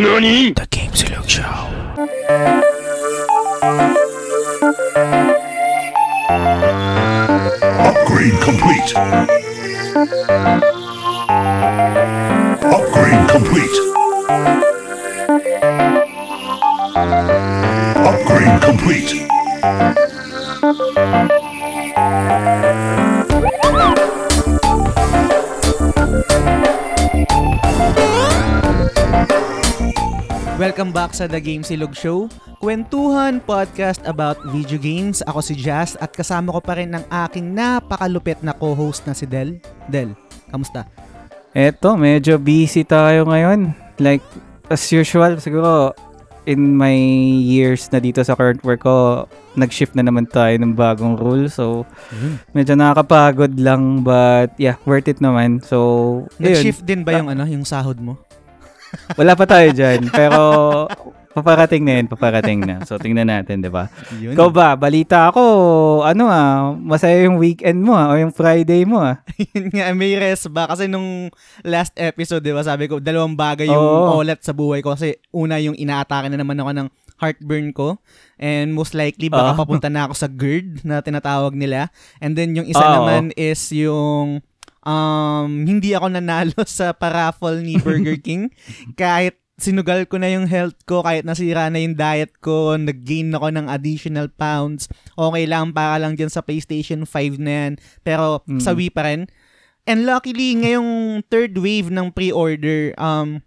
NANI? The Game Silog Show. Upgrade complete. Upgrade complete. Upgrade complete. Welcome back sa The Game Silog Show, kwentuhan podcast about video games. Ako si Jazz at kasama ko pa rin ang aking napakalupit na co-host na si Del. Del, kamusta? Eto, medyo busy tayo ngayon. Like, as usual, siguro, in my years na dito sa current work ko, nag-shift na naman tayo ng bagong rule. So, medyo nakakapagod lang, but yeah, worth it naman. So, ayun. Nag-shift din ba yung ano, yung sahod mo? Wala pa tayo dyan. Pero, paparating na yun, paparating na. So, tingnan natin, di ba? Ikaw ba, balita ako, ano ah, masaya yung weekend mo ah, o yung Friday mo ah. Yun nga, may rest ba? Kasi nung last episode, di ba, sabi ko, dalawang bagay yung Oo. olat sa buhay ko. Kasi una, yung inaatake na naman ako ng heartburn ko. And most likely, baka Ah. papunta na ako sa GERD na tinatawag nila. And then yung isa Oo. naman is yung um, hindi ako nanalo sa paraffle ni Burger King. kahit sinugal ko na yung health ko, kahit nasira na yung diet ko, nag-gain ako ng additional pounds, okay lang, para lang dyan sa PlayStation 5 na yan. Pero Mm. sawi pa rin. And luckily, ngayong third wave ng pre-order, um,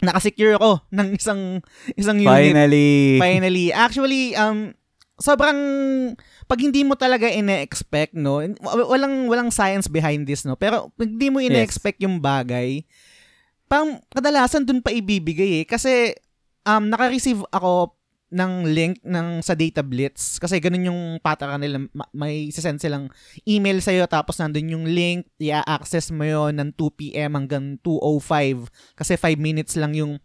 nakasecure ako ng isang isang unit. Finally. Finally. Actually, um, sobrang, pag hindi mo talaga ine-expect, no, walang, walang science behind this, no, pero pag hindi mo ine-expect yung bagay, parang kadalasan dun pa ibibigay eh. Kasi, um, naka-receive ako ng link ng sa Data Blitz kasi ganun yung pataka nila Ma- may send silang email sa tapos nandun yung link i-access mo yon ng 2 PM hanggang 2:05 kasi 5 minutes lang yung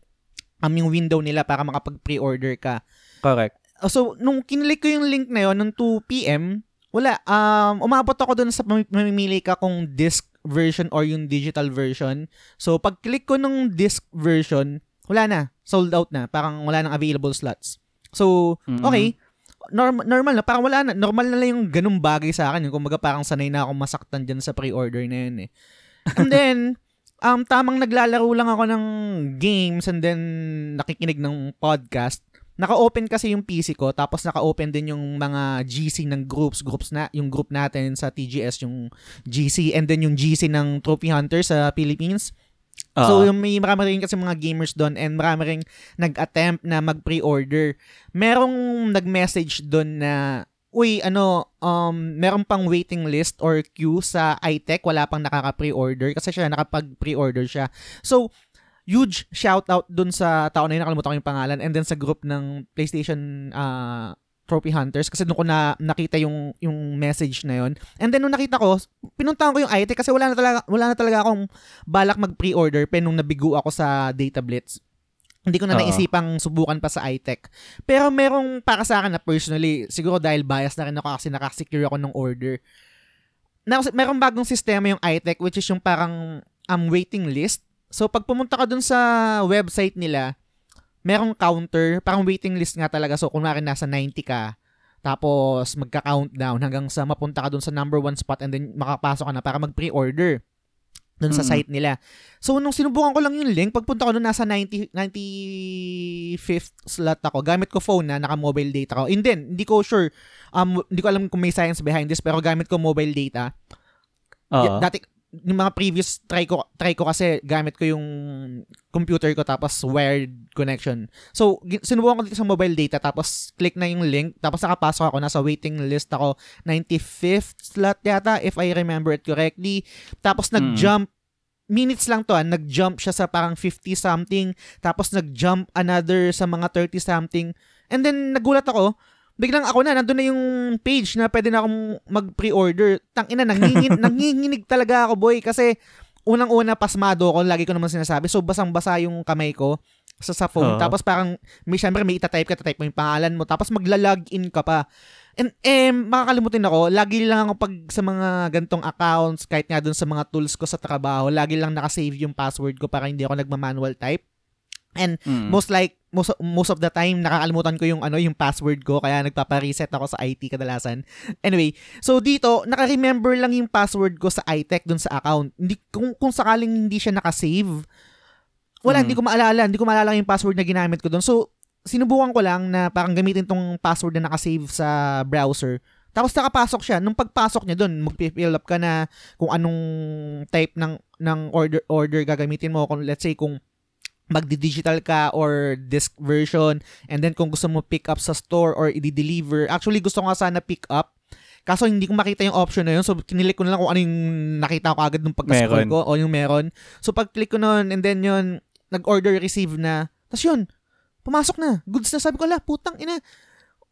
um, yung window nila para makapag pre-order ka Correct. Uh, So, nung kinlik ko yung link na yon nung 2 p.m., wala, um, umabot ako dun sa mamimili ka kung disc version or yung digital version. So, pag click ko nung disc version, wala na. Sold out na. Parang wala nang available slots. So, Mhm. okay. Norm- normal na. Parang wala na. Normal na lang yung ganung bagay sa akin. Yung kumbaga parang sanay na akong masaktan dyan sa pre-order na yun eh. And then, um, tamang naglalaro lang ako ng games and then nakikinig ng podcast naka-open kasi yung PC ko tapos naka-open din yung mga GC ng groups groups na yung group natin sa TGS yung GC and then yung GC ng Trophy Hunter sa Philippines So, Oo. yung may marami rin kasi mga gamers doon and marami rin nag-attempt na mag-pre-order. Merong nag-message doon na, uy, ano, um, meron pang waiting list or queue sa iTech, wala pang nakaka-pre-order kasi siya nakapag-pre-order siya. So, huge shout out doon sa tao na yun, nakalimutan ko yung pangalan, and then sa group ng PlayStation uh, Trophy Hunters kasi doon ko na nakita yung yung message na yon. And then nung nakita ko, pinuntahan ko yung iTech kasi wala na talaga wala na talaga akong balak mag-pre-order pero nung nabigo ako sa Data Blitz. Hindi ko na Oo. naisipang subukan pa sa iTech. Pero merong para sa akin na personally, siguro dahil bias na rin ako kasi nakasecure ako ng order. Na, merong bagong sistema yung iTech which is yung parang um, waiting list. So pag pumunta ka dun sa website nila, merong counter, parang waiting list nga talaga. So kunwari nasa 90 ka, tapos magka-countdown hanggang sa mapunta ka dun sa number one spot and then makapasok ka na para mag-pre-order dun sa Mm. site nila. So, nung sinubukan ko lang yung link, pagpunta ko dun nasa 90, 95th slot ako. Gamit ko phone na, naka-mobile data ko. And then, hindi ko sure, um, hindi ko alam kung may science behind this, pero gamit ko mobile data. Y- dati yung mga previous try ko try ko kasi gamit ko yung computer ko tapos wired connection. So sinubukan ko dito sa mobile data tapos click na yung link tapos nakapasok ako nasa waiting list ako 95th slot yata if I remember it correctly. Tapos nag-jump minutes lang to ah, nag-jump siya sa parang 50 something tapos nag-jump another sa mga 30 something and then nagulat ako biglang ako na, nandun na yung page na pwede na akong mag-pre-order. Tangina, nangingin, nanginginig talaga ako, boy. Kasi, unang-una, pasmado ako. Lagi ko naman sinasabi. So, basang-basa yung kamay ko sa, sa phone. Oo. Tapos, parang, may, syempre, may itatype ka, tatype mo yung pangalan mo. Tapos, magla-login ka pa. And, eh, makakalimutin ako. Lagi lang ako pag sa mga gantong accounts, kahit nga dun sa mga tools ko sa trabaho, lagi lang nakasave yung password ko para hindi ako nagma-manual type. And Mm. most like most most of the time nakakalimutan ko yung ano yung password ko kaya nagpapa-reset ako sa IT kadalasan. Anyway, so dito naka-remember lang yung password ko sa iTech dun sa account. Hindi kung kung sakaling hindi siya naka-save wala, Mm. hindi ko maalala. Hindi ko maalala yung password na ginamit ko doon. So, sinubukan ko lang na parang gamitin tong password na naka-save sa browser. Tapos nakapasok siya. Nung pagpasok niya doon, mag-fill up ka na kung anong type ng ng order order gagamitin mo. Kung let's say kung magdi-digital ka or disk version and then kung gusto mo pick up sa store or i-deliver. Actually, gusto ko nga sana pick up. Kaso hindi ko makita yung option na yun. So, kinilik ko na lang kung ano yung nakita ko agad nung pagka-scroll ko o yung meron. So, pag-click ko nun and then yun, nag-order receive na. Tapos yun, pumasok na. Goods na. Sabi ko, la, putang ina.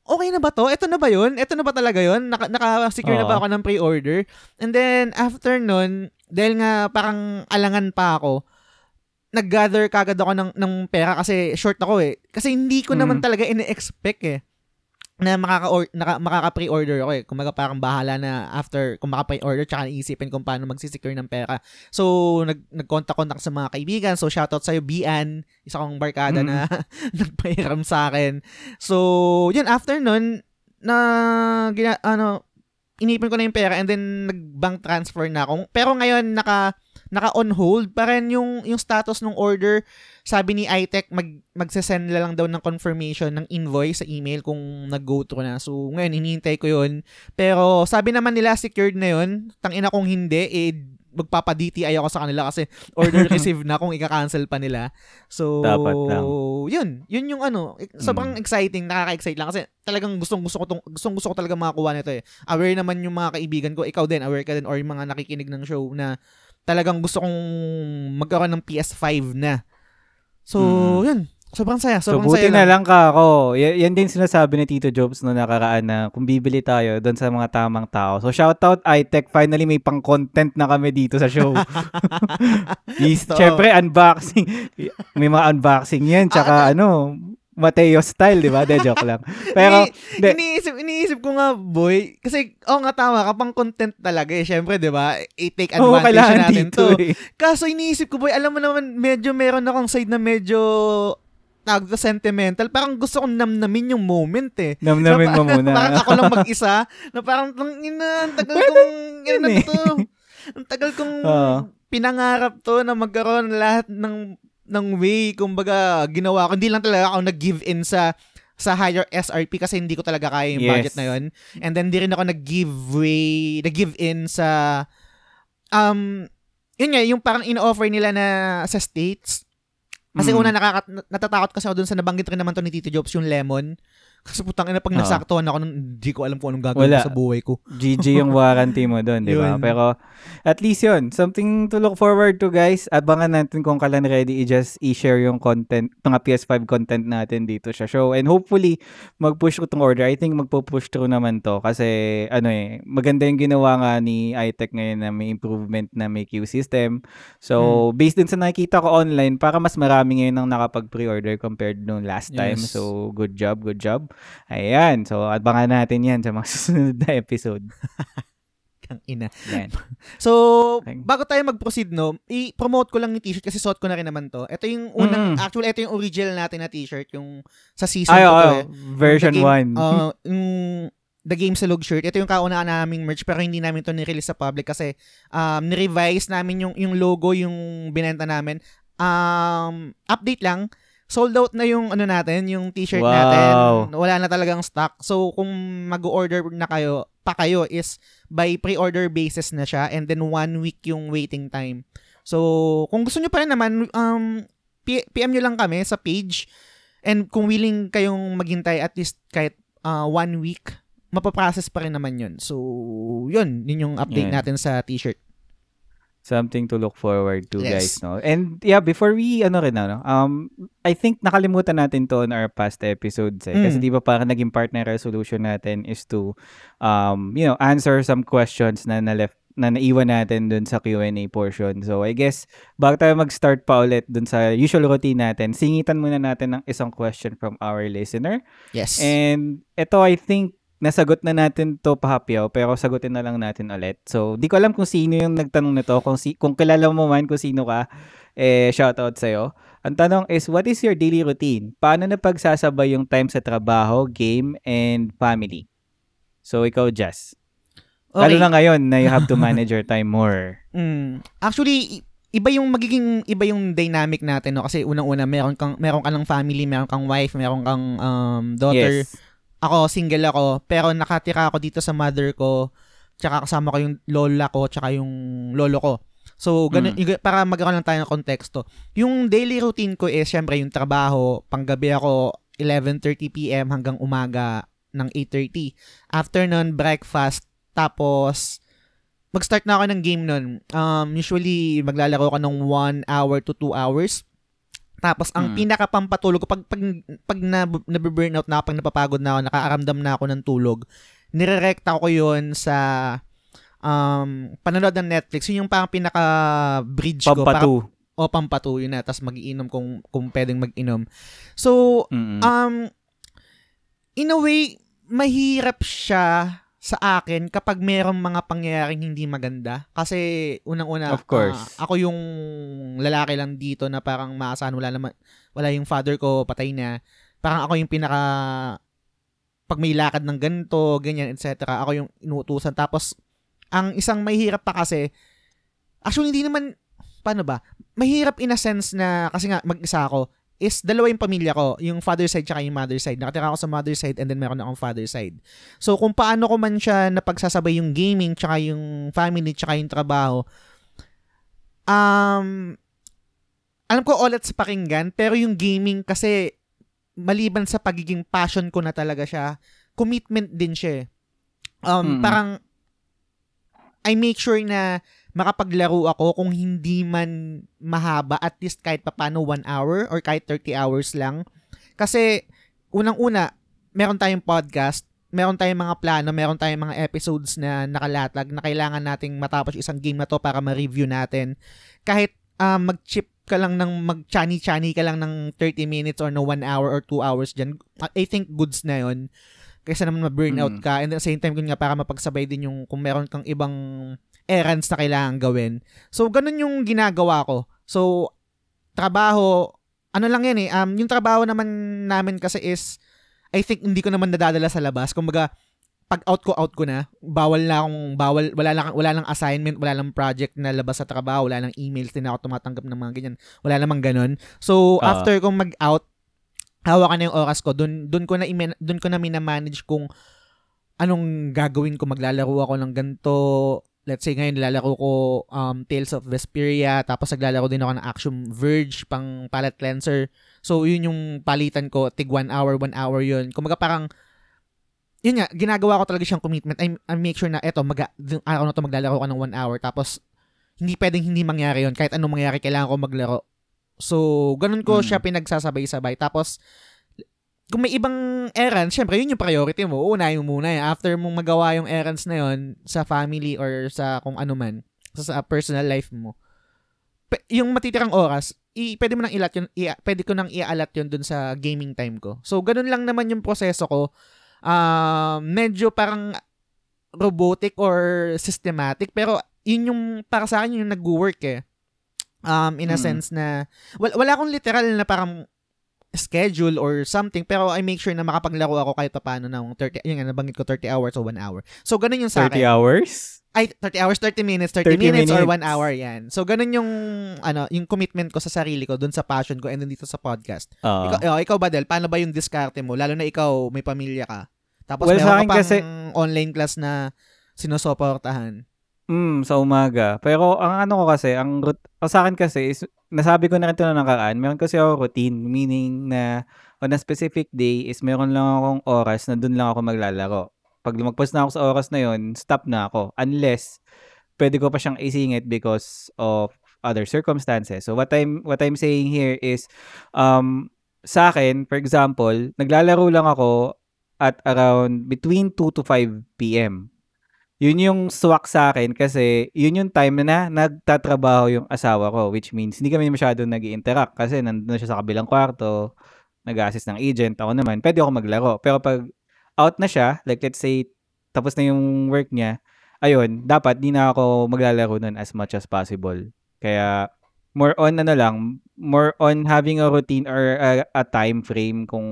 Okay na ba to? Ito na ba yun? Ito na ba talaga yun? Naka, naka-secure na ba ako ng pre-order? And then, after nun, dahil nga parang alangan pa ako, nag-gather kagad ako ng, ng pera kasi short ako eh. Kasi hindi ko naman Mm. talaga ine-expect eh na makaka naka, makaka-pre-order ako eh. Kumaga parang bahala na after kung makapa-order tsaka iisipin kung paano magsisecure ng pera. So, nag, nag-contact-contact sa mga kaibigan. So, shoutout sa'yo, Bian. Isa kong barkada Mm. na nagpahiram sa akin. So, yun, after nun, na, gina, ano, inipin ko na yung pera and then nag-bank transfer na ako. Pero ngayon, naka, naka on hold pa rin yung yung status ng order. Sabi ni iTech mag magse-send na lang daw ng confirmation ng invoice sa email kung nag-go through na. So ngayon hinihintay ko 'yun. Pero sabi naman nila secured na 'yun. Tangina kung hindi eh magpapa-DTI ako sa kanila kasi order received na kung ika-cancel pa nila. So, Dapat lang. yun. Yun yung ano, eh, sobrang exciting, nakaka-excite lang kasi talagang gustong gusto ko tong gustong gusto ko talaga makakuha nito eh. Aware naman yung mga kaibigan ko, ikaw din, aware ka din or yung mga nakikinig ng show na talagang gusto kong magkaroon ng PS5 na. So, Mm. yun. Sobrang saya. So, Sobrang buti saya na lang ka ako. Y- yan din sinasabi ni Tito Jobs no nakaraan na kung bibili tayo doon sa mga tamang tao. So, shoutout iTech. Finally, may pang-content na kami dito sa show. Yes, Totoo. Siyempre, unboxing. May mga unboxing yan. Tsaka, ano, Mateo style, di ba? De, joke lang. Pero, Ini- de- iniisip, iniisip ko nga, boy, kasi, oh nga tama, kapang content talaga eh. Siyempre, di ba? I-take advantage kailangan natin dito to. eh. Kaso iniisip ko, boy, alam mo naman, medyo meron akong side na medyo tawag to sentimental. Parang gusto kong namnamin yung moment eh. Namnamin mo muna. parang ako lang mag-isa, na parang, ina, ang tagal kong, ina yun eh. to. Ang tagal kong pinangarap to na magkaroon lahat ng ng way, kumbaga, ginawa ko. Hindi lang talaga ako nag-give in sa sa higher SRP kasi hindi ko talaga kaya yung Yes. budget na yun. And then, di rin ako nag-give way, nag-give in sa, um, yun nga, yung parang in-offer nila na sa States. Kasi Mm. una, nakaka- natatakot kasi ako dun sa nabanggit rin naman to ni Tito Jobs, yung lemon. Kasi putang ina, pag nasaktuhan ako, hindi ko alam kung anong gagawin Wala. ko sa buhay ko. GG yung warranty mo doon, di ba? Pero at least yun, something to look forward to guys. Abangan natin kung kailan ready i-just i-share yung content, mga PS5 content natin dito sa show. And hopefully, mag-push ko tong order. I think magpo-push through naman to kasi ano eh, maganda yung ginawa nga ni iTech ngayon na may improvement na may queue system. So, Hmm. based din sa nakikita ko online, para mas marami ngayon ang nakapag-pre-order compared nung last time. Yes. So, good job, good job. Ayan. So, abangan natin yan sa mga susunod na episode. Kang ina. Yan. So, bago tayo mag-proceed, no, i-promote ko lang yung t-shirt kasi suot ko na rin naman to. Ito yung unang, Mm. actually, ito yung original natin na t-shirt, yung sa season Ay, ko to eh. version The game- 1. uh, yung The Game Salug shirt. Ito yung kauna naming merch pero hindi namin to nirelease sa public kasi um, nirevise namin yung, yung logo, yung binenta namin. Um, update lang. Sold out na yung ano natin, yung t-shirt Wow. natin. Wala na talagang stock. So, kung mag-order na kayo, pa kayo is by pre-order basis na siya and then one week yung waiting time. So, kung gusto nyo pa rin naman, um, PM nyo lang kami sa page and kung willing kayong maghintay at least kahit uh, one week, mapaprocess pa rin naman yun. So, yun. Yun yung update Yan. natin sa t-shirt. Something to look forward to, Yes. guys, no? And yeah, before we ano rin ano, um I think nakalimutan natin to on our past episodes eh. Kasi Mm. di ba parang naging partner resolution natin is to um you know, answer some questions na na left na naiwan natin dun sa Q&A portion. So I guess bago tayo mag-start pa ulit dun sa usual routine natin, singitan muna natin ng isang question from our listener. Yes. And ito I think nasagot na natin to pahapyaw, pero sagutin na lang natin ulit. So, di ko alam kung sino yung nagtanong nito, kung, si, kung kilala mo man kung sino ka, eh, shoutout sa'yo. Ang tanong is, what is your daily routine? Paano na pagsasabay yung time sa trabaho, game, and family? So, ikaw, Jess. Lalo na ngayon na you have to manage your time more. Mm. Actually, iba yung magiging iba yung dynamic natin no kasi unang-una meron kang meron ka ng family, meron kang wife, meron kang um, daughter. Yes. Ako single ako, pero nakatira ako dito sa mother ko, tsaka kasama ko yung lola ko, tsaka yung lolo ko. So, ganun, yung- para magkaroon lang tayo ng konteksto. Yung daily routine ko is, syempre, yung trabaho, panggabi ako, 11.30 p.m. hanggang umaga ng 8.30. After nun, breakfast, tapos, mag-start na ako ng game nun. Um, usually, maglalaro ako ng 1 hour to 2 hours. Tapos, ang Mm. pinaka-pampatulog ko, pag, pag, pag na, nabiburnout na ako, pag napapagod na ako, nakaaramdam na ako ng tulog, nirerekta ko yun sa um, panonood ng Netflix. Yun yung parang pinaka-bridge ko. Para, Pampatu. o, pampatu yun na. Tapos mag-iinom kung, kung pwedeng mag-inom. So, Mm-mm. um, in a way, mahirap siya sa akin kapag merong mga pangyayaring hindi maganda. Kasi unang-una, Of course. ah, ako yung lalaki lang dito na parang maasahan wala naman, wala yung father ko, patay na. Parang ako yung pinaka pag may lakad ng ganito, ganyan, etc. Ako yung inuutusan. Tapos, ang isang mahirap pa kasi, actually, hindi naman, paano ba? Mahirap in a sense na, kasi nga, mag-isa ako, is dalawa yung pamilya ko, yung father side tsaka yung mother side. Nakatira ako sa mother side and then meron akong father side. So, kung paano ko man siya napagsasabay yung gaming tsaka yung family tsaka yung trabaho, um, alam ko ulit sa pakinggan, pero yung gaming kasi, maliban sa pagiging passion ko na talaga siya, commitment din siya eh. Um, Mm. Parang, I make sure na makapaglaro ako kung hindi man mahaba, at least kahit papano 1 hour or kahit 30 hours lang. Kasi, unang-una, meron tayong podcast, meron tayong mga plano, meron tayong mga episodes na nakalatag na kailangan nating matapos isang game na to para ma-review natin. Kahit ah, mag-chip ka lang ng mag-chani-chani ka lang ng 30 minutes or no 1 hour or 2 hours dyan, I think goods na yon kaysa naman ma-burnout Mm. ka. And at the same time, kun nga, para mapagsabay din yung kung meron kang ibang errands na kailangan gawin. So, ganun yung ginagawa ko. So, trabaho, ano lang yan eh, um, yung trabaho naman namin kasi is, I think hindi ko naman nadadala sa labas. Kumbaga, pag out ko, out ko na. Bawal na akong, bawal, wala lang, wala lang assignment, wala lang project na labas sa trabaho, wala lang emails din ako tumatanggap ng mga ganyan. Wala namang ganun. So, Ah. after kong mag-out, hawakan na yung oras ko. Doon doon ko na imen- doon ko na minamanage kung anong gagawin ko. Maglalaro ako ng ganito. Let's say ngayon nilalaro ko um, Tales of Vesperia tapos naglalaro din ako ng Action Verge pang palette cleanser. So yun yung palitan ko tig 1 hour 1 hour yun. Kumaga parang yun nga, ginagawa ko talaga siyang commitment. I, I make sure na eto, mag, araw na to maglalaro ka ng 1 hour tapos hindi pwedeng hindi mangyari yun. Kahit anong mangyari, kailangan ko maglaro. So, ganun ko Mm. siya pinagsasabay-sabay. Tapos, kung may ibang errands, syempre, yun yung priority mo. Unahin mo muna. Eh. After mong magawa yung errands na yun sa family or sa kung ano man, sa, sa personal life mo, pe- yung matitirang oras, i, pwede mo nang ilat yun, i, pwede ko nang ialat yun dun sa gaming time ko. So, ganun lang naman yung proseso ko. Um, medyo parang robotic or systematic, pero yun yung, para sa akin, yung nag-work eh. Um, in a Mm. sense na, wala, wala akong literal na parang schedule or something pero I make sure na makapaglaro ako kahit paano ng 30 yun nga nabanggit ko 30 hours o 1 hour. So ganun yung sa 30 akin. hours? Ay 30 hours, 30 minutes, 30, 30 minutes, or 1 minutes. hour 'yan. So ganun yung ano, yung commitment ko sa sarili ko dun sa passion ko and then dito sa podcast. Oo. Ikaw, oh, ikaw ba Del, paano ba yung diskarte mo lalo na ikaw may pamilya ka? Tapos Well, meron ka pang kasi- online class na sinusuportahan. Mm, sa umaga. Pero ang ano ko kasi, ang, rut- ang sa akin kasi is, nasabi ko na rin ito na nakaraan, meron kasi ako routine, meaning na on a specific day is meron lang akong oras na dun lang ako maglalaro. Pag lumagpas na ako sa oras na yon stop na ako. Unless, pwede ko pa siyang isingit because of other circumstances. So what I'm what I'm saying here is um sa akin, for example, naglalaro lang ako at around between 2 to 5 p.m. Yun yung swak sa akin kasi yun yung time na nagtatrabaho yung asawa ko which means hindi kami masyadong nag interact kasi nandun siya sa kabilang kwarto, nag-assist ng agent, ako naman, pwede ako maglaro. Pero pag out na siya, like let's say, tapos na yung work niya, ayun, dapat di na ako maglalaro nun as much as possible. Kaya, more on ano lang, more on having a routine or a, a time frame kung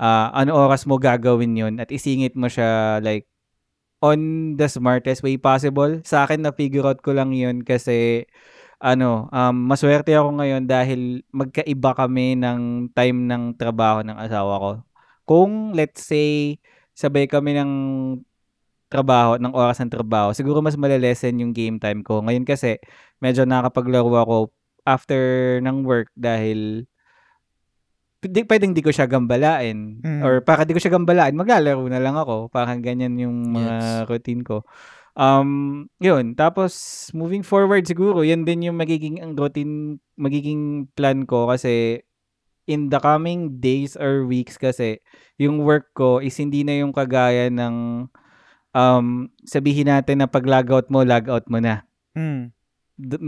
ah, ano oras mo gagawin yun at isingit mo siya like on the smartest way possible. Sa akin, na-figure out ko lang yun kasi ano, um, maswerte ako ngayon dahil magkaiba kami ng time ng trabaho ng asawa ko. Kung let's say sabay kami ng trabaho, ng oras ng trabaho, siguro mas malalesen yung game time ko. Ngayon kasi medyo nakakapaglaro ako after ng work dahil di, pwedeng di ko siya gambalain. Mm. Or para di ko siya gambalain, maglalaro na lang ako. Parang ganyan yung mga Yes. routine ko. Um, yun. Tapos, moving forward siguro, yan din yung magiging ang routine, magiging plan ko kasi in the coming days or weeks kasi yung work ko is hindi na yung kagaya ng um, sabihin natin na pag logout mo, logout mo na. Mm. D-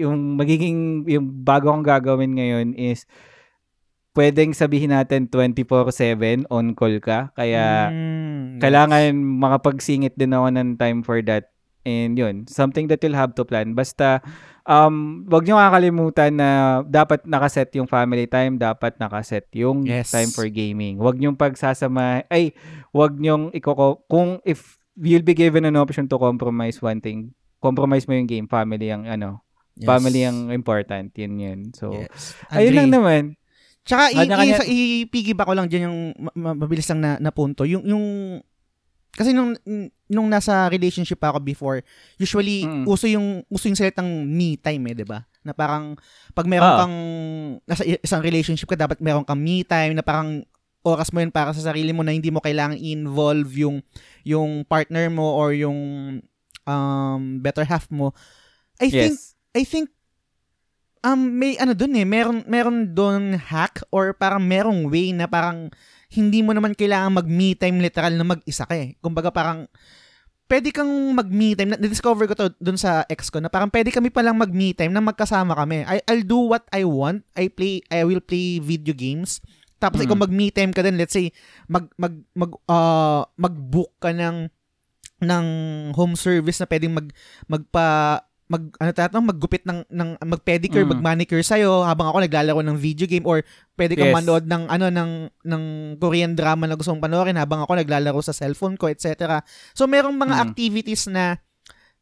yung magiging, yung bago kong gagawin ngayon is pwedeng sabihin natin 24-7 on call ka. Kaya, Mm, kailangan makapagsingit din ako ng time for that. And yun, something that you'll have to plan. Basta, um, wag niyo kakalimutan na dapat nakaset yung family time, dapat nakaset yung Yes. time for gaming. Wag niyong pagsasama, ay, wag niyong ikoko, kung if you'll be given an option to compromise one thing, compromise mo yung game, family ang ano, yes. family ang important, yun yun. So, Yes. ayun lang naman. Tsaka i- i- i-piggyback ko lang dyan yung ma- ma- mabilis lang na, na punto. Yung, yung, kasi nung, nung nasa relationship ako before, usually, Mm. uso yung, uso yung salitang me time eh, di ba? Na parang, pag meron Ah. kang, nasa isang relationship ka, dapat meron kang me time, na parang, oras mo yun para sa sarili mo na hindi mo kailangang involve yung, yung partner mo or yung, um, better half mo. I think, Yes. I think um may ano doon eh, meron meron doon hack or parang merong way na parang hindi mo naman kailangan mag me time literal na mag-isa ka eh. Kumbaga parang pwede kang mag me time. Na-discover ko to doon sa ex ko na parang pwede kami palang mag me time na magkasama kami. I, I'll do what I want. I play I will play video games. Tapos Mm. ikaw mag me time ka din. Let's say mag mag mag uh, mag-book ka ng ng home service na pwedeng mag magpa mag ano tatawag maggupit ng ng mag-pedicure, Mm. mag-manicure sa habang ako naglalaro ng video game or pwede kang Yes. manood ng ano ng ng Korean drama na gusto mong panoorin habang ako naglalaro sa cellphone ko, etc. So merong mga Mm. activities na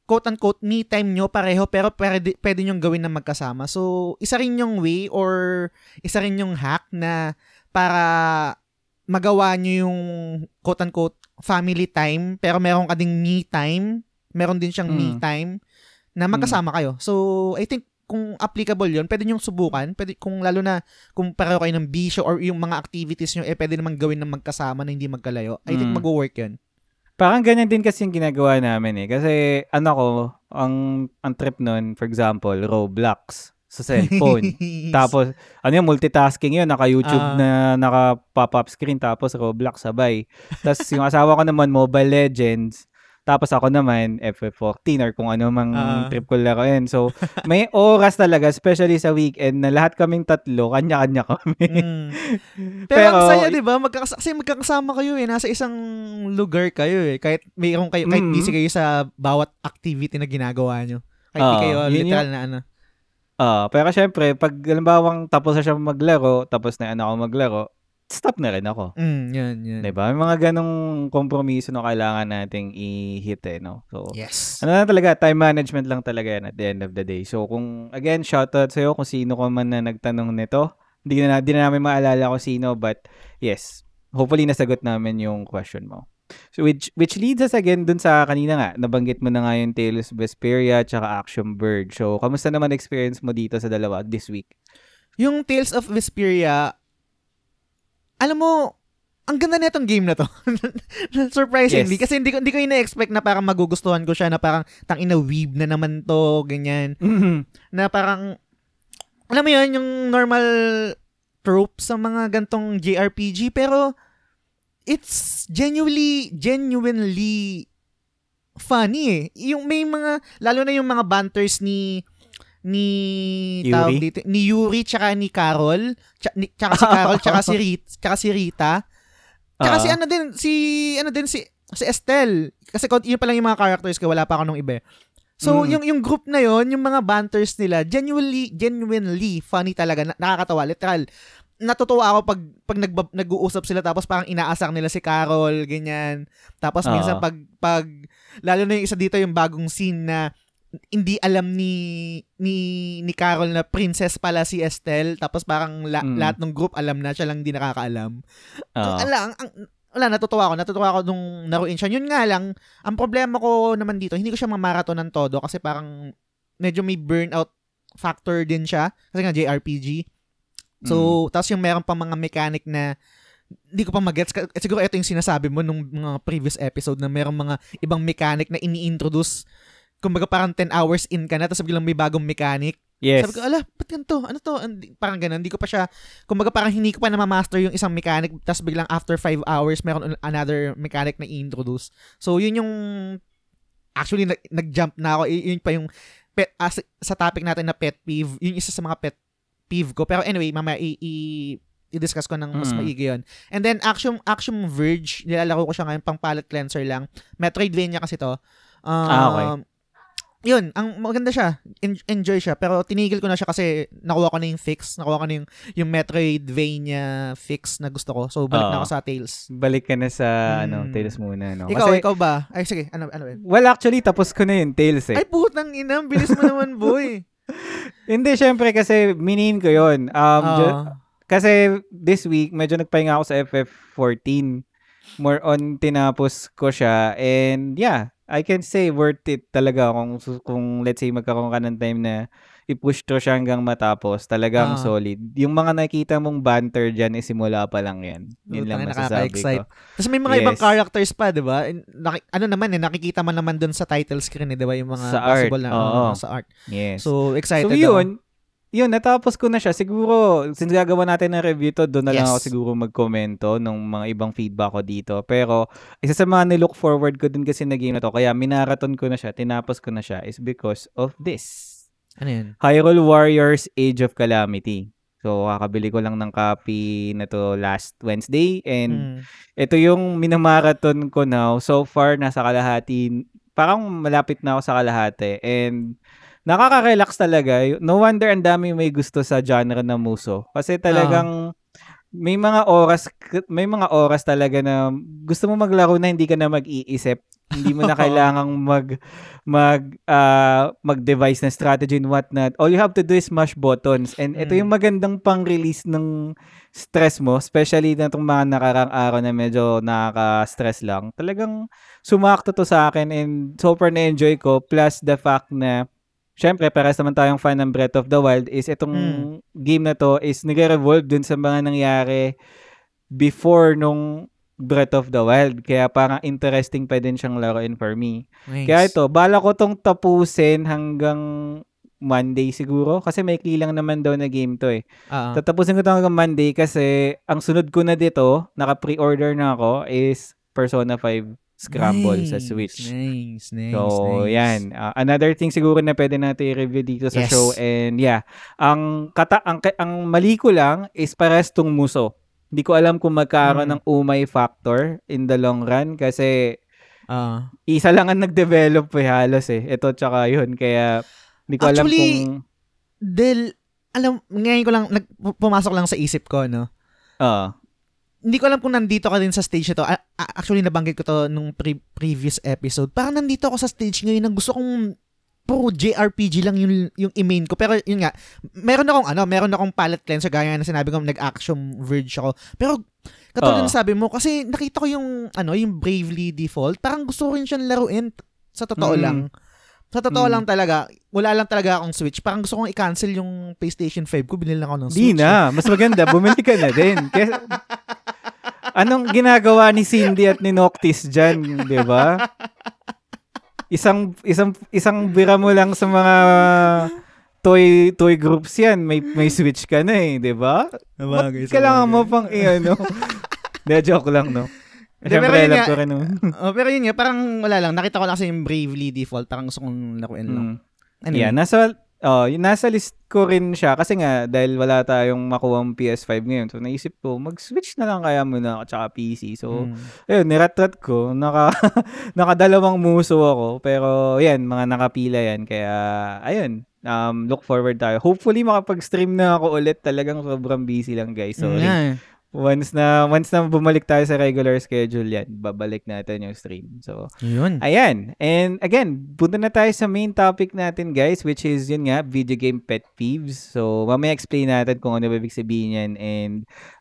quote unquote me time nyo pareho pero pwede, pwede nyong gawin na magkasama. So isa rin yung way or isa rin yung hack na para magawa nyo yung quote unquote family time pero meron ka ding me time, meron din siyang me Mm. time na magkasama kayo. So, I think kung applicable yon pwede nyo subukan. Pwede, kung lalo na kung pareho kayo ng bisyo or yung mga activities nyo, eh, pwede naman gawin ng magkasama na hindi magkalayo. I think Mm. mag-work yun. Parang ganyan din kasi yung ginagawa namin eh. Kasi ano ko, ang, ang trip nun, for example, Roblox sa cellphone. tapos, ano yung multitasking yun, naka-YouTube Ah. na naka-pop-up screen, tapos Roblox sabay. Tapos yung asawa ko naman, Mobile Legends. Tapos ako naman, FF14 or kung ano mang Ah. trip ko laruin. So, may oras talaga, especially sa weekend, na lahat kaming tatlo, kanya-kanya kami. Mm. Pero, ang saya, di ba? Magkakas- kasi magkakasama kayo eh. Nasa isang lugar kayo eh. Kahit mayroon kayo, kahit Mm. busy kayo sa bawat activity na ginagawa nyo. Kahit di Ah, kayo yun literal na ano. Ah, pero syempre, pag halimbawang tapos na siya maglaro, tapos na ano ako maglaro, stop na rin ako. Mm, yun, yun. 'Di ba? May mga ganong kompromiso na kailangan nating i-hit eh, no? So, Yes. ano na talaga, time management lang talaga yan at the end of the day. So, kung, again, shoutout sa'yo kung sino ka man na nagtanong nito. Hindi na, di na namin maalala kung sino, but yes, hopefully nasagot namin yung question mo. So, which, which leads us again dun sa kanina nga, nabanggit mo na nga yung Tales of Vesperia tsaka Action Bird. So, kamusta naman experience mo dito sa dalawa this week? Yung Tales of Vesperia, alam mo, ang ganda na itong game na to. Surprisingly. Yes. Kasi hindi ko, hindi ko ina-expect na parang magugustuhan ko siya na parang tang ina weeb na naman to, ganyan. Na parang, alam mo yun, yung normal trope sa mga gantong JRPG, pero it's genuinely, genuinely funny eh. Yung may mga, lalo na yung mga banters ni ni Yuri? tawag dito, ni Yuri tsaka ni Carol, tsaka, ni, tsaka si Carol tsaka si Rita, tsaka si Rita. Tsaka Ah. si ano din, si, ano din, si, si Estelle. Kasi yun pa lang yung mga characters ko, wala pa ako nung iba. eh. So, Mm. yung yung group na yon yung mga banters nila, genuinely, genuinely funny talaga, na- nakakatawa, literal. Natutuwa ako pag pag nag nag-uusap sila tapos parang inaasak nila si Carol, ganyan. Tapos Oo. minsan pag pag lalo na yung isa dito yung bagong scene na hindi alam ni ni ni Carol na princess pala si Estelle tapos parang la- Mm. lahat ng group alam na siya lang hindi nakakaalam. Oo. Ala, ang, ang, wala, natutuwa ako. Natutuwa ako nung naruin siya. Yun nga lang, ang problema ko naman dito, hindi ko siya mamaratonan todo kasi parang medyo may burnout factor din siya. Kasi nga JRPG. So, tapos yung meron pang mga mechanic na hindi ko pa magets. Eh, Siguro ito yung sinasabi mo nung mga previous episode na merong mga ibang mechanic na ini-introduce kumbaga parang 10 hours in ka na tapos biglang may bagong mechanic. yes. Sabi ko, ala, ba't ganito? Ano to? Hindi- Parang ganun. Hindi ko pa siya, kumbaga parang hindi ko pa na-master yung isang mechanic tapos biglang after 5 hours, meron another mechanic na i-introduce. So, yun yung, actually, nag- nag-jump na ako. Yun pa yung, pet, as, sa topic natin na pet peeve, yun isa sa mga pet peeve ko. Pero anyway, mamaya i- i- i-discuss ko ng mas Mm. maigi yun. And then, Action, Action Verge, nilalaro ko siya ngayon, pang palette cleanser lang. Metroidvania kasi to. Um, Ah, okay. Yun, ang maganda siya. En- enjoy siya. Pero tinigil ko na siya kasi nakuha ko na yung fix. Nakuha ko na yung, yung Metroidvania fix na gusto ko. So, balik na Oo. ako sa Tales. Balik ka na sa ano, Mm. Tales muna. No? Ikaw, Kasi, ikaw ba? Ay, sige. Ano, ano yun? well, actually, tapos ko na yung Tales eh. Ay, putang ina. Bilis mo naman, boy. Hindi, syempre, kasi minin ko yun. Um, ju- kasi this week, medyo nagpahinga ako sa FF14. More on, tinapos ko siya. And yeah, I can say worth it talaga kung, kung let's say magkakaroon ka ng time na i-push to siya hanggang matapos. Talagang Ah. solid. Yung mga nakita mong banter dyan, eh, simula pa lang yan. Yun lang Putang ina, masasabi ko. Tapos may mga ibang Yes. characters pa, di ba? Naki- ano naman eh, nakikita man naman dun sa title screen eh, di ba? Yung mga Sa art, possible na, oo. oo, sa art. Yes. So, excited So ako. Yun, natapos ko na siya. Siguro, since gagawa natin ng review to, doon na lang Yes. ako siguro magkomento ng mga ibang feedback ko dito. Pero, isa sa mga nilook forward ko din kasi na game na to, kaya minaraton ko na siya, tinapos ko na siya, is because of this. Ano yun? Hyrule Warriors Age of Calamity. So, kakabili ko lang ng copy na to last Wednesday. And Mm. ito yung minamaraton ko now. So far, nasa kalahati. Parang malapit na ako sa kalahati. And nakaka-relax talaga. No wonder ang dami may gusto sa genre na muso. Kasi talagang may mga oras may mga oras talaga na gusto mo maglaro na hindi ka na mag-iisip. Hindi mo na kailangang mag mag ah, mag-devise ng strategy and whatnot. All you have to do is mash buttons. And ito Mm. yung magandang pang-release ng stress mo, especially na itong mga nakarang araw na medyo nakaka-stress lang. Talagang sumakto to sa akin and super na-enjoy ko. Plus the fact na Siyempre, pares naman tayong fan ng Breath of the Wild is itong Mm. game na to is nagre-revolve dun sa mga nangyari before nung Breath of the Wild. Kaya parang interesting pa din siyang laruin for me. Nice. Kaya ito, bala ko tong tapusin hanggang Monday siguro. Kasi may kilang naman daw na game to eh. Ah, Tatapusin ko ito hanggang Monday kasi ang sunod ko na dito, naka-pre-order na ako, is Persona 5 Scramble sa nice, Switch. Nice, nice, So, nice. yan. Uh, another thing siguro na pwede natin i-review dito sa Yes. show and yeah, ang kata ang, ang mali ko lang is pares tong muso. Hindi ko alam kung magkakaroon Mm. ng umay factor in the long run kasi Ah. isa lang ang nag-develop eh halos eh. Ito tsaka yun. Kaya hindi ko alam Actually, kung Del, alam, ngayon ko lang, nag, pumasok lang sa isip ko, no? ah Hindi ko alam kung nandito ka din sa stage na to. A- a- actually, nabanggit ko to nung pre- previous episode. Parang nandito ako sa stage ngayon na gusto kong puro JRPG lang yung, yung i-main ko. Pero yun nga, meron akong ano, meron akong palette cleanser gaya na sinabi ko, nag-action verge ako. Pero katulad Oo. ng sabi mo, kasi nakita ko yung, ano, yung Bravely Default. Parang gusto ko rin siyang laruin. Sa totoo Mm. lang. Sa totoo Mm. lang talaga, wala lang talaga akong Switch. Parang gusto kong i-cancel yung PlayStation 5 ko. Binili lang ako ng di Switch. na. Mas maganda. Bumili ka na din. Kasi, anong ginagawa ni Cindy at ni Noctis dyan, di ba? Isang isang isang bira mo lang sa mga toy toy groups yan, may may Switch ka na eh, 'di ba? Kailangan mo pang i-ano? De, joke lang, no? Siyempre, pero yun nga, ko rin, no? Oh, pero yun nga, parang wala lang. Nakita ko lang kasi yung Bravely Default. Parang gusto kong lakuin lang. Mm. Anyway. Yeah, nasa Oh, yun, nasa list ko rin siya kasi nga dahil wala tayong makuwang PS5 ngayon. So naisip ko mag-switch na lang kaya muna ako tsaka PC. So Mm. ayun, niratrat ko. Naka nakadalawang muso ako pero yan, mga nakapila yan. Kaya ayun, um, look forward tayo. Hopefully makapag-stream na ako ulit. Talagang sobrang busy lang guys. Sorry. Yeah. Once na once na bumalik tayo sa regular schedule yan, babalik natin yung stream. So Yun. Ayan. And again, punta na tayo sa main topic natin, guys, which is yun nga, video game pet peeves. So, mamaya explain natin kung ano ba ibig sabihin yan. And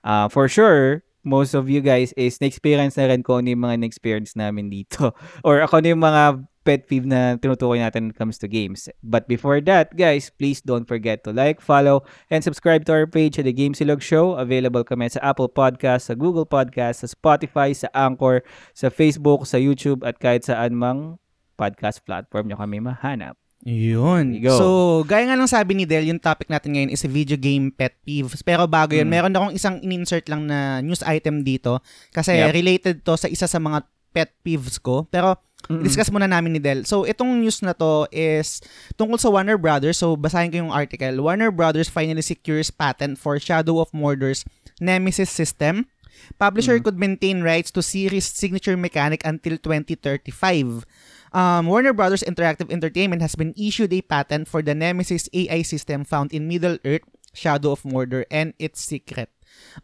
uh, for sure, most of you guys is na-experience na rin kung ano yung mga na-experience namin dito. Or ako ano yung mga pet peeve na tinutukoy natin when it comes to games. But before that, guys, please don't forget to like, follow, and subscribe to our page at The Game Silog Show. Available kami sa Apple Podcast, sa Google Podcast, sa Spotify, sa Anchor, sa Facebook, sa YouTube, at kahit saan mang podcast platform nyo kami mahanap. Yun. Go. So, gaya nga ng sabi ni Del, yung topic natin ngayon is video game pet peeves. Pero bago yun, Mm. meron akong isang in-insert lang na news item dito kasi Yep. related to sa isa sa mga pet peeves ko. Pero Mm-mm. discuss muna namin ni Del. So, itong news na to is tungkol sa Warner Brothers. So, basahin ko yung article. Warner Brothers finally secures patent for Shadow of Mordor's Nemesis system. Publisher could maintain rights to series signature mechanic until 2035. Um, Warner Brothers Interactive Entertainment has been issued a patent for the Nemesis AI system found in Middle-earth, Shadow of Mordor, and its secret.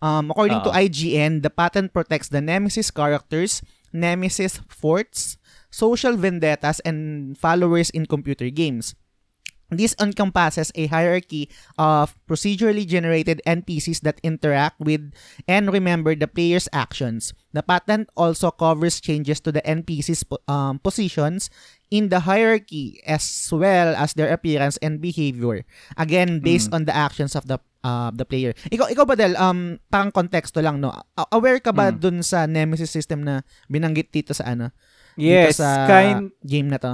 Um, according to Oo. IGN, the patent protects the Nemesis characters, Nemesis forts, social vendettas, and followers in computer games. This encompasses a hierarchy of procedurally generated NPCs that interact with and remember the player's actions. The patent also covers changes to the NPCs' um, positions in the hierarchy as well as their appearance and behavior. Again, based on the actions of the uh, the player. Ikaw ikaw ba Del, um parang konteksto lang no. Aware ka ba Mm. dun sa Nemesis system na binanggit dito sa ano? Yes, dito sa kind game na to.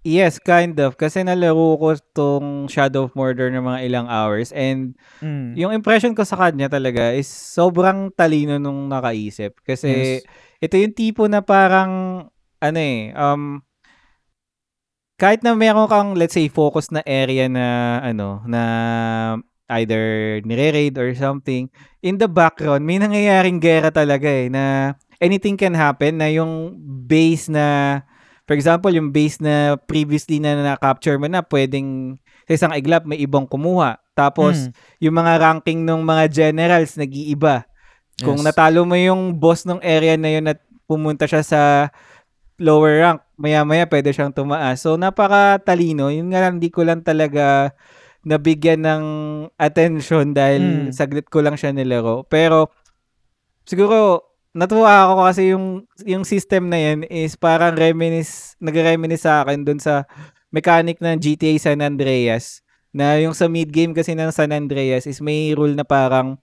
Yes, kind of. Kasi nalaro ko tong Shadow of Mordor ng mga ilang hours and Mm. yung impression ko sa kanya talaga is sobrang talino nung nakaisip. Kasi Yes. ito yung tipo na parang, ano eh, um, kahit na meron kang, let's say, focus na area na, ano, na either nire-raid or something, in the background, may nangyayaring gera talaga eh, na anything can happen, na yung base na, for example, yung base na previously na na-capture mo na, pwedeng sa isang iglap may ibang kumuha. Tapos, Mm. yung mga ranking ng mga generals nag-iiba. Kung Yes. natalo mo yung boss ng area na yun at pumunta siya sa lower rank, maya-maya pwede siyang tumaas. So, napaka-talino. Yun nga lang, di ko lang talaga nabigyan ng attention dahil Mm. saglit ko lang siya nilaro. Pero, siguro, natuwa ako kasi yung, yung system na yan is parang reminis, nag-reminis sa akin dun sa mechanic ng GTA San Andreas na yung sa mid-game kasi ng San Andreas is may rule na parang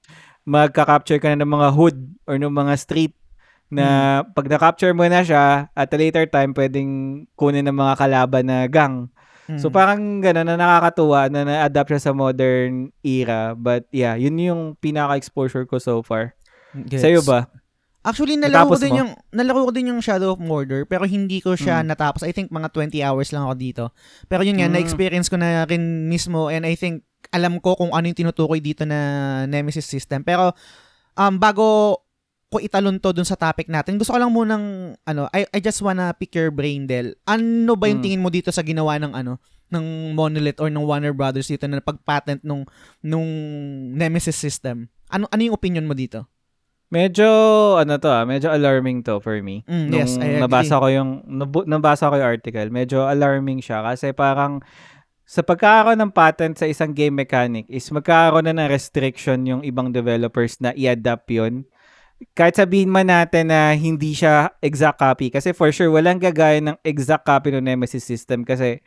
magka-capture ka na ng mga hood or ng mga street na pag na-capture mo na siya, at a later time, pwedeng kunin ng mga kalaban na gang. So Mm. parang gano'n na nakakatuwa na na-adapt siya sa modern era. But yeah, yun yung pinaka-exposure ko so far. Gets. Sa'yo ba? Actually, nalaro ko din mo? yung nalaro ko din yung Shadow of Mordor pero hindi ko siya Mm. natapos. I think mga 20 hours lang ako dito. Pero yun nga, Mm. na-experience ko na rin mismo and I think alam ko kung ano yung tinutukoy dito na Nemesis system. Pero um bago ko italon to dun sa topic natin, gusto ko lang munang ano, I, I just wanna pick your brain Del. Ano ba yung Mm. tingin mo dito sa ginawa ng ano ng Monolith or ng Warner Brothers dito na pag-patent nung nung Nemesis system? Ano ano yung opinion mo dito? Medyo, ano to ah, medyo alarming to for me. Mm, Nung yes, I agree. nabasa ko yung, nabu- nabasa ko yung article, medyo alarming siya kasi parang sa pagkakaroon ng patent sa isang game mechanic is magkakaroon na ng restriction yung ibang developers na i-adapt yun. Kahit sabihin man natin na hindi siya exact copy kasi for sure walang gagaya ng exact copy ng Nemesis system kasi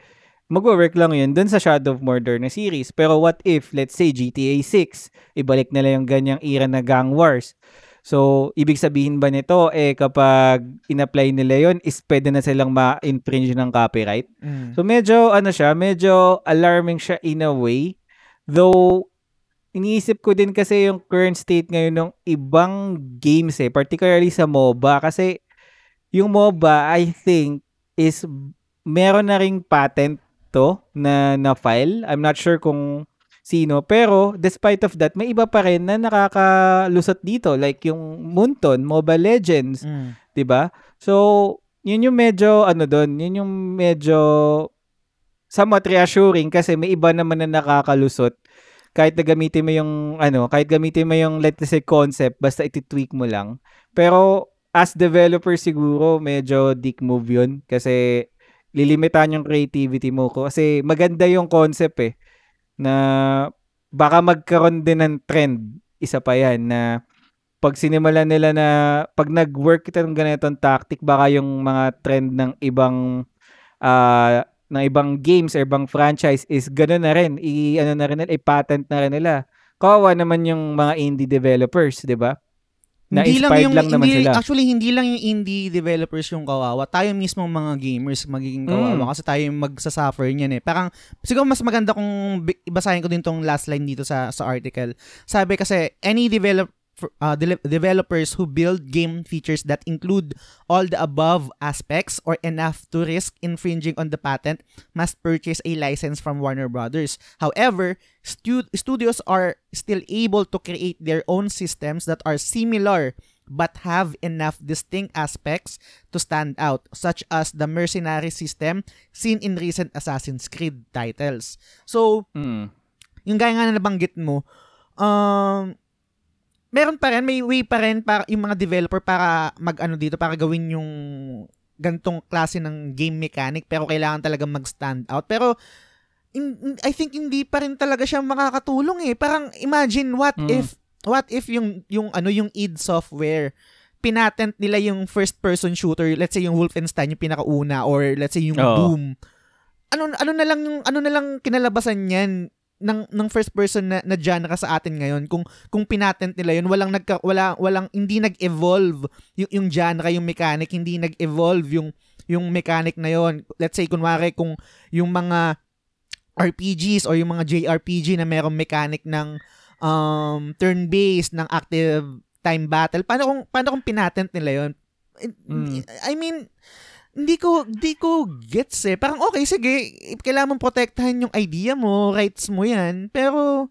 mag-work lang yun dun sa Shadow of Mordor na series. Pero what if, let's say, GTA 6, ibalik nila yung ganyang era na gang wars. So, ibig sabihin ba nito, eh, kapag in-apply nila yon is pwede na silang ma-infringe ng copyright? Mm. So, medyo, ano siya, medyo alarming siya in a way. Though, iniisip ko din kasi yung current state ngayon ng ibang games eh, particularly sa MOBA. Kasi, yung MOBA, I think, is meron na ring patent to na na file. I'm not sure kung sino pero despite of that may iba pa rin na nakakalusot dito like yung Moonton, Mobile Legends, Mm. 'di ba? So, yun yung medyo ano doon, yun yung medyo somewhat reassuring kasi may iba naman na nakakalusot kahit na gamitin mo yung ano, kahit gamitin mo yung let's say concept basta iti-tweak mo lang. Pero as developer siguro medyo dick move yun kasi lilimitan yung creativity mo ko kasi maganda yung concept eh na baka magkaroon din ng trend isa pa yan na pag sinimulan nila na pag nag-work ito ng ganitong tactic baka yung mga trend ng ibang ah ng ibang games or ibang franchise is gano'n na rin i ano na rin nila i-patent na rin nila. Kawawa naman yung mga indie developers 'di ba na Hindi lang yung lang naman hindi, sila Actually, hindi lang yung indie developers yung kawawa. Tayo mismo mga gamers magiging kawawa Mm. kasi tayo yung magsasuffer niyan eh. Parang siguro mas maganda kung basahin ko din tong last line dito sa sa article. Sabi kasi any develop uh, de- developers who build game features that include all the above aspects or enough to risk infringing on the patent must purchase a license from Warner Brothers. However, stu- studios are still able to create their own systems that are similar but have enough distinct aspects to stand out, such as the mercenary system seen in recent Assassin's Creed titles. So, Mm. yung gaya nga na nabanggit mo, um, meron pa rin, may way pa rin para yung mga developer para mag-ano dito, para gawin yung gantong klase ng game mechanic pero kailangan talaga mag-stand out. Pero in- in- I think hindi pa rin talaga siya makakatulong eh. Parang imagine what Mm. if what if yung yung ano yung id software pinatent nila yung first person shooter, let's say yung Wolfenstein yung pinakauna or let's say yung Oo. Doom. Ano ano na lang yung ano na lang kinalabasan niyan ng ng first person na, na genre sa atin ngayon kung kung pinatent nila yun walang nagka, wala walang hindi nag-evolve yung, yung genre yung mechanic hindi nag-evolve yung yung mechanic na yon let's say kunwari kung yung mga RPGs or yung mga JRPG na merong mechanic ng um, turn-based ng active time battle paano kung paano kung pinatent nila yon Mm. I mean hindi ko hindi ko gets eh. Parang okay sige, kailangan mong protektahan yung idea mo, rights mo 'yan, pero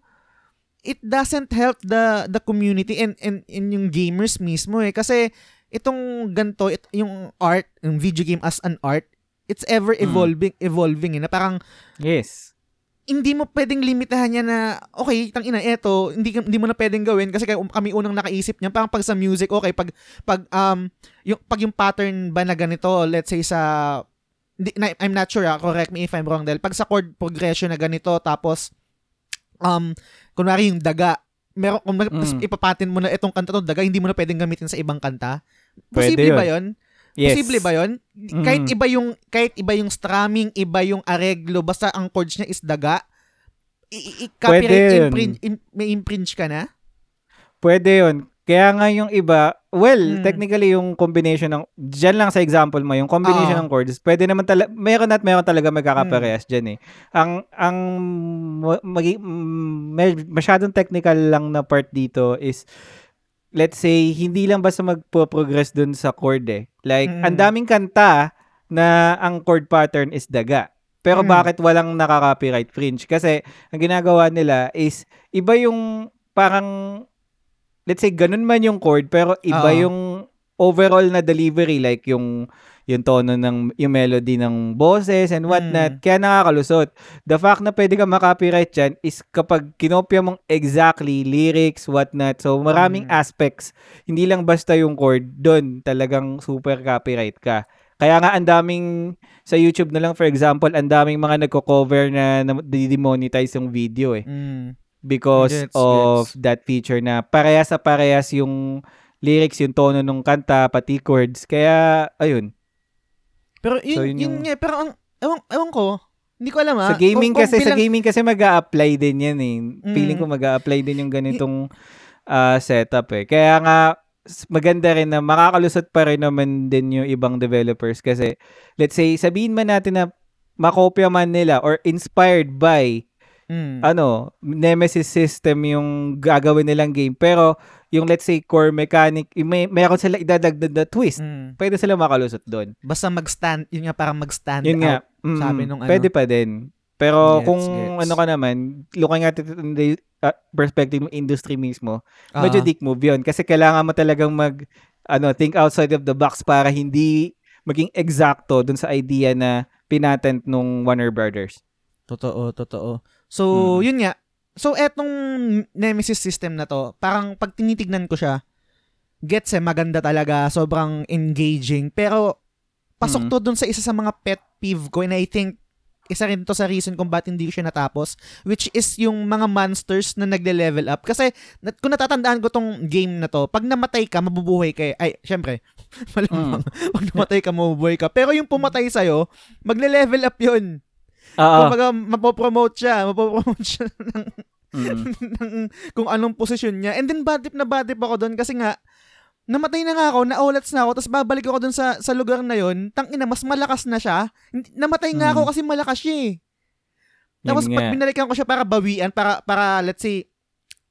it doesn't help the the community and and, and yung gamers mismo eh. Kasi itong ganto it, yung art, yung video game as an art, it's ever evolving evolving eh, na parang yes hindi mo pwedeng limitahan niya na okay, tang ina eto, hindi hindi mo na pwedeng gawin kasi kami unang nakaisip niya. Parang pag sa music, okay, pag pag um yung pag yung pattern ba na ganito, let's say sa na, I'm not sure, ah, correct me if I'm wrong dahil pag sa chord progression na ganito tapos um kunwari yung daga, meron kung Mm. ipapatin mo na itong kanta to daga, hindi mo na pwedeng gamitin sa ibang kanta. Pwede Posible yun. ba 'yon? Yes Posible ba 'yon? Mm. Kahit iba yung kahit iba yung strumming, iba yung areglo, basta ang chords niya is daga. I- i- copyright imprint, im- may infringe ka na? Pwede yun. Kaya nga yung iba, well, Mm. technically yung combination ng, dyan lang sa example mo, yung combination Oo. ng chords, pwede naman talaga, meron at meron talaga Mm. magkakaparehas dyan eh. Ang, ang, ma- magi- mm, masyadong technical lang na part dito is, let's say, hindi lang basta magpo-progress dun sa chord eh. Like, Mm. ang daming kanta na ang chord pattern is daga. Pero Mm. bakit walang nakaka-copyright fringe? Kasi ang ginagawa nila is iba yung parang let's say ganun man yung chord pero iba Oo. yung overall na delivery like yung yung tono ng yung melody ng boses and whatnot Mm. kaya nakakalusot the fact na pwede ka makopyright dyan is kapag kinopya mong exactly lyrics whatnot so maraming Mm. aspects hindi lang basta yung chord doon talagang super copyright ka kaya nga ang daming sa YouTube na lang for example ang daming mga nagko-cover na, na demonetize yung video eh Mm. because Gets, of gets. that feature na parehas sa parehas yung lyrics, yung tono ng kanta, pati chords. Kaya, ayun. Pero yun, So, yun, yun yung- nga, pero ang, ewan, ewan ko, hindi ko alam ah. sa gaming Kung- kung kasi, sa bilang- gaming kasi mag apply din yan eh. Feeling Mm. ko mag apply din yung ganitong ah, setup eh. Kaya nga, maganda rin na makakalusot pa rin naman din yung ibang developers kasi let's say sabihin man natin na makopya man nila or inspired by Mm. ano, Nemesis system yung gagawin nilang game. Pero, yung let's say core mechanic, may, meron sila idadagdag na twist. Mm. Pwede sila makalusot doon. Basta mag-stand, yun nga parang mag-stand Yun nga. out. Mm, Sabi nung ano. Pwede pa din. Pero Gets, kung gets. ano ka naman, looking at it in the uh, perspective ng industry mismo, medyo Ah. dick move yun. Kasi kailangan mo talagang mag, ano, think outside of the box para hindi maging exacto dun sa idea na pinatent nung Warner Brothers. Totoo, totoo. So, Mm. yun nga. So, etong Nemesis system na to, parang pag tinitignan ko siya, gets eh, maganda talaga, sobrang engaging. Pero, pasok Mm. to dun sa isa sa mga pet peeve ko and I think isa rin to sa reason kung ba't hindi ko siya natapos which is yung mga monsters na nagle-level up kasi nat- kung natatandaan ko tong game na to pag namatay ka mabubuhay ka eh. ay syempre malamang pag namatay ka mabubuhay ka pero yung pumatay sa'yo magle-level up yun Oo. Kumbaga, mapopromote siya. Mapopromote siya ng, Mm. ng kung anong posisyon niya. And then, bad trip na bad trip ako doon kasi nga, namatay na nga ako, naulats na ako, tapos babalik ako doon sa, sa lugar na yon tang ina, mas malakas na siya. Namatay nga Mm. ako kasi malakas siya eh. Tapos Yun pag nga. binalikan ko siya para bawian, para, para let's say,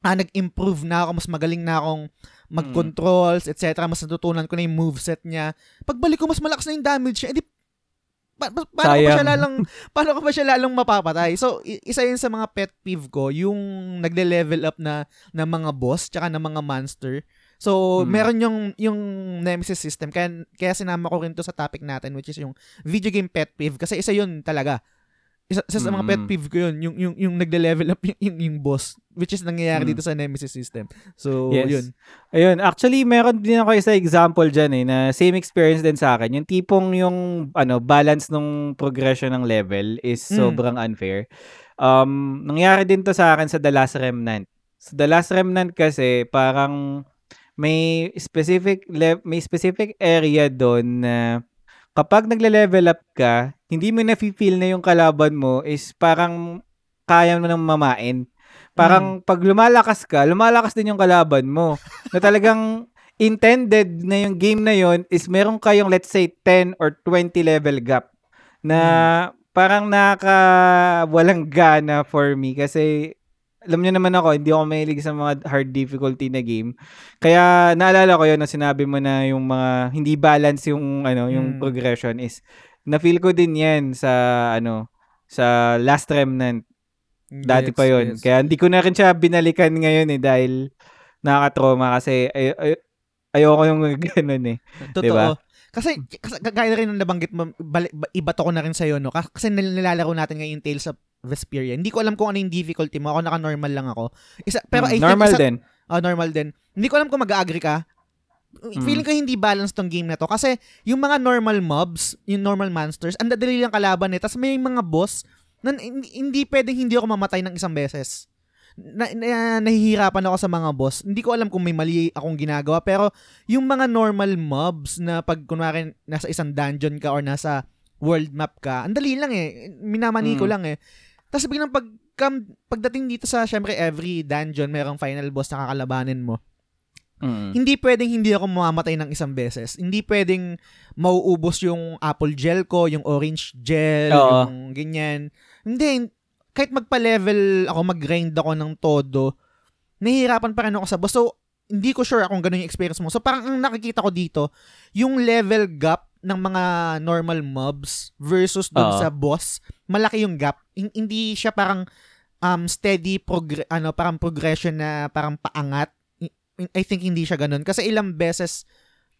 ah, nag-improve na ako, mas magaling na akong mag-controls, etc. Mas natutunan ko na yung moveset niya. Pagbalik ko, mas malakas na yung damage niya. Eh, di, pa- pa- paano ko ba siya Sayang. lalang, paano ko ba siya lalong mapapatay? So, isa yun sa mga pet peeve ko, yung nagle-level up na, na mga boss, tsaka ng mga monster. So, Hmm. meron yung, yung Nemesis system. Kaya, kaya sinama ko rin to sa topic natin, which is yung video game pet peeve. Kasi isa yun talaga. Isa, isa sa mga pet Mm. peeve ko yun, yung, yung, yung nagle-level up yung, yung, yung boss, which is nangyayari Mm. dito sa Nemesis system. So, Yes. yun. Ayun, actually meron din ako isa example diyan eh na same experience din sa akin. Yung tipong yung ano, balance ng progression ng level is Mm. sobrang unfair. Um, nangyari din to sa akin sa The Last Remnant. Sa The Last Remnant kasi parang may specific le- may specific area doon na kapag nagle-level up ka, hindi mo na-feel na yung kalaban mo is parang kaya mo nang mamain. Parang pag lumalakas ka, lumalakas din yung kalaban mo. na talagang intended na yung game na yon is meron kayong let's say 10 or 20 level gap na parang naka walang gana for me kasi alam niyo naman ako, hindi ako mahilig sa mga hard difficulty na game. Kaya naalala ko yun na sinabi mo na yung mga hindi balance yung ano, yung Mm. progression is na-feel ko din 'yan sa ano sa Last Remnant. Dati Gets, pa yun. gets. Kaya hindi ko na rin siya binalikan ngayon eh dahil nakaka-trauma kasi ay, ay, ayoko yung ganun eh. Totoo. Diba? Kasi, kasi gaya rin ng nabanggit mo, bali, ba- ibato ko na rin sa'yo, no? Kas- Kasi nil- nilalaro natin ngayon yung Tales of Vesperia. Hindi ko alam kung ano yung difficulty mo. Ako naka-normal lang ako. Isa, pero Mm, I think normal isa, din. Oh, normal din. Hindi ko alam kung mag-agree ka. Mm. Feeling ko hindi balanced tong game na to. Kasi yung mga normal mobs, yung normal monsters, ang dadali lang kalaban eh. Tapos may mga boss na hindi, hindi pwedeng hindi ako mamatay ng isang beses. Na, na- nahihirapan ako sa mga boss. Hindi ko alam kung may mali akong ginagawa. Pero yung mga normal mobs na pag kunwari nasa isang dungeon ka or nasa world map ka, ang dali lang eh. Minamani ko Mm. lang eh. Tapos biglang pag, kam- pagdating dito sa, syempre, every dungeon, merong final boss na kakalabanin mo Mm. hindi pwedeng hindi ako mamamatay ng isang beses. Hindi pwedeng mauubos yung apple gel ko, yung orange gel, Oo. yung ganyan. Hindi, kahit magpa-level ako, mag-grind ako ng todo, nahihirapan pa rin ako sa boss. So, hindi ko sure kung ganun yung experience mo. So, parang ang nakikita ko dito, yung level gap ng mga normal mobs versus dun Oo. sa boss, malaki yung gap. Hin- Hindi siya parang um, steady progr- ano, parang progression na parang paangat. I- I think hindi siya ganun. Kasi ilang beses,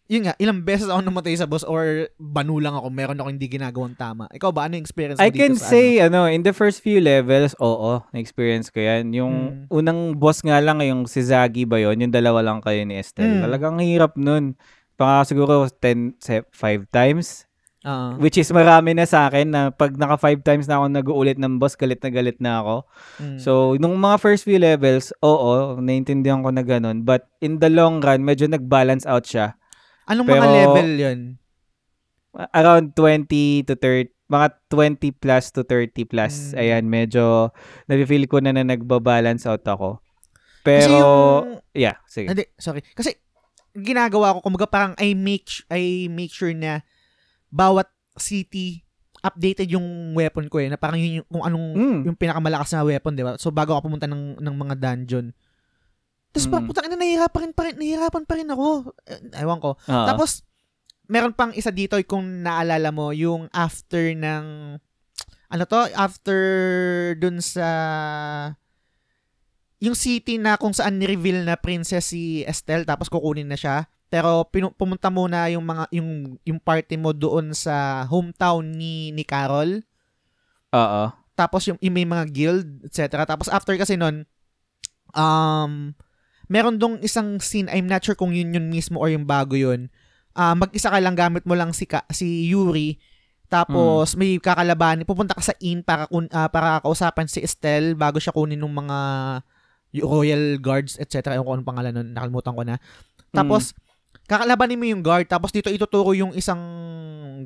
yun nga, ilang beses ako namatay sa boss or banulang ako, meron ako hindi ginagawang tama. Ikaw ba, ano yung experience mo I dito can sa say, ano? in the first few levels, oo, na-experience ko yan. Yung Mm. unang boss nga lang, yung si Zagi ba yun? Yung dalawa lang kayo ni Estelle. Mm. Talagang hirap nun. Paka siguro 10, 5 times. ano? Which is marami na sa akin na pag naka 5 times na ako nag-uulit ng boss, galit na galit na ako. Mm. So, nung mga first few levels, oo, naintindihan ko na ganun. But in the long run, medyo nag-balance out siya. Anong mga pero- level yun? Around 20 to 30, mga 20 plus to 30 plus. Mm. Ayan, medyo nafe-feel ko na na nagba-balance out ako. Pero, yung, yeah, sige. hindi, sorry. Kasi, ginagawa ko, kumbaga parang I make, I make sure na bawat city updated yung weapon ko eh, na parang yun yung, kung anong, Mm. yung pinakamalakas na weapon, di ba? So, bago ako pumunta ng, ng mga dungeon. Tapos, Mm. putang ina, nahihirapan pa rin, nahihirapan pa rin ako. Eh, Ewan ko. Oo. Tapos, meron pang isa dito kung naalala mo, yung after ng ano to, after dun sa yung city na kung saan ni-reveal na princess si Estelle tapos kukunin na siya. Pero pinu- pumunta muna yung mga yung yung party mo doon sa hometown ni ni Carol. Oo. Tapos yung, yung may mga guild, etc. Tapos after kasi nun, um, meron dong isang scene, I'm not sure kung yun yun mismo or yung bago yun. Ah, mag-isa ka lang gamit mo lang si ka, si Yuri. Tapos may kakalaban, pupunta ka sa inn para kun, ah, para kausapan si Estelle bago siya kunin ng mga royal guards, etc. Yung kung anong pangalan nun, nakalimutan ko na. Tapos, kakalabanin mo yung guard, tapos dito ituturo yung isang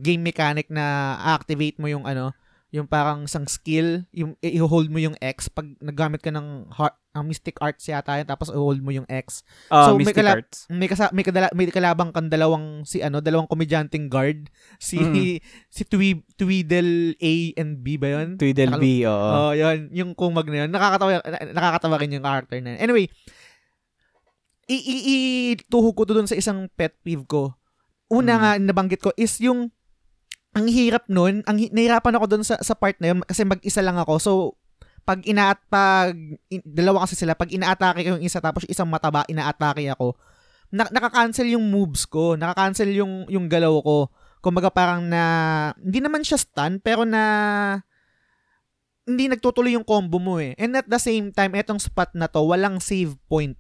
game mechanic na activate mo yung ano, yung parang isang skill, yung i-hold mo yung X pag naggamit ka ng heart, ang mystic arts yata yun, tapos i-hold mo yung X. Ah, So, may Mystic kala- Arts. May kasa, may, kadala, may kalabang kang dalawang si ano, dalawang komedyanteng guard, si Mm. si Twi, Tweedle A and B ba yun? Tweedle B, oo. Oh, yun. Yung kumag na yun. Nakakatawa, na- nakakatawa rin yung character na yun. Anyway, i- i- ituhog ko to dun sa isang pet peeve ko. Una Mm. nga, nabanggit ko, is yung, ang hirap nun, ang hi- nahirapan ako dun sa, sa part na yun, kasi mag-isa lang ako. So, pag inaat, pag, in- dalawa kasi sila, pag inaatake ko yung isa, tapos isang mataba, inaatake ako, na, nakaka-cancel yung moves ko, nakaka-cancel yung, yung galaw ko. Kumbaga parang na, hindi naman siya stun, pero na, hindi nagtutuloy yung combo mo eh. And at the same time, etong spot na to, walang save point.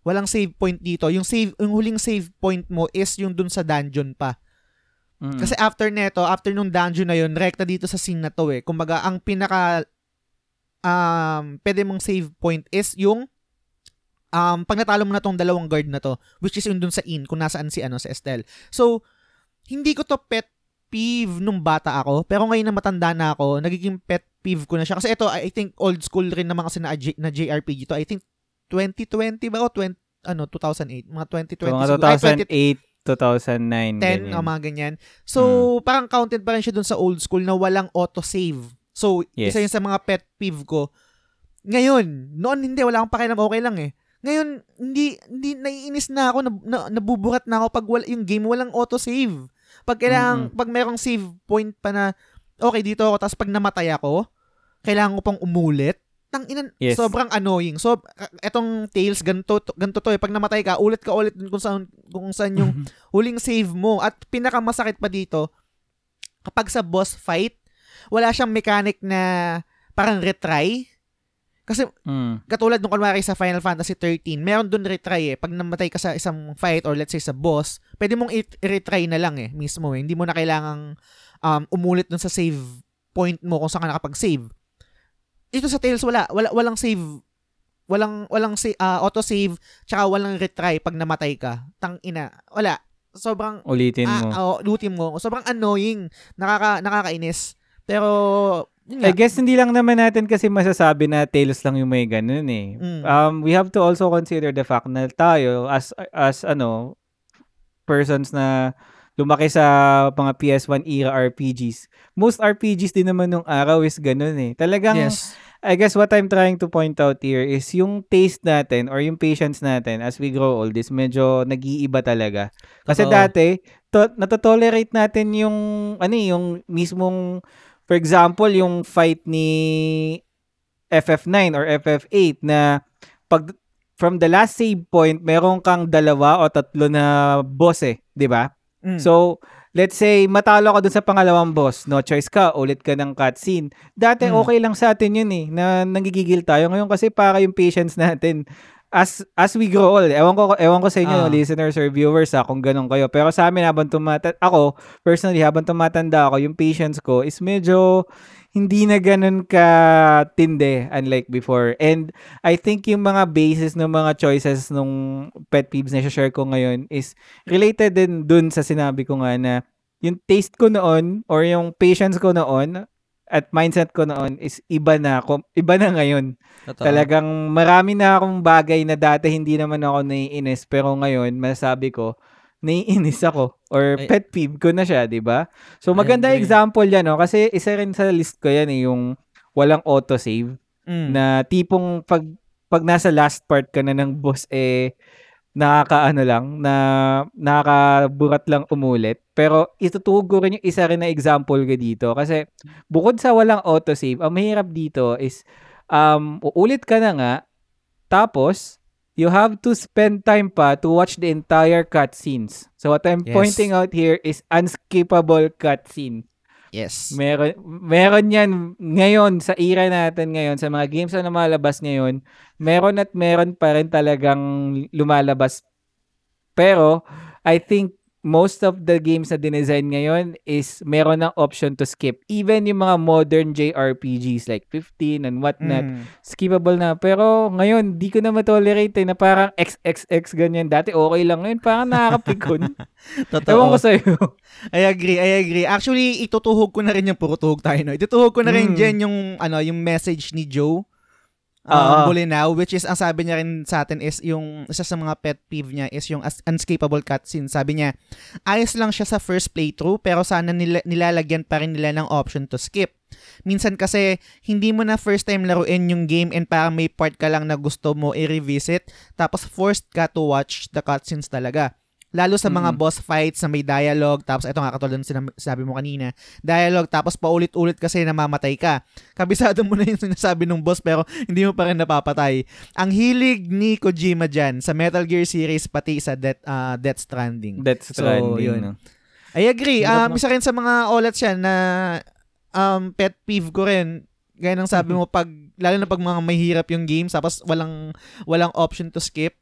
Walang save point dito. Yung save, yung huling save point mo is yung dun sa dungeon pa. Mm. Kasi after neto, after nung dungeon na yun, rekta dito sa scene na to eh. Kumbaga, ang pinaka um, pwede mong save point is yung um, pag natalo mo na tong dalawang guard na to, which is yung dun sa inn, kung nasaan si, ano, si Estelle. So, hindi ko to pet peeve nung bata ako, pero ngayon na matanda na ako, nagiging pet peeve ko na siya. Kasi ito, I think old school rin naman kasi na, na JRPG to. I think 2020 ba o 20, ano, 2008? Mga 2020. So, mga siguro. Ay, 2008, 2009, 10 ganyan. o mga ganyan. So, parang counted pa rin siya dun sa old school na walang auto-save. So, Yes. isa yun sa mga pet peeve ko. Ngayon, noon hindi, wala akong pakialam, okay lang eh. Ngayon, hindi, hindi, naiinis na ako, nab, na, nabuburat na ako pag wala, yung game walang auto-save. Pag kailangan, pag merong save point pa na, okay, dito ako, tapos pag namatay ako, kailangan ko pang umulit. Tang inan, Yes. sobrang annoying. So, etong Tales, ganito, to- ganito to eh. Pag namatay ka, ulit ka ulit kung saan, kung saan yung huling save mo. At pinakamasakit pa dito, kapag sa boss fight, wala siyang mechanic na parang retry. Kasi Mm. katulad nung kunwari sa Final Fantasy 13, meron dun retry eh. Pag namatay ka sa isang fight or let's say sa boss, pwede mong i- retry na lang eh, mismo eh. Hindi mo na kailangang um, umulit dun sa save point mo kung saan ka nakapag-save. Ito sa Tales wala, wala walang save walang walang sa, ah, auto save tsaka walang retry pag namatay ka. Tang ina, wala. Sobrang Ulitin mo. Ah, oh, lutin mo. Sobrang annoying. Nakaka nakakainis. Pero I guess hindi lang naman natin kasi masasabi na Tails lang yung may ganun eh. Mm. Um, we have to also consider the fact na tayo as as ano persons na lumaki sa mga PS1 era RPGs. Most RPGs din naman nung araw is ganun eh. Talagang yes. I guess what I'm trying to point out here is yung taste natin or yung patience natin as we grow old is medyo nag-iiba talaga. Kasi Totoo. dati, to, natotolerate natin yung, ano eh, yung mismong, for example, yung fight ni FF9 or FF8 na pag from the last save point, meron kang dalawa o tatlo na boss eh, di ba? Mm. So, let's say, matalo ka dun sa pangalawang boss, no choice ka, ulit ka ng cutscene. Dati, Mm. okay lang sa atin yun eh, na nangigigil tayo. Ngayon kasi para yung patience natin, as as we grow old, ewan ko, ewan ko sa inyo, Ah. listeners or viewers, ha, kung ganun kayo. Pero sa amin, habang tumata ako, personally, habang tumatanda ako, yung patience ko is medyo hindi na ganun ka tinde unlike before. And I think yung mga basis ng mga choices nung pet peeves na share ko ngayon is related din dun sa sinabi ko nga na yung taste ko noon or yung patience ko noon at mindset ko noon is iba na ko iba na ngayon. Totoo. Talagang marami na akong bagay na dati hindi naman ako naiinis pero ngayon masasabi ko naiinis ako or Ay- pet peeve ko na siya, 'di ba? So maganda example 'yan, no? Kasi isa rin sa list ko 'yan eh, yung walang autosave Mm. na tipong pag pag nasa last part ka na ng boss eh nakakaano lang, na nakakaburat lang umulit. Pero itutuhog ko rin yung isa rin na example ko dito. Kasi bukod sa walang autosave, ang mahirap dito is um, uulit ka na nga, tapos you have to spend time pa to watch the entire cutscenes. So what I'm Yes. pointing out here is unskippable cutscene. Yes. Meron meron 'yan ngayon sa era natin ngayon sa mga games na lumalabas ngayon, meron at meron pa rin talagang lumalabas. Pero I think most of the games na dinesign ngayon is meron ng option to skip. Even yung mga modern JRPGs like 15 and whatnot, Mm. skippable na. Pero ngayon, di ko na matolerate eh, na parang XXX ganyan. Dati okay lang ngayon, parang nakakapikon. Totoo. Ewan ko sa'yo. I agree, I agree. Actually, itutuhog ko na rin yung puro tuhog tayo, no? Itutuhog ko na rin Mm. dyan yung, ano, yung message ni Joe. Oo. Um, Bulinaw, which is, ang sabi niya rin sa atin is yung, isa sa mga pet peeve niya is yung unscapable cutscene. Sabi niya, ayos lang siya sa first playthrough, pero sana nila, nilalagyan pa rin nila ng option to skip. Minsan kasi, hindi mo na first time laruin yung game and parang may part ka lang na gusto mo i-revisit, tapos forced ka to watch the cutscenes talaga. Lalo sa mga Mm. boss fights na may dialogue, tapos ito nga katulad ng sinab- sinabi mo kanina, dialogue, tapos paulit-ulit kasi namamatay ka. Kabisado mo na yung sinasabi ng boss pero hindi mo pa rin napapatay. Ang hilig ni Kojima dyan sa Metal Gear series pati sa Death, ah, Death Stranding. That's So, trending. yun. no? I agree. Um, isa rin sa mga olats yan na um, pet peeve ko rin. Gaya ng sabi mo, pag, lalo na pag mga mahirap yung game, tapos walang, walang option to skip,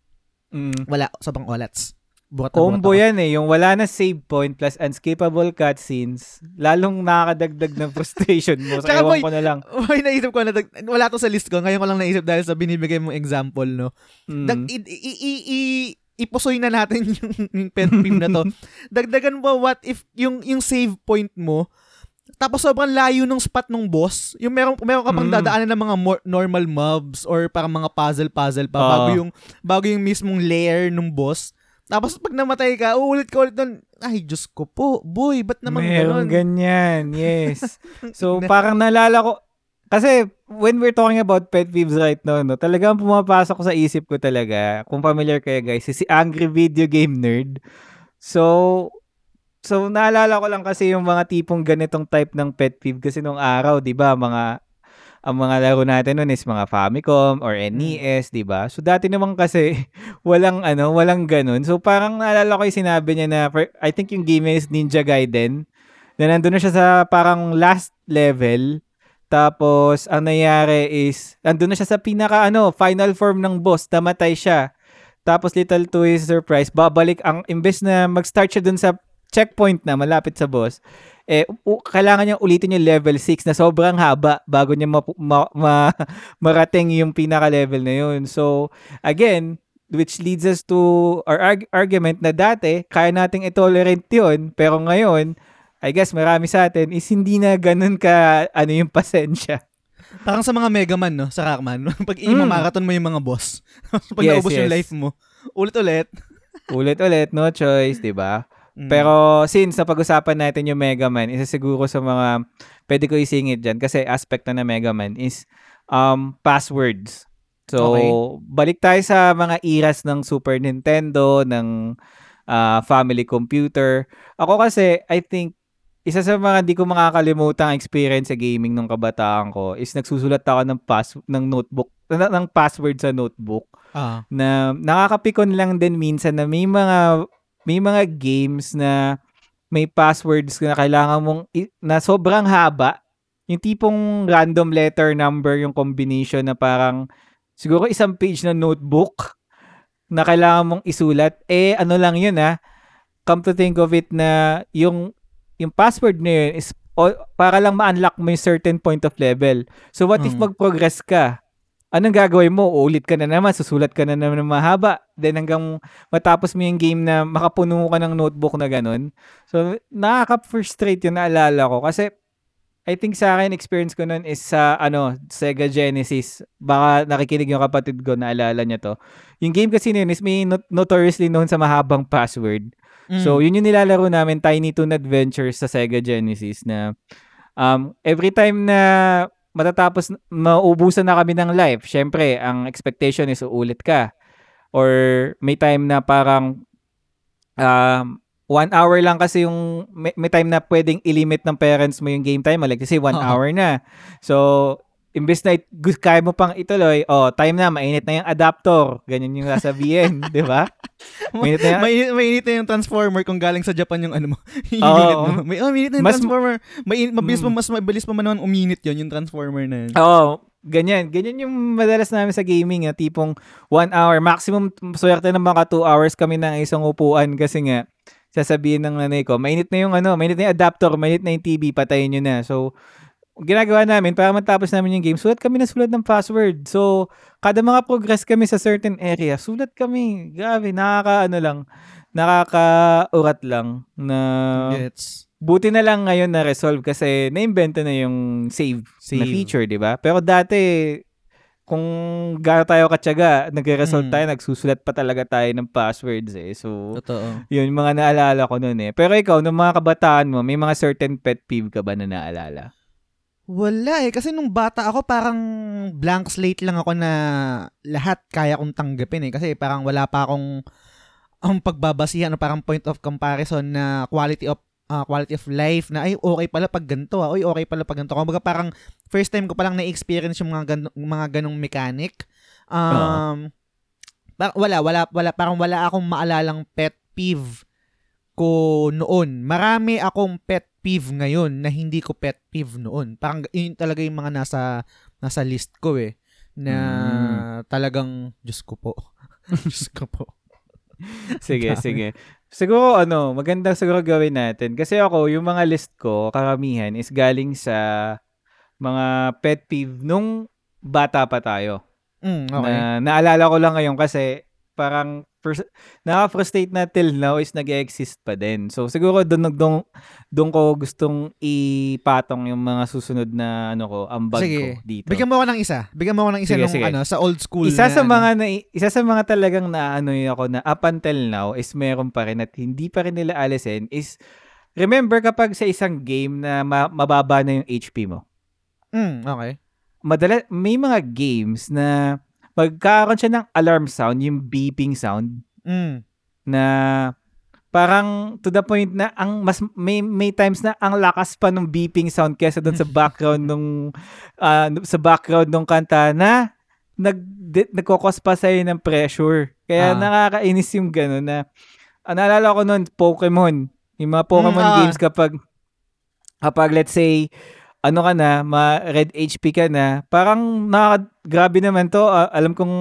Mm. wala, sobrang olats. Burat na Combo burat ako. yan eh. Yung wala na save point plus unskippable cutscenes, lalong nakakadagdag ng frustration mo. So, ewan boy, ko na lang. Uy, naisip ko na, wala to sa list ko. Ngayon ko lang naisip dahil sa binibigay mong example, no? Mm. Dag, i, i, i, i- ipusoy na natin yung, yung pet peeve na to. Dagdagan mo, what if yung, yung save point mo, tapos sobrang layo ng spot ng boss. Yung meron, meron ka pang Mm. dadaanan ng mga more, normal mobs or parang mga puzzle-puzzle pa bago Oo. yung bago yung mismong layer ng boss. Tapos pag namatay ka, uulit ka ulit doon. Ay, Diyos ko po. Boy, ba't naman Meron ganun? ganyan, yes. So, parang nalala ko, kasi when we're talking about pet peeves right now, no, talagang pumapasok sa isip ko talaga, kung familiar kayo guys, si Angry Video Game Nerd. So, so naalala ko lang kasi yung mga tipong ganitong type ng pet peeve kasi nung araw, di ba, mga ang mga laro natin noon is mga Famicom or NES, 'di ba? So dati naman kasi walang ano, walang ganun. So parang naalala ko 'yung sinabi niya na for- I think yung game is Ninja Gaiden. Na nandun na siya sa parang last level. Tapos ang nangyari is nandun na siya sa pinaka ano, final form ng boss, namatay siya. Tapos little to his surprise, babalik ang imbes na mag-start siya dun sa checkpoint na malapit sa boss, eh u- kailangan niya ulitin yung level 6 na sobrang haba bago niya ma- ma- ma- marating yung pinaka-level na yun. So, again, which leads us to our arg- argument na dati, kaya nating i-tolerate yun, pero ngayon, I guess marami sa atin is hindi na ganun ka ano yung pasensya. Parang sa mga Mega Man, no? Sa Rockman. Pag Mm. i-marathon mo yung mga boss. Pag Yes, naubos yung yes. life mo. Ulit-ulit. Ulit-ulit, no choice, di ba? Mm. Pero since napag-usapan natin yung Mega Man, isa siguro sa mga pwede ko isingit dyan kasi aspect na ng Mega Man is um, passwords. So, Okay. balik tayo sa mga eras ng Super Nintendo, ng ah, family computer. Ako kasi, I think, isa sa mga di ko makakalimutang experience sa gaming nung kabataan ko is nagsusulat ako ng pass ng notebook ng, ng password sa notebook Ah. na nakakapikon lang din minsan na may mga may mga games na may passwords na kailangan mong i- na sobrang haba. Yung tipong random letter number yung combination na parang siguro isang page na notebook na kailangan mong isulat. Eh ano lang yun ah. Come to think of it na yung yung password na yun is o- para lang ma-unlock mo yung certain point of level. So what if Mm. mag-progress ka? Anong gagawin mo? Uulit ka na naman, susulat ka na naman ng mahaba. Then hanggang matapos mo yung game na makapuno ka ng notebook na ganun. So, nakaka-frustrate yung naalala ko. Kasi, I think sa akin, experience ko nun is sa, ano, Sega Genesis. Baka nakikinig yung kapatid ko, naalala niya to. Yung game kasi na yun is may not- notoriously known sa mahabang password. Mm. So, yun yung nilalaro namin, Tiny Toon Adventures sa Sega Genesis na um, every time na matatapos, maubusan na kami ng life, syempre, ang expectation is uulit ka. or may time na parang um, one hour lang kasi yung may, may time na pwedeng ilimit ng parents mo yung game time. Like kasi one Oo. hour na. So, imbes na kaya mo pang ituloy, oh, time na, mainit na yung adapter. Ganyan yung sasabihin, di ba? Mainit na yung, Mainit, mainit na yung transformer kung galing sa Japan yung ano mo. yung unit mo. May, oh, mainit na yung Mas- transformer. May, mabilis pa, Mm. mas mabilis pa man naman uminit yun, yung transformer na yun. Oo, ganyan. Ganyan yung madalas namin sa gaming, ah, tipong one hour. Maximum, swerte ng mga two hours kami ng isang upuan kasi nga, sasabihin ng nanay ko, mainit na yung ano, mainit na yung adapter, mainit na yung TV, patayin nyo na. So, ginagawa namin, para matapos namin yung game, sulat kami na sulat ng password. So, kada mga progress kami sa certain area, sulat kami. Grabe, nakaka, ano lang, nakaka-urat lang na Gets. buti na lang ngayon na resolve kasi naimbento na yung save, na Save. feature, di ba? Pero dati, kung gaano tayo katsaga, nagre-resolve Mm. tayo, nagsusulat pa talaga tayo ng passwords eh. So, Totoo. yun, mga naalala ko noon eh. Pero ikaw, nung mga kabataan mo, may mga certain pet peeve ka ba na naalala? Wala eh. Kasi nung bata ako, parang blank slate lang ako na lahat kaya kong tanggapin eh. Kasi parang wala pa akong ang pagbabasihan o parang point of comparison na quality of ah, quality of life na ay okay pala pag ganito ah. Oy, okay pala pag ganito. Kumbaga parang first time ko palang na-experience yung mga gan- mga ganong mechanic. Um pa- wala wala wala parang wala akong maalalang pet peeve ko noon. Marami akong pet peeve ngayon na hindi ko pet peeve noon. Parang yun talaga yung mga nasa nasa list ko eh na talagang Diyos ko po. Diyos ko po. Sige, Dami. sige. Siguro ano, maganda siguro gawin natin. Kasi ako, yung mga list ko, karamihan, is galing sa mga pet peeve nung bata pa tayo. Mm, okay. Na, naalala ko lang ngayon kasi parang first, nakaka-frustrate na till now is nag-exist pa din. So siguro doon doon doon ko gustong ipatong yung mga susunod na ano ko, ambag Sige. ko dito. Bigyan mo ako ng isa. Bigyan mo ako ng isa Sige, nung sige. ano sa old school isa na, sa ano. mga na, isa sa mga talagang naano ako na up until now is meron pa rin at hindi pa rin nila alisin is remember kapag sa isang game na ma- mababa na yung HP mo. Mm, okay. Madala may mga games na magkakaroon siya ng alarm sound, yung beeping sound Mm. na parang to the point na ang mas may may times na ang lakas pa ng beeping sound kaysa doon sa background nung ah, sa background ng kanta na nag di- nagkokos pa sa'yo ng pressure. Kaya Ah. nakakainis yung gano'n na ah, naalala ko noon Pokemon. Yung mga Pokemon Mm, ah. games kapag kapag let's say ano ka na, ma red HP ka na, parang nakaka, grabe naman to. Ah, alam kong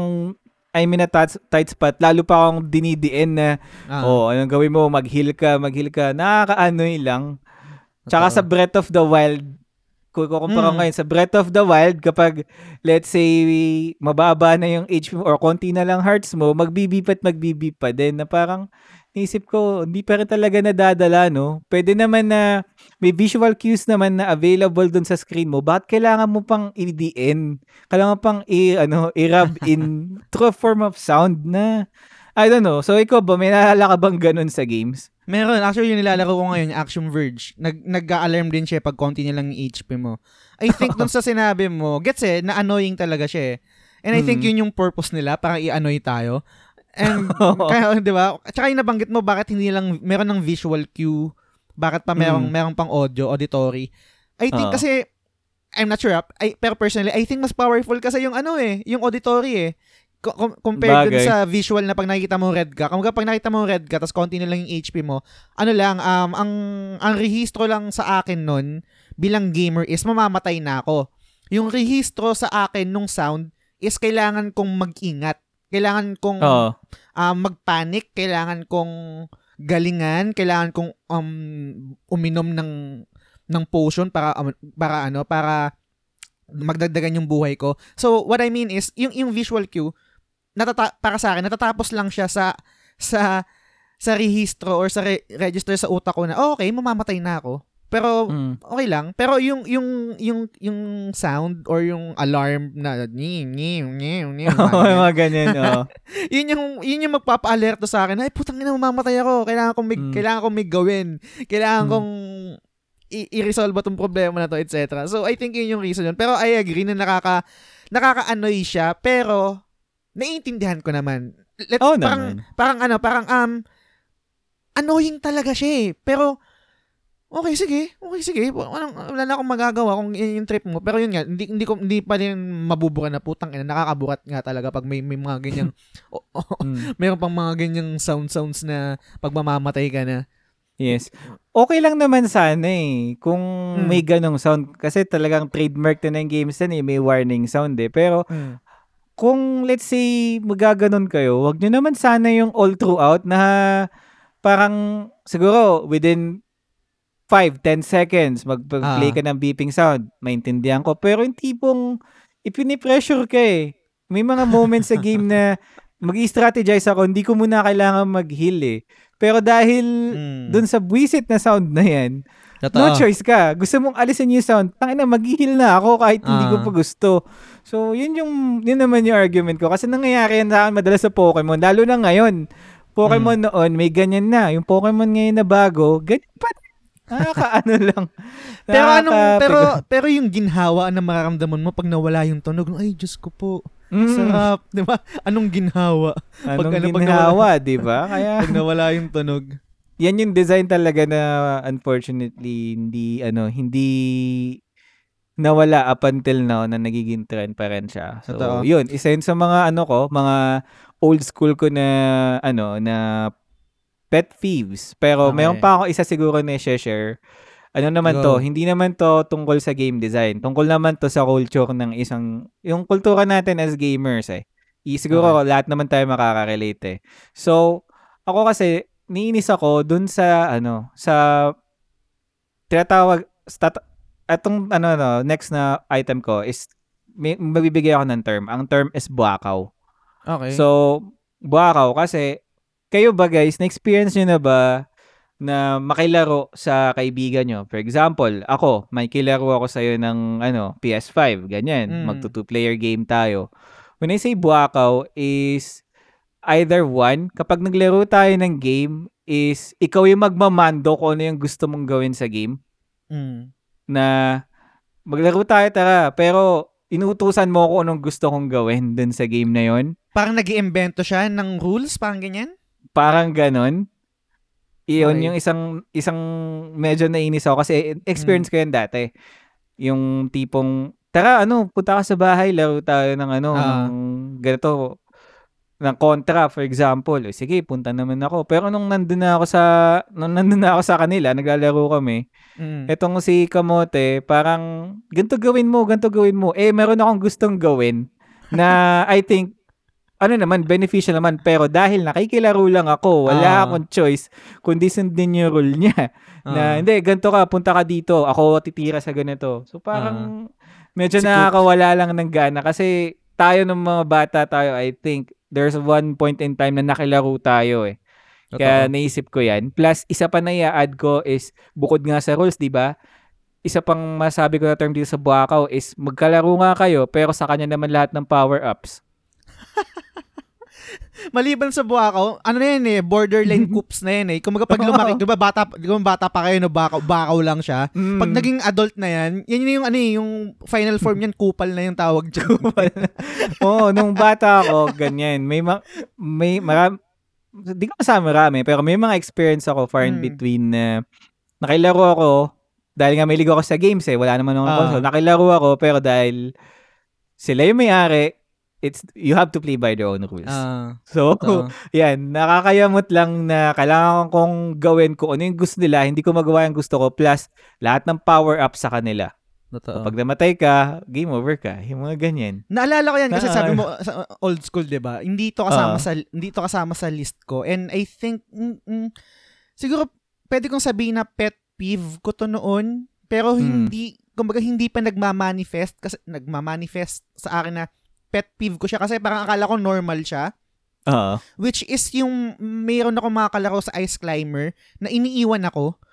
I'm in a tight, tight spot. Lalo pa akong dinidiin na Ah, Oh, anong gawin mo? Mag-heal ka, mag-heal ka. Nakakaanoy lang. Tsaka sa Breath of the Wild, kung kukumpara Mm. ngayon, sa Breath of the Wild, kapag, let's say, mababa na yung HP mo or konti na lang hearts mo, magbibip at magbibip pa din na parang, naisip ko, hindi pa rin talaga nadadala, no? Pwede naman na, may visual cues naman na available dun sa screen mo. Bakit kailangan mo pang i-DN? Kailangan pang i, ano, i-rub in through a form of sound na, I don't know. So, ikaw ba, may naalala ka bang ganun sa games? Meron. Actually, yung nilalaro ko ngayon, yung Action Verge. Nag, nag-alarm din siya pag konti na lang yung HP mo. I think dun sa sinabi mo, gets eh, na-annoying talaga siya eh. And I think Mm. yun yung purpose nila, para i-annoy tayo. And, kaya, di ba? Tsaka yung nabanggit mo, bakit hindi lang, meron ng visual cue, bakit pa merong, Mm. merong pang audio, auditory. I think Oo. kasi, I'm not sure, ah, I, pero personally, I think mas powerful kasi yung ano eh, yung auditory eh. Co- com- compared dun Bagay. sa visual na pag nakikita mo red ka. Kung pag nakita mo red ka, tapos konti na lang yung HP mo, ano lang, um, ang, ang rehistro lang sa akin nun, bilang gamer is mamamatay na ako. Yung rehistro sa akin nung sound is kailangan kong mag-ingat. Kailangan kong Oo. um, magpanic, kailangan kong galingan, kailangan kong um, uminom ng ng potion para um, para ano, para magdagdagan yung buhay ko. So what I mean is yung yung visual cue natata- para sa akin natatapos lang siya sa sa sa rehistro or sa re- register sa utak ko na oh, okay, mamamatay na ako. Pero Mm. okay lang. Pero yung yung yung yung sound or yung alarm na ni ni ni ni mga ganyan, oo. yun yung yun yung magpapa-alerto sa akin ay putang ina mamamatay ako kailangan kong may, Mm. kailangan kong may gawin kailangan Mm. kong i- i-resolve tong problema na to etc so I think yun yung reason yun pero I agree na nakaka nakaka-annoy siya pero naiintindihan ko naman let, Oo parang, naman. parang ano, parang um, annoying talaga siya eh. Pero, okay, sige. Okay, sige. Walang, wala na akong magagawa kung yun yung trip mo. Pero yun nga, hindi, hindi, ko, hindi pa din mabubura na putang ina. Nakakaburat nga talaga pag may, may mga ganyang, o- o- Mm. mayroon pang mga ganyang sound sounds na pag mamamatay ka na. Yes. Okay lang naman sana eh. Kung Mm. may ganong sound. Kasi talagang trademark na ng games na eh. May warning sound eh. Pero kung let's say magaganon kayo, wag nyo naman sana yung all throughout na parang siguro within 5, 10 seconds mag-play Ah. ka ng beeping sound. Maintindihan ko. Pero yung tipong ipinipressure ka eh. May mga moments sa game na mag-strategize ako, hindi ko muna kailangan mag-heal eh. Pero dahil Mm. dun sa buwisit na sound na yan, Totoo. no choice ka. Gusto mong alisin yung sound. Tangina, mag-heal na ako kahit hindi ko Ah. pa gusto. So, yun yung, yun naman yung argument ko. Kasi nangyayari yan sa akin madalas sa Pokemon. Lalo na ngayon. Pokemon Hmm. noon, may ganyan na. Yung Pokemon ngayon na bago, ganyan pa. Nakakaano lang. Pero anong, pero, pero yung ginhawa na mararamdaman mo pag nawala yung tunog, ay, Diyos ko po. Mm, Sarap, di ba? Anong ginhawa? anong ano, pag ginhawa, di ba? Kaya, Pag nawala yung tunog. yan yung design talaga na unfortunately hindi ano hindi nawala up until now na nagiging trend pa rin siya. So, Totoo. yun, isa yun sa mga ano ko, mga old school ko na ano na pet thieves. Pero Okay. mayroon pa ako isa siguro na i-share. Ano naman to, Go. hindi naman to tungkol sa game design. Tungkol naman to sa culture ng isang, yung kultura natin as gamers eh. I, siguro lahat naman tayo makaka-relate eh. So, ako kasi, niinis ako dun sa, ano, sa, tinatawag, stat, atong, ano, no, next na item ko is, may, mabibigay ako ng term. Ang term is buakaw. Okay. So, buakaw kasi, kayo ba guys, na-experience nyo na ba na makilaro sa kaibigan nyo? For example, ako, may kilaro ako sa'yo ng ano, PS5, ganyan. Mm. Magto two-player game tayo. When I say buakaw is either one, kapag naglaro tayo ng game, is ikaw yung magmamando kung ano yung gusto mong gawin sa game Mm. na maglaro tayo tara, pero inuutusan mo ako anong gusto kong gawin dun sa game na yon Parang nag iimbento siya ng rules, parang ganyan? Parang ganon. Iyon Okay. yung isang isang medyo nainis ako kasi experience ko yan dati. Yung tipong tara ano, punta ka sa bahay, laro tayo ng ano, Ah. ng ganito ng kontra for example. O, sige, punta naman ako. Pero nung nandun na ako sa nung nandun na ako sa kanila, naglalaro kami. Mm. Etong si Kamote, parang ganito gawin mo, ganito gawin mo. Eh meron akong gustong gawin na I think ano naman, beneficial naman. Pero dahil nakikilaro lang ako, wala Ah. akong choice, kundi sundin yung rule niya. na, Ah. hindi, ganito ka, punta ka dito, ako titira sa ganito. So parang, medyo. Si Cook. nakakawala lang ng gana. Kasi tayo ng mga bata tayo, I think, there's one point in time na nakilaro tayo eh. Totoo. Kaya naisip ko yan. Plus, isa pa na i-add ko is, bukod nga sa rules, di ba? Isa pang masabi ko na term dito sa Buakaw is, magkalaro nga kayo, pero sa kanya naman lahat ng power-ups. Maliban sa buwakaw, ano na yan eh, borderline coops na yan eh. Kung pag lumaki, di ba bata, di ba bata pa kayo, no, bakaw, bakaw lang siya. Mm. Pag naging adult na yan, yan yun yung ano eh, yung final form yan, kupal na yung tawag dyan. Oo, nung bata ako, ganyan. May, ma- may marami, di ko masama marami, pero may mga experience ako far in Mm. between na nakilaro ako, dahil nga may ligo ako sa games eh, wala naman akong Ah. console. Nakilaro ako, pero dahil sila yung may-ari, it's, you have to play by their own rules. Ah, so, totoo. yan, nakakayamot lang na kailangan kong gawin ko ano yung gusto nila, hindi ko magawa yung gusto ko, plus lahat ng power-up sa kanila. Totoo. Pag namatay ka, game over ka. Yung mga ganyan. Naalala ko yan kasi sabi mo sa old school, 'di ba? Hindi to kasama Ah. sa hindi to kasama sa list ko. And I think mm, mm, siguro pwede kong sabihin na pet peeve ko to noon, pero Hmm. hindi kumbaga hindi pa nagma-manifest kasi nagma-manifest sa akin na pet peeve ko siya kasi parang akala ko normal siya. Oo. Which is yung mayroon ako mga kalaro sa Ice Climber na iniiwan ako.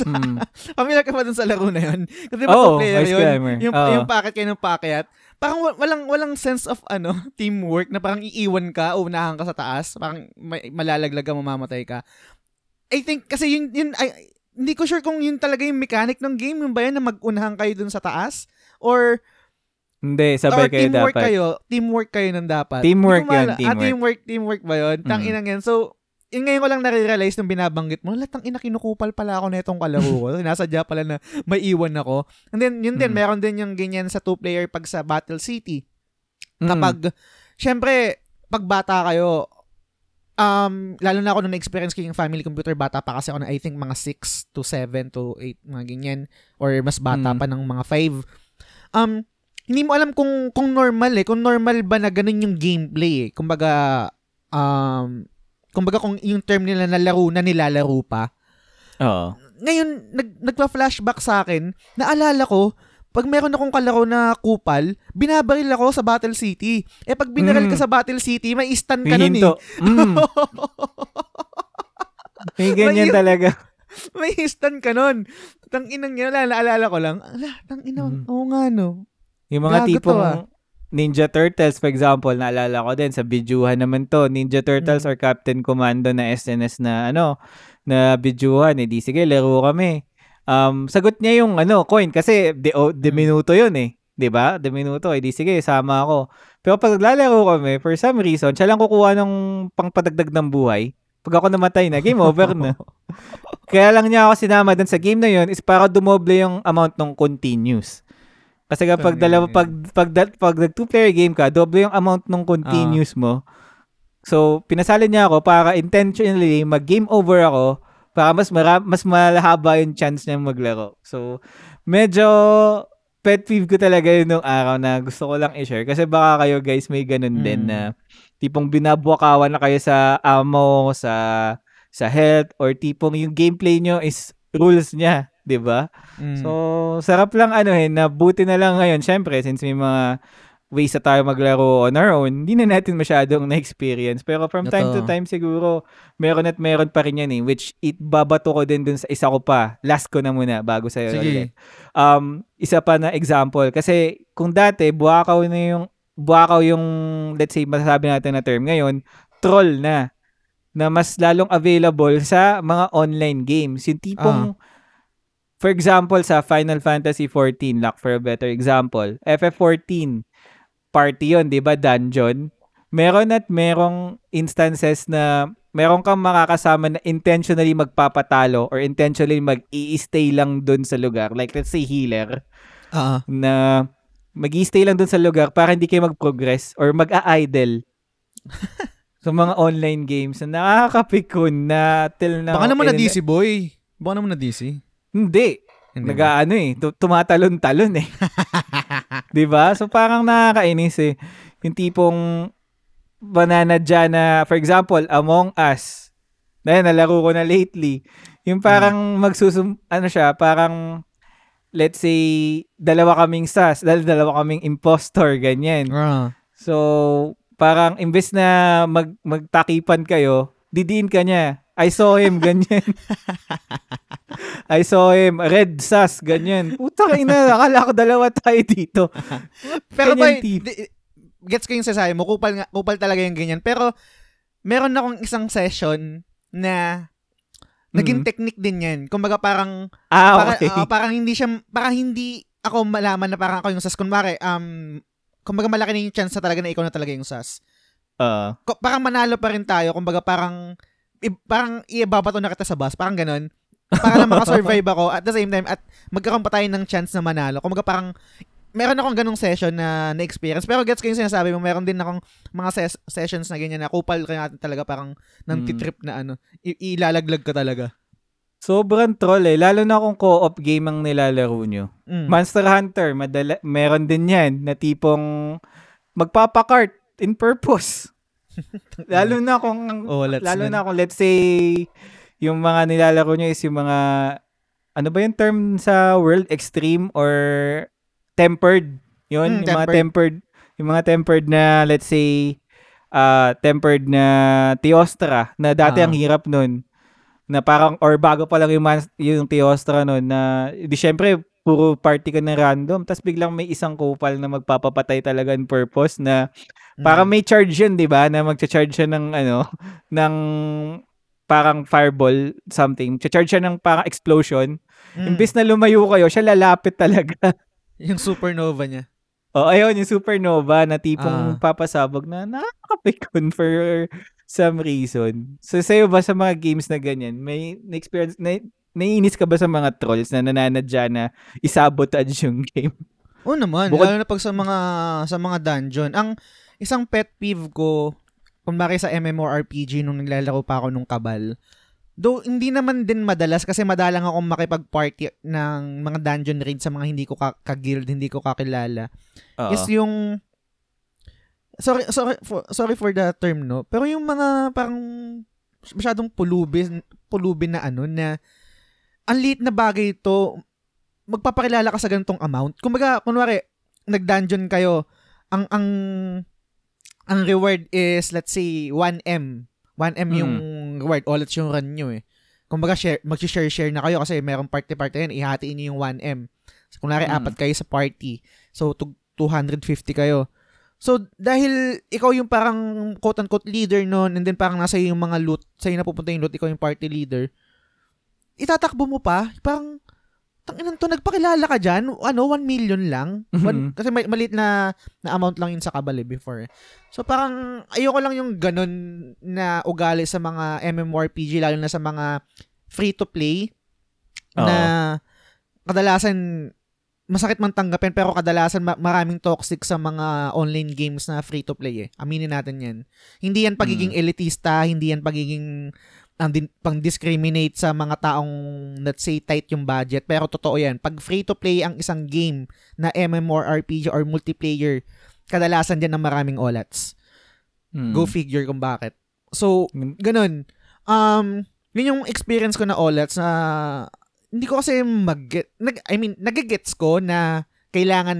Mm. Familiar ka ba dun sa laro na yun? Kasi ba Oo, two-player Ice yun? Climber. Yung, Oo. yung packet kayo ng packet. Parang wa- walang walang sense of ano teamwork na parang iiwan ka o unahan ka sa taas. Parang may, malalaglag ka, mamamatay ka. I think kasi yun, yun ay, hindi ko sure kung yun talaga yung mechanic ng game. Yung ba yan na mag-unahan kayo dun sa taas? Or Hindi, sabay Or kayo teamwork dapat. kayo. Teamwork kayo nang dapat. Teamwork yun, Ah, teamwork. teamwork, teamwork ba yun? Tang Mm. inang yan. So, yun ngayon ko lang nare-realize nung binabanggit mo, latang ina kinukupal pala ako na itong kalaro ko. Nasadya pala na may iwan ako. And then, yun din, Mm. meron din yung ganyan sa two-player pag sa Battle City. Mm. Kapag, syempre, pag bata kayo, um, lalo na ako nung na-experience ko yung family computer, bata pa kasi ako na I think mga 6 to 7 to 8, mga ganyan. Or mas bata Mm. pa ng mga 5. Um, hindi mo alam kung kung normal eh, kung normal ba na ganun yung gameplay eh. Kumbaga, um, kumbaga kung yung term nila na laro na nilalaro pa. Oo. Ngayon, nag, nagpa-flashback sa akin, naalala ko, pag meron akong kalaro na kupal, binabaril ako sa Battle City. Eh pag binaril Mm. ka sa Battle City, may stun ka nun eh. Mm. May ganyan May- talaga. may stun ka nun. Tang inang niya, naalala ko lang. Ala, tang ina, Mm. oo nga no. Yung mga Gago to, tipong ah. Ninja Turtles, for example, naalala ko din sa bidyuhan naman to. Ninja Turtles Mm. or Captain Commando na SNS na ano, na bidyuhan. Eh, di sige, laro kami. Um, sagot niya yung ano, coin kasi de, o, de Mm. minuto yun eh. 'Di ba? De minuto. Eh, di sige, sama ako. Pero pag naglalaro kami, for some reason, siya lang kukuha ng pangpadagdag ng buhay. Pag ako namatay na, game over na. Kaya lang niya ako sinama dun sa game na yun is para dumoble yung amount ng continues. Kasi kapag Tangina dalawa pag pag pag, pag nag two player game ka, doble yung amount ng continues mo. So, pinasali niya ako para intentionally mag game over ako para mas mara- mas malahaba yung chance niya maglaro. So, medyo pet peeve ko talaga yun nung araw na gusto ko lang i-share kasi baka kayo guys may ganun din Mm. na tipong binabuakawan na kayo sa ammo, sa sa health or tipong yung gameplay nyo is rules niya, 'di ba? Mm. So, sarap lang ano eh, na buti na lang ngayon, syempre, since may mga ways na tayo maglaro on our own, hindi na natin masyadong na-experience. Pero from time to Totoo. time siguro, meron at meron pa rin yan eh, which it babato ko din dun sa isa ko pa. Last ko na muna bago sa'yo Sige. ulit. Um, isa pa na example, kasi kung dati, buwakaw na yung, buwakaw yung, let's say, masasabi natin na term ngayon, troll na na mas lalong available sa mga online games. Yung tipong, for example, sa Final Fantasy 14, like for a better example, FF14, party yon di ba, dungeon. Meron at merong instances na meron kang makakasama na intentionally magpapatalo or intentionally mag-i-stay lang dun sa lugar. Like, let's say, healer Ah, na mag stay lang dun sa lugar para hindi kayo mag-progress or mag-a-idle sa mga online games na nakakapikon na till now. baka naman na DC boy. Baka naman na DC. Hindi. Hindi? Nag-ano eh, tu- tumatalon-talon eh. 'Di ba? So parang nakakainis eh. Yung tipong banana dyan na, for example, Among Us. Na nalaro ko na lately. Yung parang magsusum, ano siya, parang, let's say, dalawa kaming sas, dal- dalawa kaming impostor, ganyan. Ah. So, parang imbes na mag, magtakipan kayo, didiin ka niya. I saw him, ganyan. I saw him, red sas, ganyan. Puta ina, akala ko dalawa tayo dito. Pero ba, gets ko yung sasabi mo, kupal, nga, kupal talaga yung ganyan. Pero, meron akong isang session na naging Mm. technique din yan. Kumbaga parang, Ah, parang, okay. ah, parang hindi siya, parang hindi ako malaman na parang ako yung sas. Kunwari, um, kumbaga malaki na yung chance na talaga na ikaw na talaga yung sas. Ah, Ko- parang manalo pa rin tayo. Kumbaga parang, i- parang ibabato na kita sa bus. Parang ganun. Para lang makasurvive ako at the same time at magkaroon pa tayo ng chance na manalo. Kumbaga parang meron akong ganong session na na-experience. Pero gets ko yung sinasabi mo, meron din akong mga ses- sessions na ganyan na kupal ka natin talaga parang nang Mm. titrip na ano. I- ilalaglag ka talaga. sobrang troll eh. Lalo na kung co-op game ang nilalaro nyo. Mm. Monster Hunter, madala, meron din yan na tipong magpapakart in purpose. lalo na kung Oh, lalo na- na kung let's say yung mga nilalaro nyo is yung mga ano ba yung term sa world? Extreme or tempered? Yun Mm, yung mga tempered. yung mga tempered na let's say uh, tempered na Teostra na dati Ah. ang hirap nun. Na parang or bago pa lang yung, mas, yung Teostra nun na di syempre puro party ka na random. Tapos biglang may isang kupal na magpapapatay talaga in purpose na Mm. may charge yun, di ba? Na magcha-charge siya ng ano, ng parang fireball something. Cha-charge siya ng parang explosion. Mm. Imbis na lumayo kayo, siya lalapit talaga. yung supernova niya. Oh, ayun, yung supernova na tipong Ah. papasabog na nakakapikon for some reason. So, sa'yo ba sa mga games na ganyan, may na-experience, na, naiinis ka ba sa mga trolls na nananadya na isabotage yung game? Oo naman, Bukod- lalo na pag sa mga sa mga dungeon. Ang isang pet peeve ko, kumbari sa MMORPG nung naglalaro pa ako nung kabal, though hindi naman din madalas kasi madalang akong makipag-party ng mga dungeon raid sa mga hindi ko ka- ka-guild, hindi ko kakilala. Oo. Is yung sorry sorry for, sorry for the term no pero yung mga parang masyadong pulubin pulubin na ano na ang liit na bagay ito magpapakilala ka sa ganitong amount kumbaga kunwari nag-dungeon kayo ang ang ang reward is let's say 1M 1M yung reward. All it's yung run nyo eh. Kumbaga share mag-share share na kayo kasi merong party party yan ihatiin niyo yung 1M so, kunwari Mm. apat kayo sa party. So to 250 kayo. So, dahil ikaw yung parang quote-unquote leader nun, and then parang nasa yung mga loot, sa'yo napupunta yung loot, ikaw yung party leader, itatakbo mo pa, parang, tanginan to, nagpakilala ka dyan, ano, 1 million lang. One- Mhm. kasi may, maliit na, na amount lang yun sa kabal eh, before. So, parang, ayoko lang yung ganun na ugali sa mga MMORPG, lalo na sa mga free-to-play, Oo. na kadalasan masakit man tanggapin pero kadalasan ma- maraming toxic sa mga online games na free to play eh. Aminin natin 'yan. Hindi yan pagiging elitista, hindi yan pagiging ang din, pang discriminate sa mga taong let's say tight yung budget pero totoo yan. Pag free to play ang isang game na MMORPG or multiplayer, kadalasan diyan ng maraming olats. Mm. Go figure kung bakit. So, ganun. Um, yun yung experience ko na OLEDs na hindi ko kasi mag nag, I mean, nagigets ko na kailangan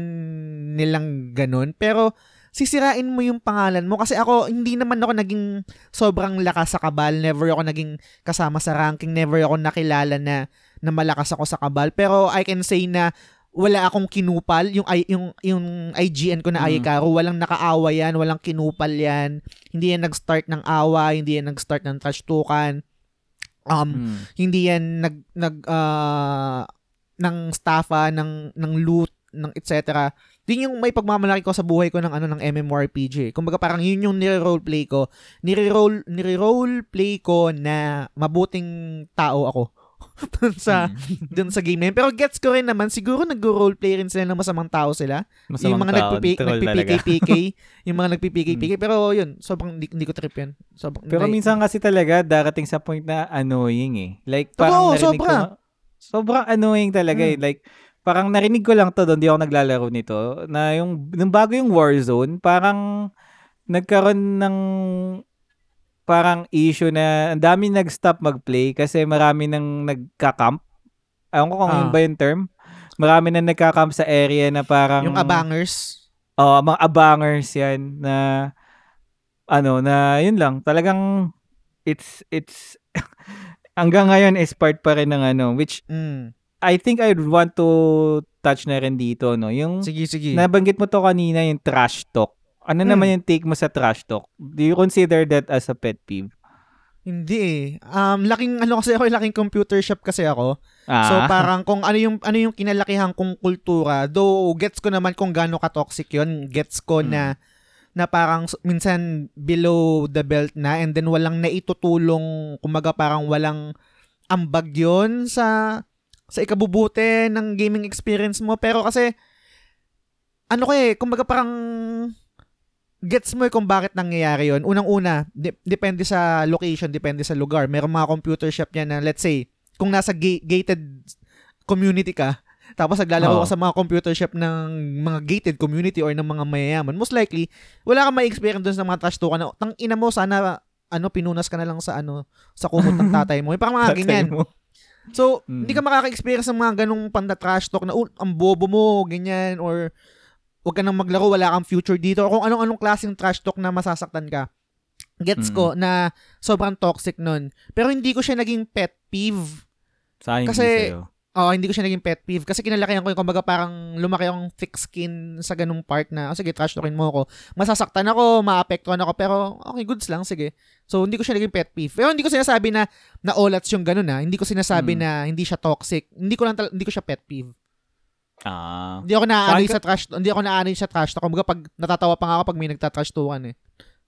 nilang ganun. Pero, sisirain mo yung pangalan mo. Kasi ako, hindi naman ako naging sobrang lakas sa kabal. Never ako naging kasama sa ranking. Never ako nakilala na, na malakas ako sa kabal. Pero, I can say na wala akong kinupal. Yung, yung, yung IGN ko na Mm. Ayikaro, walang nakaawa yan, walang kinupal yan. Hindi yan nag-start ng awa, hindi yan nag-start ng trash tukan. Um, Mm. hindi yan nag nag ah, ng staffa ng ng loot ng etc. Din yung may pagmamalaki ko sa buhay ko ng ano ng MMORPG. Kumbaga parang yun yung nire-role play ko. Nire-role nire-role play ko na mabuting tao ako. dun sa dun sa game na yun. Pero gets ko rin naman siguro nag-role play rin sila ng masamang tao sila. Masamang yung mga. Hmm. nagpipikay-PK, yung mga nagpipikay-PK. Pero yun, sobrang hindi, hindi ko trip yan. Sobrang, Pero like- minsan kasi talaga darating sa point na annoying eh. Like Totoo, parang narinig sobra. ko, sobrang annoying talaga eh. Hmm. Like parang narinig ko lang to doon, di ako naglalaro nito, na yung, nung bago yung Warzone, parang nagkaroon ng parang issue na ang dami nag-stop mag-play kasi marami nang nagka-camp. Ayaw ko kung Ah. yun ba yung term. Marami na nagka-camp sa area na parang... yung abangers. Oh, mga abangers 'yan na ano na yun lang. Talagang it's it's hanggang ngayon is part pa rin ng ano which Mm. I think I would want to touch na rin dito no. Yung Sige, sige. nabanggit mo to kanina yung trash talk. Ano Hmm. naman yung take mo sa trash talk? Do you consider that as a pet peeve? Hindi eh. Um, laking, ano kasi ako, laking computer shop kasi ako. Ah, So parang kung ano yung, ano yung kinalakihan kong kultura, though gets ko naman kung gaano ka-toxic yun, gets ko Mm. na, na parang minsan below the belt na and then walang naitutulong, kumaga parang walang ambag yun sa, sa ikabubuti ng gaming experience mo. Pero kasi, ano ko eh, kumbaga parang gets mo eh kung bakit nangyayari yon Unang-una, de- depende sa location, depende sa lugar. Merong mga computer shop yan na let's say, kung nasa ga- gated community ka, tapos naglalaro Oo. ka sa mga computer shop ng mga gated community or ng mga mayayaman, most likely, wala kang ma-experience dun sa mga trash talk na, tang ina mo, sana, ano, pinunas ka na lang sa, ano, sa kumot ng tatay mo. Yung parang mga ganyan. mo. So, Mm. hindi ka makaka-experience ng mga ganong panda trash talk na, "Oh, ang bobo mo, ganyan, or wag ka nang maglaro, wala kang future dito, or kung anong-anong klaseng trash talk na masasaktan ka. Gets Mm. ko na sobrang toxic nun. Pero hindi ko siya naging pet peeve. Sa akin, Kasi- sa'yo. Oo, hindi ko siya naging pet peeve. Kasi kinalakihan ko yung kumbaga parang lumaki akong thick skin sa ganung part na, oh, sige, trash talkin mo ako. Masasaktan ako, maapektuhan ako, pero okay, goods lang, sige. So, hindi ko siya naging pet peeve. Pero hindi ko sinasabi na na olats yung ganun ha. Hindi ko sinasabi Mm. na hindi siya toxic. Hindi ko lang tal- hindi ko siya pet peeve. Ah. Hindi ako naaanoy sa trash, hindi ako naaanoy sa trash talk. Kumbaga pag natatawa pa nga ako pag may nagtatrash talkan eh.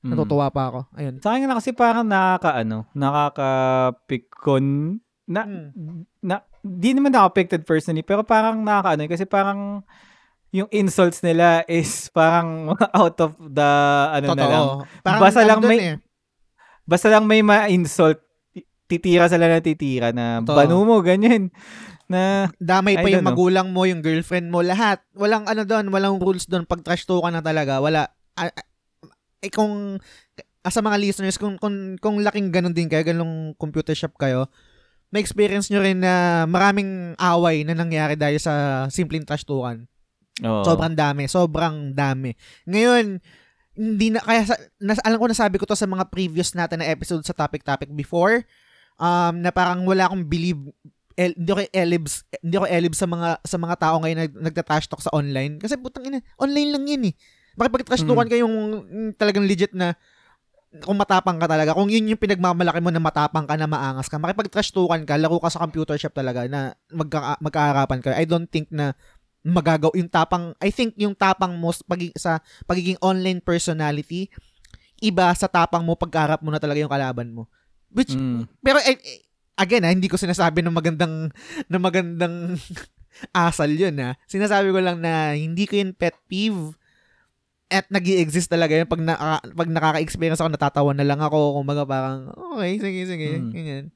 mm. Natutuwa pa ako. Ayun. Sa akin na kasi parang nakaka ano, nakaka-pikon na Hmm. na di naman ako affected personally pero parang nakakaano kasi parang yung insults nila is parang out of the ano na lang. Totoo. Parang Basta lang may- eh. Basta lang may ma-insult, ti- titira sila na titira na Totoo. banu mo ganyan. Na Damay pa yung know. magulang mo, yung girlfriend mo, lahat. Walang ano doon, walang rules doon. Pag trash talk ka na talaga, wala. Ah, eh kung ah, sa mga listeners, kung, kung, kung laking ganun din kayo, ganung computer shop kayo, may experience nyo rin na maraming away na nangyari dahil sa simpleng trash talkan. Oo. Sobrang dami, sobrang dami. Ngayon, hindi na kaya sa, nas, alam ko nasabi ko to sa mga previous natin na episode sa topic topic before um na parang wala akong believe el, hindi ako elibs hindi ako elibs sa mga sa mga tao ngayon na nag, nagta-trash talk sa online kasi putang ina online lang yan eh makipag-trash talkan Mm. kayong talagang legit na kung matapang ka talaga, kung yun yung pinagmamalaki mo na matapang ka na maangas ka, makipag-trash talkan ka, laro ka sa computer shop talaga na magka, magkaarapan ka. I don't think na magagaw yung tapang I think yung tapang mo sa pagi, sa pagiging online personality iba sa tapang mo pagkaharap mo na talaga yung kalaban mo which Mm. pero eh, eh, again ah, hindi ko sinasabi na magandang na magandang asal yun ha sinasabi ko lang na hindi ko yun pet peeve at nag exist talaga yun pag, na, pag nakaka-experience ako natatawa na lang ako kumbaga parang okay sige sige Mm. ganyan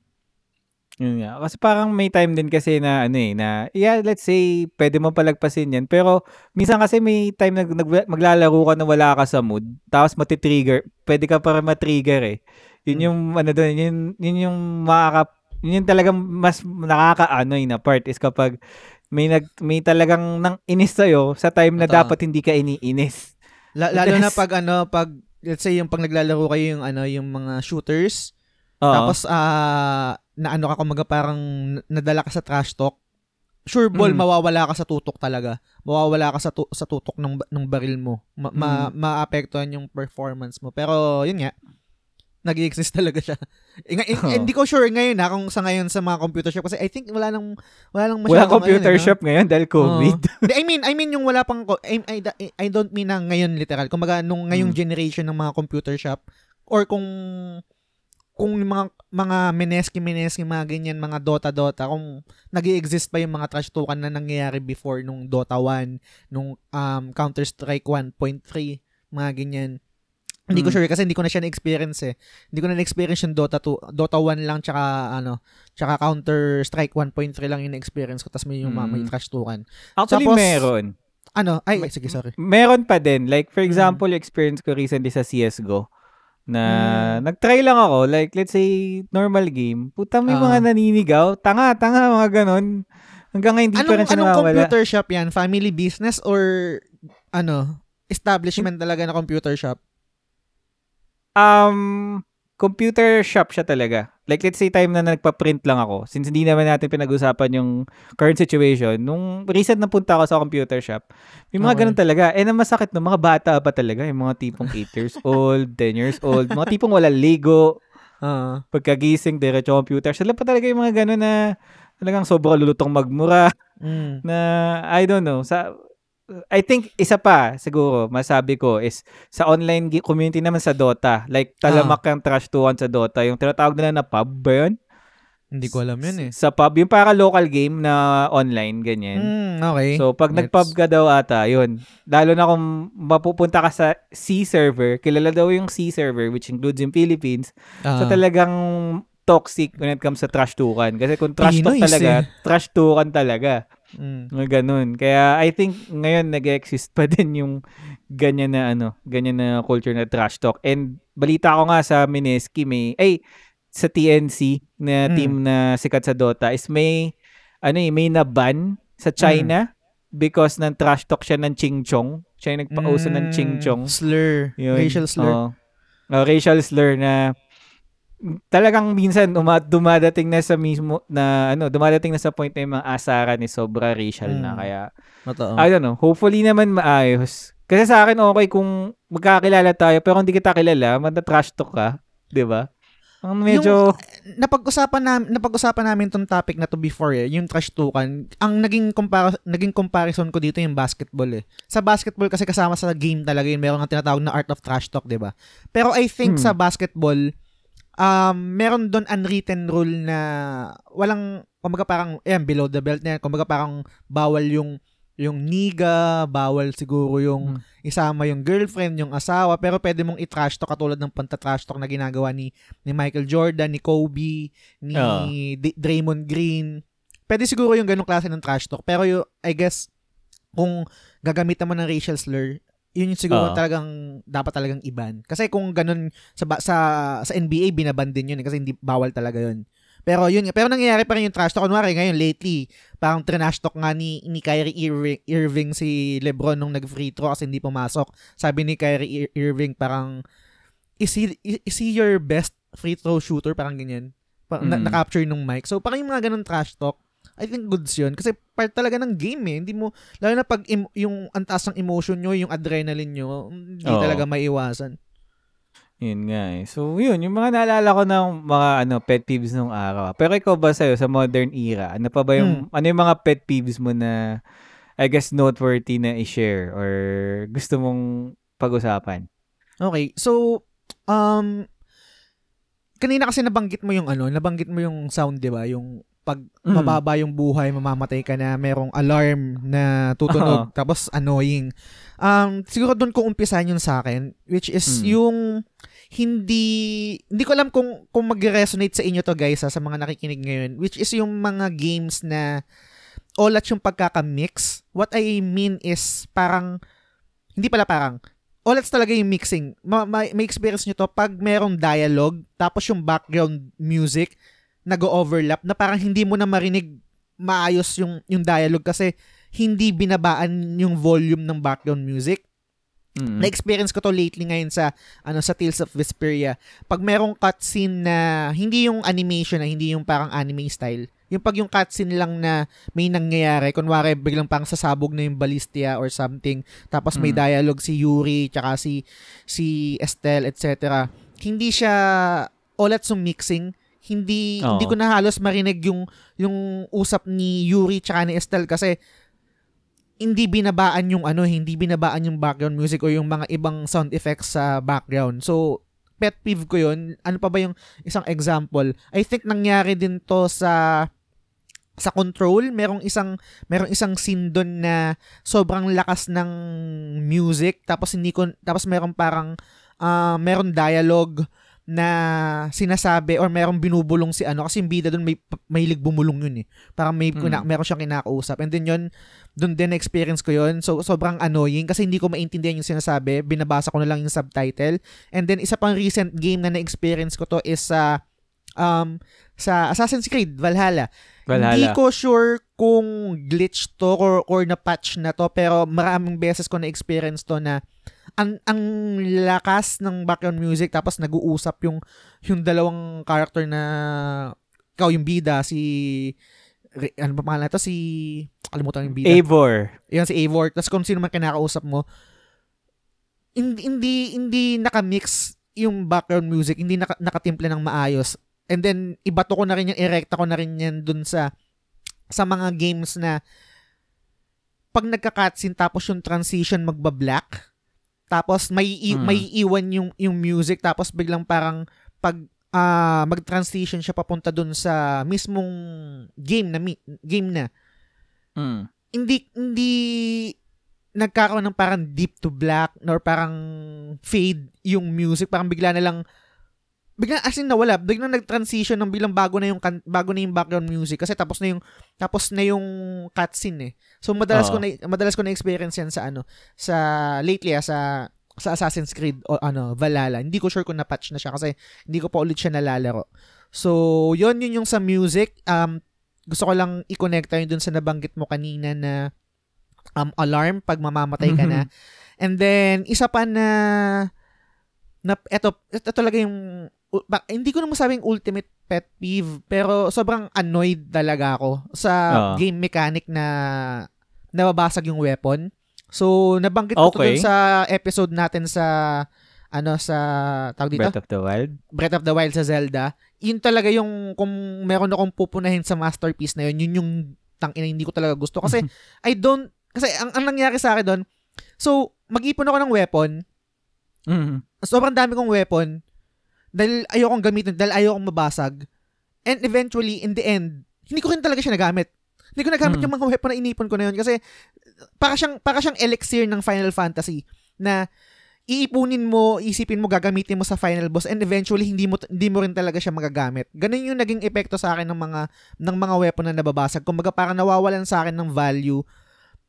Yun nga. Kasi parang may time din kasi na ano eh, na yeah, let's say, pwede mo palagpasin yan. Pero minsan kasi may time na nag, maglalaro ka na wala ka sa mood. Tapos matitrigger. Pwede ka para matrigger eh. Yun Mm. yung ano doon, yun, yun yung makaka, yun yung talagang mas nakakaano eh, na part is kapag may nag may talagang nang inis sa'yo sa time na Totoo. dapat hindi ka iniinis. La- lalo na pag ano pag let's say yung pag naglalaro kayo yung ano yung mga shooters Oo. Tapos, ah, na ano ka, kumaga parang nadala ka sa trash talk. Sure ball, Mm. mawawala ka sa tutok talaga. Mawawala ka sa, tu- sa tutok ng, ng baril mo. Ma- ma- Mm. maapektuhan yung performance mo. Pero, yun nga, nag exist talaga siya. Eh, nga- eh, Oo. Hindi ko sure ngayon ha, kung sa ngayon sa mga computer shop. Kasi I think wala nang, wala nang wala masyadong computer ngayon, eh, no? shop ngayon dahil COVID. Hindi, I mean, I mean yung wala pang I, I, I don't mean na ngayon literal. Kumbaga nung ngayong Mm. generation ng mga computer shop or kung kung mga mga Mineski Mineski mga ganyan mga Dota Dota kung nag-exist pa yung mga trash talkan na nangyayari before nung Dota 1 nung um, Counter Strike 1.3 mga ganyan hindi ko Mm. sure kasi hindi ko na siya na-experience eh. Hindi ko na na-experience yung Dota 2, Dota 1 lang tsaka ano, tsaka Counter Strike 1.3 lang yung na-experience ko tapos may yung mga may Mm. trash talkan. Actually, Tapos- meron. Ano? Ay, May- sige, sorry. Meron pa din. Like, for Mm. example, experience ko recently sa CSGO na Mm. nag-try lang ako. Like, let's say, normal game. Puta, may Ah. mga naninigaw. Tanga, tanga, mga ganon. Hanggang ngayon, hindi Anong, rin siya anong nawawala. computer shop yan? Family business or ano? Establishment talaga na computer shop? Um, computer shop siya talaga. Like, let's say time na nagpa-print lang ako. Since hindi naman natin pinag-usapan yung current situation, nung recent na punta ako sa computer shop, may mga Okay. ganun talaga. And ang masakit no, mga bata pa talaga. Yung mga tipong 8 years old, 10 years old, mga tipong wala ligo, Ah. pagkagising, diretso computer. Sila pa talaga yung mga gano'n na talagang sobrang lulutong magmura Mm. na I don't know. Sa I think isa pa siguro masabi ko is sa online community naman sa Dota. Like talamak Ah. yung trash tuwan sa Dota. Yung tinatawag nila na pub ba yun? Hindi ko alam yun eh. Sa pub. Yung para local game na online, ganyan. Mm, okay. So, pag Gets. nag-pub ka daw ata, yun. Lalo na kung mapupunta ka sa C server, kilala daw yung C server, which includes yung Philippines. Ah. So, talagang toxic when it comes sa trash tukan. Kasi kung trash talk talaga, eh. trash tukan talaga. Mm. Mga ganun. Kaya I think ngayon nag-exist pa din yung ganyan na ano, ganyan na culture na trash talk. And balita ko nga sa Mineski may ay sa TNC na Mm. team na sikat sa Dota is may ano eh, may na-ban sa China because ng trash talk siya ng Ching Chong. Siya yung nagpauso ng Mm, Ching Chong. Slur. Yun. Racial slur. Oh, racial slur na talagang minsan uma, dumadating na sa mismo na ano, dumadating na sa point na yung mga asaran ni sobra racial na Mm. kaya Totoo. I don't know, hopefully naman maayos. Kasi sa akin okay kung magkakilala tayo pero hindi kita kilala, manda trash talk ka, 'di ba? Ang medyo... napag-usapan namin napag-usapan namin tong topic na to before eh, yung trash talkan. Ang naging compar- naging comparison ko dito yung basketball eh. Sa basketball kasi kasama sa game talaga yun, meron nga tinatawag na art of trash talk, 'di ba? Pero I think Hmm. sa basketball um meron doon unwritten rule na walang kumbaga parang ayan, below the belt na yan. Kumbaga parang bawal yung yung niga, bawal siguro yung Hmm. isama yung girlfriend, yung asawa, pero pwede mong i-trash talk katulad ng panta-trash talk na ginagawa ni ni Michael Jordan, ni Kobe, ni Oo. D- Draymond Green. Pwede siguro yung ganong klase ng trash talk. Pero yung, I guess, kung gagamitan mo ng racial slur, yun yung siguro Oo. talagang dapat talagang iban. Kasi kung ganun sa sa sa NBA binaban din yun eh, kasi hindi bawal talaga yun. Pero yun, pero nangyayari pa rin yung trash talk. Kunwari ngayon, lately, parang trinash talk nga ni, ni Kyrie Irving, Irving si Lebron nung nag-free throw kasi hindi pumasok. Sabi ni Kyrie Ir- Irving parang, is he, is he your best free throw shooter? Parang ganyan. Na- Mm. na-capture nung mic. So parang yung mga ganun trash talk, I think goods yun. Kasi part talaga ng game eh. Hindi mo, lalo na pag em- yung antas ng emotion nyo, yung adrenaline nyo, hindi Oo. talaga maiwasan. Yun nga eh. So, yun. Yung mga naalala ko ng mga ano, pet peeves nung araw. Pero ikaw ba sa'yo, sa modern era, ano pa ba yung, ano yung mga pet peeves mo na, I guess, noteworthy na i-share or gusto mong pag-usapan? Okay. So, um, kanina kasi nabanggit mo yung ano, nabanggit mo yung sound, di ba? Yung pag Mm. mababa yung buhay, mamamatay ka na, merong alarm na tutunog, tapos annoying. Um, siguro doon ko umpisahan yun sa akin, which is Mm. yung hindi, hindi ko alam kung, kung mag-resonate sa inyo to guys ha, sa mga nakikinig ngayon, which is yung mga games na olat yung pagkakamix. What I mean is parang, hindi pala parang, olats talaga yung mixing. Ma- ma- may experience nyo to pag merong dialogue, tapos yung background music, nag-overlap na parang hindi mo na marinig maayos yung, yung dialogue kasi hindi binabaan yung volume ng background music. Mm. Na-experience ko to lately ngayon sa ano sa Tales of Vesperia. Pag merong cutscene na hindi yung animation na hindi yung parang anime style. Yung pag yung cutscene lang na may nangyayari, kunwari biglang parang sasabog na yung ballistia or something, tapos may Mm. dialogue si Yuri tsaka si si Estelle, etc. Hindi siya ulit yung mixing. Hindi Oo. hindi ko na halos marinig yung yung usap ni Yuri tsaka ni Estelle kasi hindi binabaan yung ano, hindi binabaan yung background music o yung mga ibang sound effects sa background. So, pet peeve ko yun. Ano pa ba yung isang example? I think nangyari din to sa sa control, merong isang merong isang scene doon na sobrang lakas ng music tapos hindi ko tapos merong parang ah, meron dialogue na sinasabi or merong binubulong si ano kasi yung bida doon may mahilig bumulong yun eh. Parang may Mm. kuna, meron siyang kinakausap. And then yun doon din experience ko yun. So sobrang annoying kasi hindi ko maintindihan yung sinasabi. Binabasa ko na lang yung subtitle. And then isa pang recent game na na-experience ko to is sa um sa Assassin's Creed Valhalla. Valhalla. Hindi ko sure kung glitch to or, or na-patch na to pero maraming beses ko na-experience to na ang, ang lakas ng background music tapos nag-uusap yung yung dalawang character na ikaw yung bida si ano ba pangalan to si kalimutan yung bida. Eivor. yan si Eivor. Tapos kung sino man kinakausap mo hindi hindi, hindi nakamix yung background music. Hindi naka, nakatimple ng maayos. And then ibato ko na rin yan erekta ko na rin yan dun sa sa mga games na pag nagka-cutscene tapos yung transition magba-black tapos may i- Mm. may iwan yung yung music tapos biglang parang pag ah, mag-transition siya papunta dun sa mismong game na mi- game na Mm. hindi hindi nagkakaroon ng parang deep to black or parang fade yung music parang bigla na lang bigla as in nawala. Biglang nag-transition ng biglang bago na yung kan- bago na yung background music kasi tapos na yung tapos na yung cutscene eh. So madalas ko Oo. na madalas ko na experience yan sa ano sa lately ah, sa sa Assassin's Creed o ano Valhalla. Hindi ko sure kung na-patch na siya kasi hindi ko pa ulit siya nalalaro. So yon yun yung sa music. Um gusto ko lang i-connecta yun dun sa nabanggit mo kanina na um, alarm pag mamamatay ka na. And then, isa pa na, na eto, eto talaga yung, u- ba- hindi ko na masabing ultimate pet peeve, pero sobrang annoyed talaga ako sa Ah. game mechanic na nababasag yung weapon. So, nabanggit ko to Okay. dun sa episode natin sa ano sa tawag dito? Breath of the Wild. Breath of the Wild sa Zelda, yun talaga yung kung meron akong pupunahin sa masterpiece na yun, yun yung tang ina hindi ko talaga gusto kasi I don't kasi ang, ang nangyari sa akin doon, so mag-ipon ako ng weapon, Mm. sobrang dami kong weapon dahil ayokong gamitin, dahil ayokong mabasag. And eventually, in the end, hindi ko rin talaga siya nagamit. Hindi ko nagamit Mm. yung mga weapon na inipon ko na yun kasi para siyang, para siyang elixir ng Final Fantasy na iipunin mo, isipin mo, gagamitin mo sa final boss and eventually hindi mo hindi mo rin talaga siya magagamit. Ganun yung naging epekto sa akin ng mga ng mga weapon na nababasag. Kumbaga parang nawawalan sa akin ng value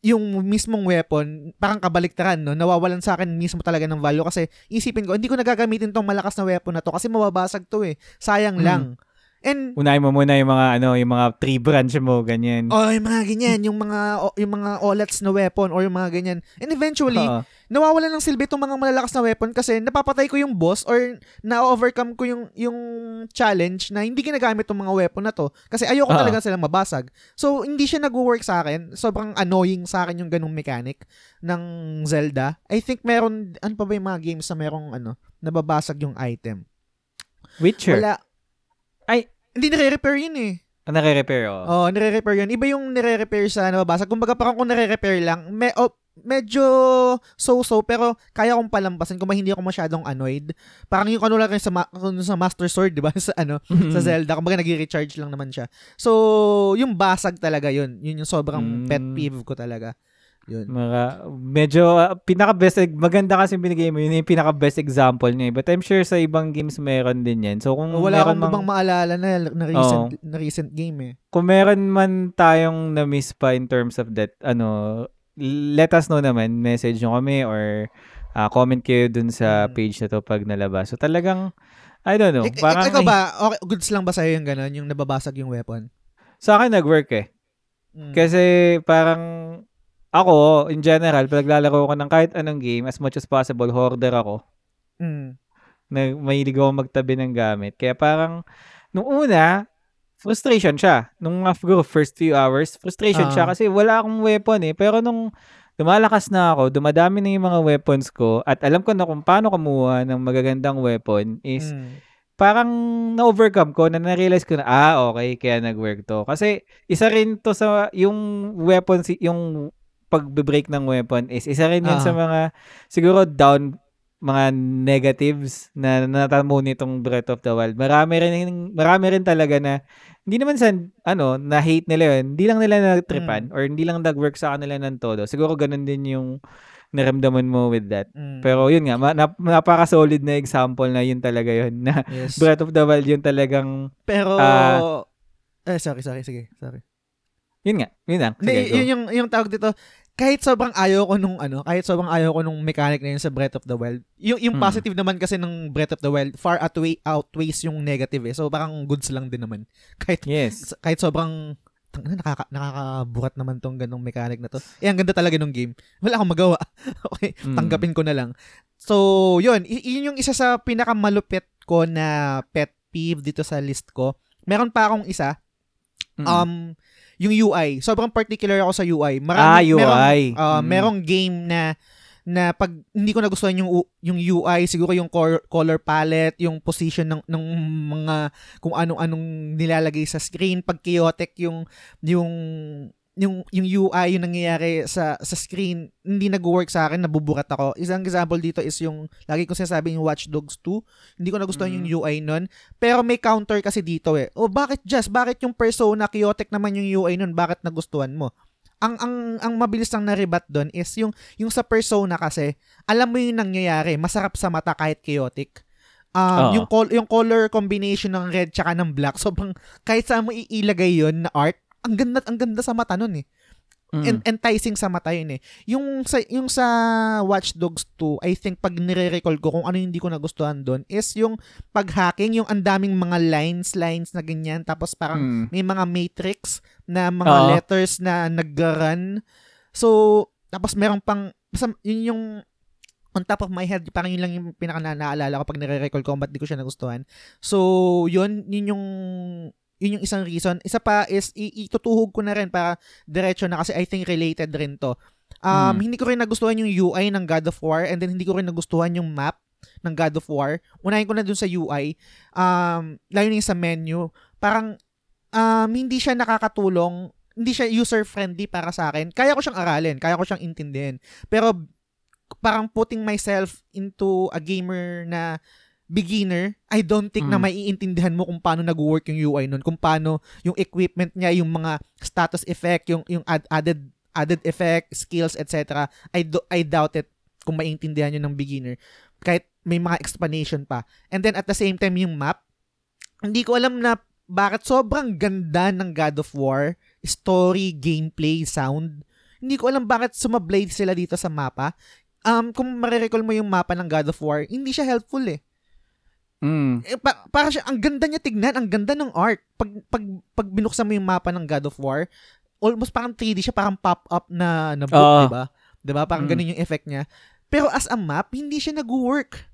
yung mismong weapon, parang kabaliktaran, no? Nawawalan sa akin mismo talaga ng value kasi isipin ko, hindi ko nagagamitin tong malakas na weapon na to kasi mababasag to eh. Sayang Mm. lang. And Unahin mo muna yung mga ano, yung mga tree branch mo, ganyan. oh, yung mga ganyan, yung mga o- yung mga olats na weapon or yung mga ganyan. And eventually, Oo. nawawalan ng silbi itong mga malalakas na weapon kasi napapatay ko yung boss or na-overcome ko yung yung challenge na hindi ginagamit itong mga weapon na to kasi ayoko Ah. talaga silang mabasag. So, hindi siya nag-work sa akin. Sobrang annoying sa akin yung ganung mechanic ng Zelda. I think meron, ano pa ba yung mga games na merong ano, nababasag yung item? Witcher. Wala. Hindi nire-repair yun eh. Ah, nare-repair, oh. Oo, oh, nire-repair yun. Iba yung nire-repair sa nababasag. Kumbaga parang kung nire-repair lang, me, oh, medyo so-so pero kaya kong palampasin kung hindi ako masyadong annoyed. Parang yung ano lang sa, ma- sa Master Sword, di ba? sa ano, sa Zelda. Kumbaga nag-recharge lang naman siya. So, yung basag talaga yun. Yun yung sobrang Mm. pet peeve ko talaga. Yun. Mga, medyo, uh, pinaka-best, maganda kasi binigay mo, yun yung pinaka-best example niya. eh. But I'm sure sa ibang games meron din yan. So, kung Wala meron akong mang, maalala na, na, recent, na recent game eh. kung meron man tayong na-miss pa in terms of that, ano, let us know naman, message nyo kami or ah, comment kayo dun sa Mm. page na to pag nalabas. So, talagang, I don't know, ik- parang, ikaw ba, okay, goods lang ba sa'yo yung gano'n, yung nababasag yung weapon? sa akin nag-work eh. Mm. Kasi parang ako, in general, pag naglalaro ko ng kahit anong game, as much as possible, hoarder ako. Mm. Na mahilig ako magtabi ng gamit. Kaya parang, nung una, frustration siya. Nung after first few hours, frustration siya Ah. kasi wala akong weapon eh. Pero nung lumalakas na ako, dumadami na yung mga weapons ko, at alam ko na kung paano kumuha ng magagandang weapon is, Mm. parang na-overcome ko na na-realize ko na, ah, okay, kaya nag-work to. Kasi isa rin to sa, yung weapon, si- yung pag-break ng weapon is isa rin yun Ah. sa mga, siguro down, mga negatives na natamo nitong Breath of the Wild. Marami rin, marami rin talaga na, hindi naman sa, ano, na-hate nila yun. Hindi lang nila nagtripan or hindi lang nag-work sa kanila ng todo. Siguro ganun din yung naramdaman mo with that. Mm. Pero yun nga, ma- nap- napaka-solid na example na yun talaga yun. Na yes. Breath of the Wild yun talagang, Pero, Ah. eh, sorry, sorry, sige, sorry. Yun nga, yun lang. Hindi, Sige, go. yun yung, yung tawag dito, kahit sobrang ayaw ko nung ano, kahit sobrang ayaw ko nung mechanic na yun sa Breath of the Wild, yung, yung Hmm. positive naman kasi ng Breath of the Wild, far outweigh, outweighs yung negative eh. So, parang goods lang din naman. Kahit, Yes. kahit sobrang, tang, nakaka, nakakaburat naman tong ganong mechanic na to. Eh, ang ganda talaga nung game. Wala akong magawa. okay, Mm. tanggapin ko na lang. So, yun. Yun yung isa sa pinakamalupit ko na pet peeve dito sa list ko. Meron pa akong isa. Mm. Um, yung UI. Sobrang particular ako sa UI. ah, Marami, UI. Merong, uh, Mm. merong game na na pag hindi ko nagustuhan yung yung UI, siguro yung cor- color palette, yung position ng ng mga kung anong-anong nilalagay sa screen, pag chaotic yung yung yung yung UI yung nangyayari sa sa screen hindi nag-work sa akin nabuburat ako. Isang example dito is yung lagi ko sinasabi yung Watch Dogs 2 hindi ko nagustuhan Mm. yung UI nun. Pero may counter kasi dito eh. Oh bakit just bakit yung persona chaotic naman yung UI nun? Bakit nagustuhan mo? Ang ang ang mabilis lang na rebat doon is yung yung sa persona kasi alam mo yung nangyayari. Masarap sa mata kahit chaotic. Um, Oo. yung col- yung color combination ng red tsaka ng black sobrang kahit saan mo iilagay yon na art ang ganda ang ganda sa mata nun eh Mm. en- enticing sa mata yun eh. Yung sa yung sa Watch Dogs 2, I think pag nire-recall ko kung ano yung hindi ko nagustuhan doon is yung pag-hacking, yung ang daming mga lines, lines na ganyan tapos parang Mm. may mga matrix na mga Oo. letters na nag-run. So, tapos meron pang yun yung on top of my head, parang yun lang yung pinaka na naalala ko pag nire-recall ko ba't di ko siya nagustuhan. So, yun, yun yung yun yung isang reason. Isa pa is itutuhog ko na rin para diretso na kasi I think related rin to. Um, Hmm. Hindi ko rin nagustuhan yung UI ng God of War and then hindi ko rin nagustuhan yung map ng God of War. Unahin ko na dun sa UI. Um, lalo na sa menu. Parang um, hindi siya nakakatulong, hindi siya user-friendly para sa akin. Kaya ko siyang aralin, kaya ko siyang intindihin. Pero parang putting myself into a gamer na beginner, I don't think na Mm. maiintindihan mo kung paano nag-work yung UI nun, kung paano yung equipment niya, yung mga status effect, yung yung add, added added effect, skills, etc. I do, I doubt it kung maiintindihan yun ng beginner. Kahit may mga explanation pa. And then at the same time yung map, hindi ko alam na bakit sobrang ganda ng God of War, story, gameplay, sound. Hindi ko alam bakit sumablade sila dito sa mapa. Um, kung marirecall mo yung mapa ng God of War, hindi siya helpful eh. Mm. Eh, pa- para siya, ang ganda niya tignan, ang ganda ng art. Pag, pag, pag binuksan mo yung mapa ng God of War, almost parang 3D siya, parang pop-up na, na book, Oo. di ba? Di ba? Parang Mm. ganun yung effect niya. Pero as a map, hindi siya nag-work.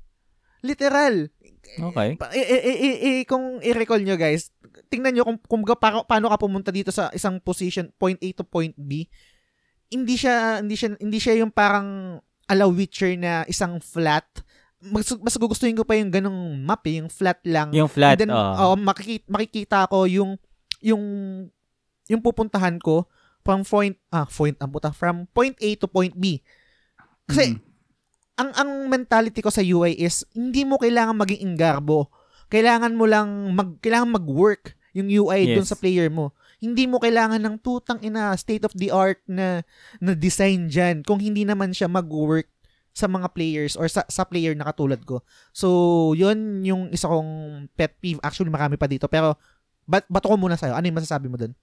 Literal. Okay. Pa- i- i- i- i- kung i-recall nyo guys, tingnan nyo kung, kung ga- pa- paano ka pumunta dito sa isang position, point A to point B. Hindi siya, hindi siya, hindi siya yung parang ala Witcher na isang flat. Mas, mas gugustuhin ko pa yung ganong map eh, yung flat lang. Yung flat, And then, oh. oh, makikita, makikita ko yung, yung, yung pupuntahan ko from point, ah, point, ang puta, from point A to point B. Kasi, Mm. ang ang mentality ko sa UI is hindi mo kailangan maging ingarbo. Kailangan mo lang mag kailangan mag-work yung UI dun Yes. sa player mo. Hindi mo kailangan ng tutang ina state of the art na na design diyan kung hindi naman siya mag-work sa mga players or sa sa player na katulad ko. So, 'yun yung isa kong pet peeve. Actually, marami pa dito pero bat bato ko muna sa'yo. Ano yung masasabi mo dun?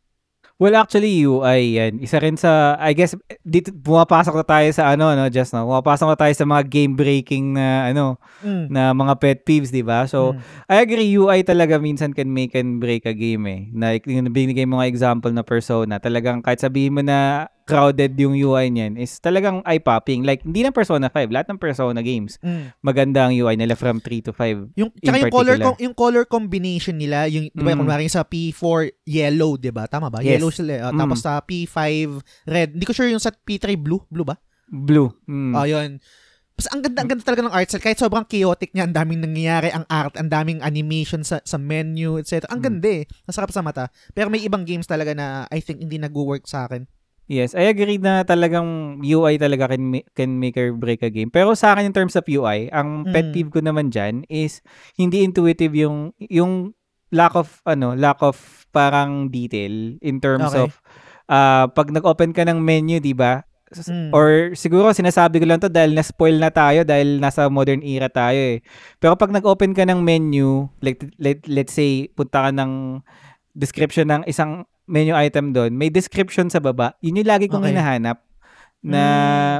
Well, actually, UI yan. Isa rin sa, I guess, dito, pumapasok na tayo sa ano, no, just no? Pumapasok na tayo sa mga game-breaking na, ano, Mm. na mga pet peeves, di ba? So, Mm. I agree, UI talaga minsan can make and break a game eh. Like, yung binigay mo nga example na persona, talagang kahit sabihin mo na crowded yung UI niyan, is talagang eye-popping. Like, hindi ng Persona 5, lahat ng Persona games, Mm. maganda ang UI nila from 3 to 5. Yung In tsaka yung color com- yung color combination nila, yung 'di ba Mm. kunwari sa P4 yellow, 'di ba? Tama ba? Yes. Yellow sila. Ah, Mm. Tapos sa P5 red. Hindi ko sure yung sa P3 blue, blue ba? Blue. Mm. Ah, yun. Mas ang ganda, ang ganda talaga ng art style. Kahit sobrang chaotic niya, ang daming nangyayari, ang art, ang daming animation sa sa menu, etc. Ang Mm. ganda eh. Masarap sa mata. Pero may ibang games talaga na I think hindi nag-work sa akin. Yes, I agree na talagang UI talaga can, ma- can make or break a game. Pero sa akin in terms of UI, ang pet Mm. peeve ko naman dyan is hindi intuitive yung yung lack of ano, lack of parang detail in terms Okay. of ah pag nag-open ka ng menu, 'di ba? Mm. Or siguro sinasabi ko lang to dahil na-spoil na tayo dahil nasa modern era tayo eh. Pero pag nag-open ka ng menu, like let, let's say punta ka ng description ng isang menu item doon, may description sa baba. Yun yung lagi kong Okay. hinahanap na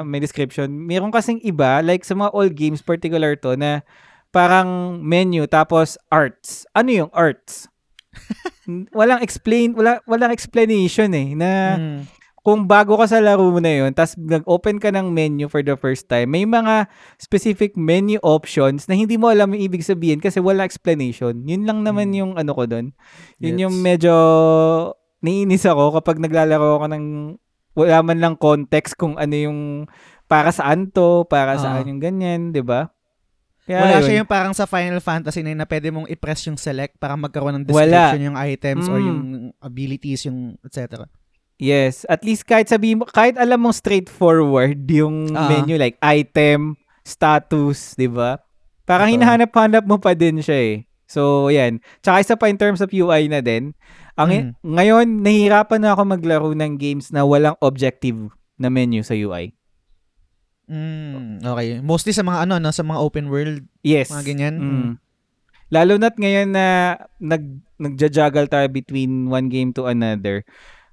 may description. Meron kasing iba, like sa mga old games particular to, na parang menu tapos arts. Ano yung arts? walang explain, wala, walang explanation eh, na Mm. kung bago ka sa laro mo na yun, tapos nag-open ka ng menu for the first time, may mga specific menu options na hindi mo alam yung ibig sabihin kasi wala explanation. Yun lang naman Mm. yung ano ko doon. Yun Gets. yung medyo naiinis ako kapag naglalaro ako ng wala man lang context kung ano yung para saan to, para Ah. saan yung ganyan, 'di ba? Kaya Wala yun. siya yung parang sa Final Fantasy na, yun na pwede mong i-press yung select para magkaroon ng Wala. description yung items or Mm. yung abilities, yung etc. Yes, at least kahit sabi mo, kahit alam mong straightforward yung Ah. menu like item, status, 'di ba? Parang hinahanap-hanap mo pa din siya eh. So, yan. Tsaka isa pa in terms of UI na din, ang Mm. ngayon nahihirapan na ako maglaro ng games na walang objective na menu sa UI. Mm, okay. Mostly sa mga ano, no, sa mga open world, Yes. mga ganyan. Mm. Lalo na't ngayon na nag nagja-juggle tayo between one game to another.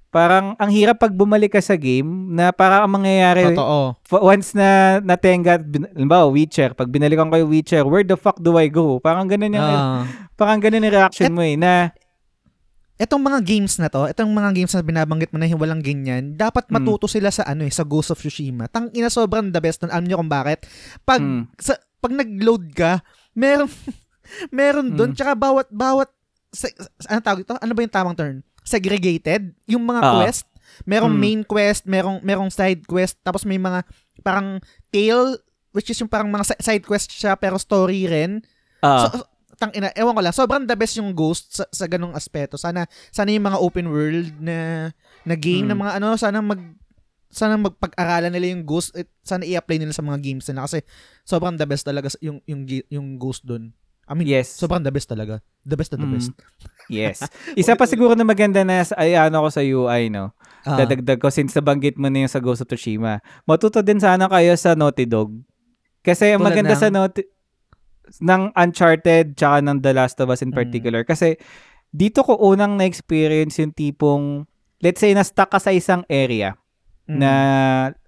Parang ang hirap pag bumalik ka sa game na parang ang mangyayari Totoo. once na natenga, halimbawa, Witcher, pag binalikan ko yung Witcher, where the fuck do I go? Parang ganun yung, Ah. parang ganun yung reaction mo eh, na, etong mga games na to, etong mga games na binabanggit mo na walang ganyan, dapat Mm. matuto sila sa ano eh, sa Ghost of Tsushima. Tang ina sobrang the best nun. Alam niyo kung bakit? Pag Mm. sa pag nag-load ka, meron meron doon Mm. tsaka bawat bawat sa- ano tawag ito? Ano ba yung tamang term? Segregated yung mga Ah. quest. Merong Mm. main quest, merong merong side quest, tapos may mga parang tail which is yung parang mga si- side quest siya pero story rin. Ah, So, tang ina, ewan ko lang, sobrang the best yung Ghost sa, sa ganung aspeto. Sana sana yung mga open world na na game Mm. na mga ano, sana mag sana magpag-aralan nila yung Ghost, eh, sana i-apply nila sa mga games nila kasi sobrang the best talaga yung yung yung Ghost doon. I mean, yes. sobrang the best talaga. The best of the Mm. best. Yes. Isa pa siguro na maganda na sa, ay, ano ko sa UI, no? Ah, Dadagdag ko since nabanggit mo na yung sa Ghost of Tsushima. Matuto din sana kayo sa Naughty Dog. Kasi ang maganda ng? sa Naughty ng Uncharted tsaka ng The Last of Us in Mm. particular. Kasi dito ko unang na-experience yung tipong let's say na-stuck ka sa isang area mm. na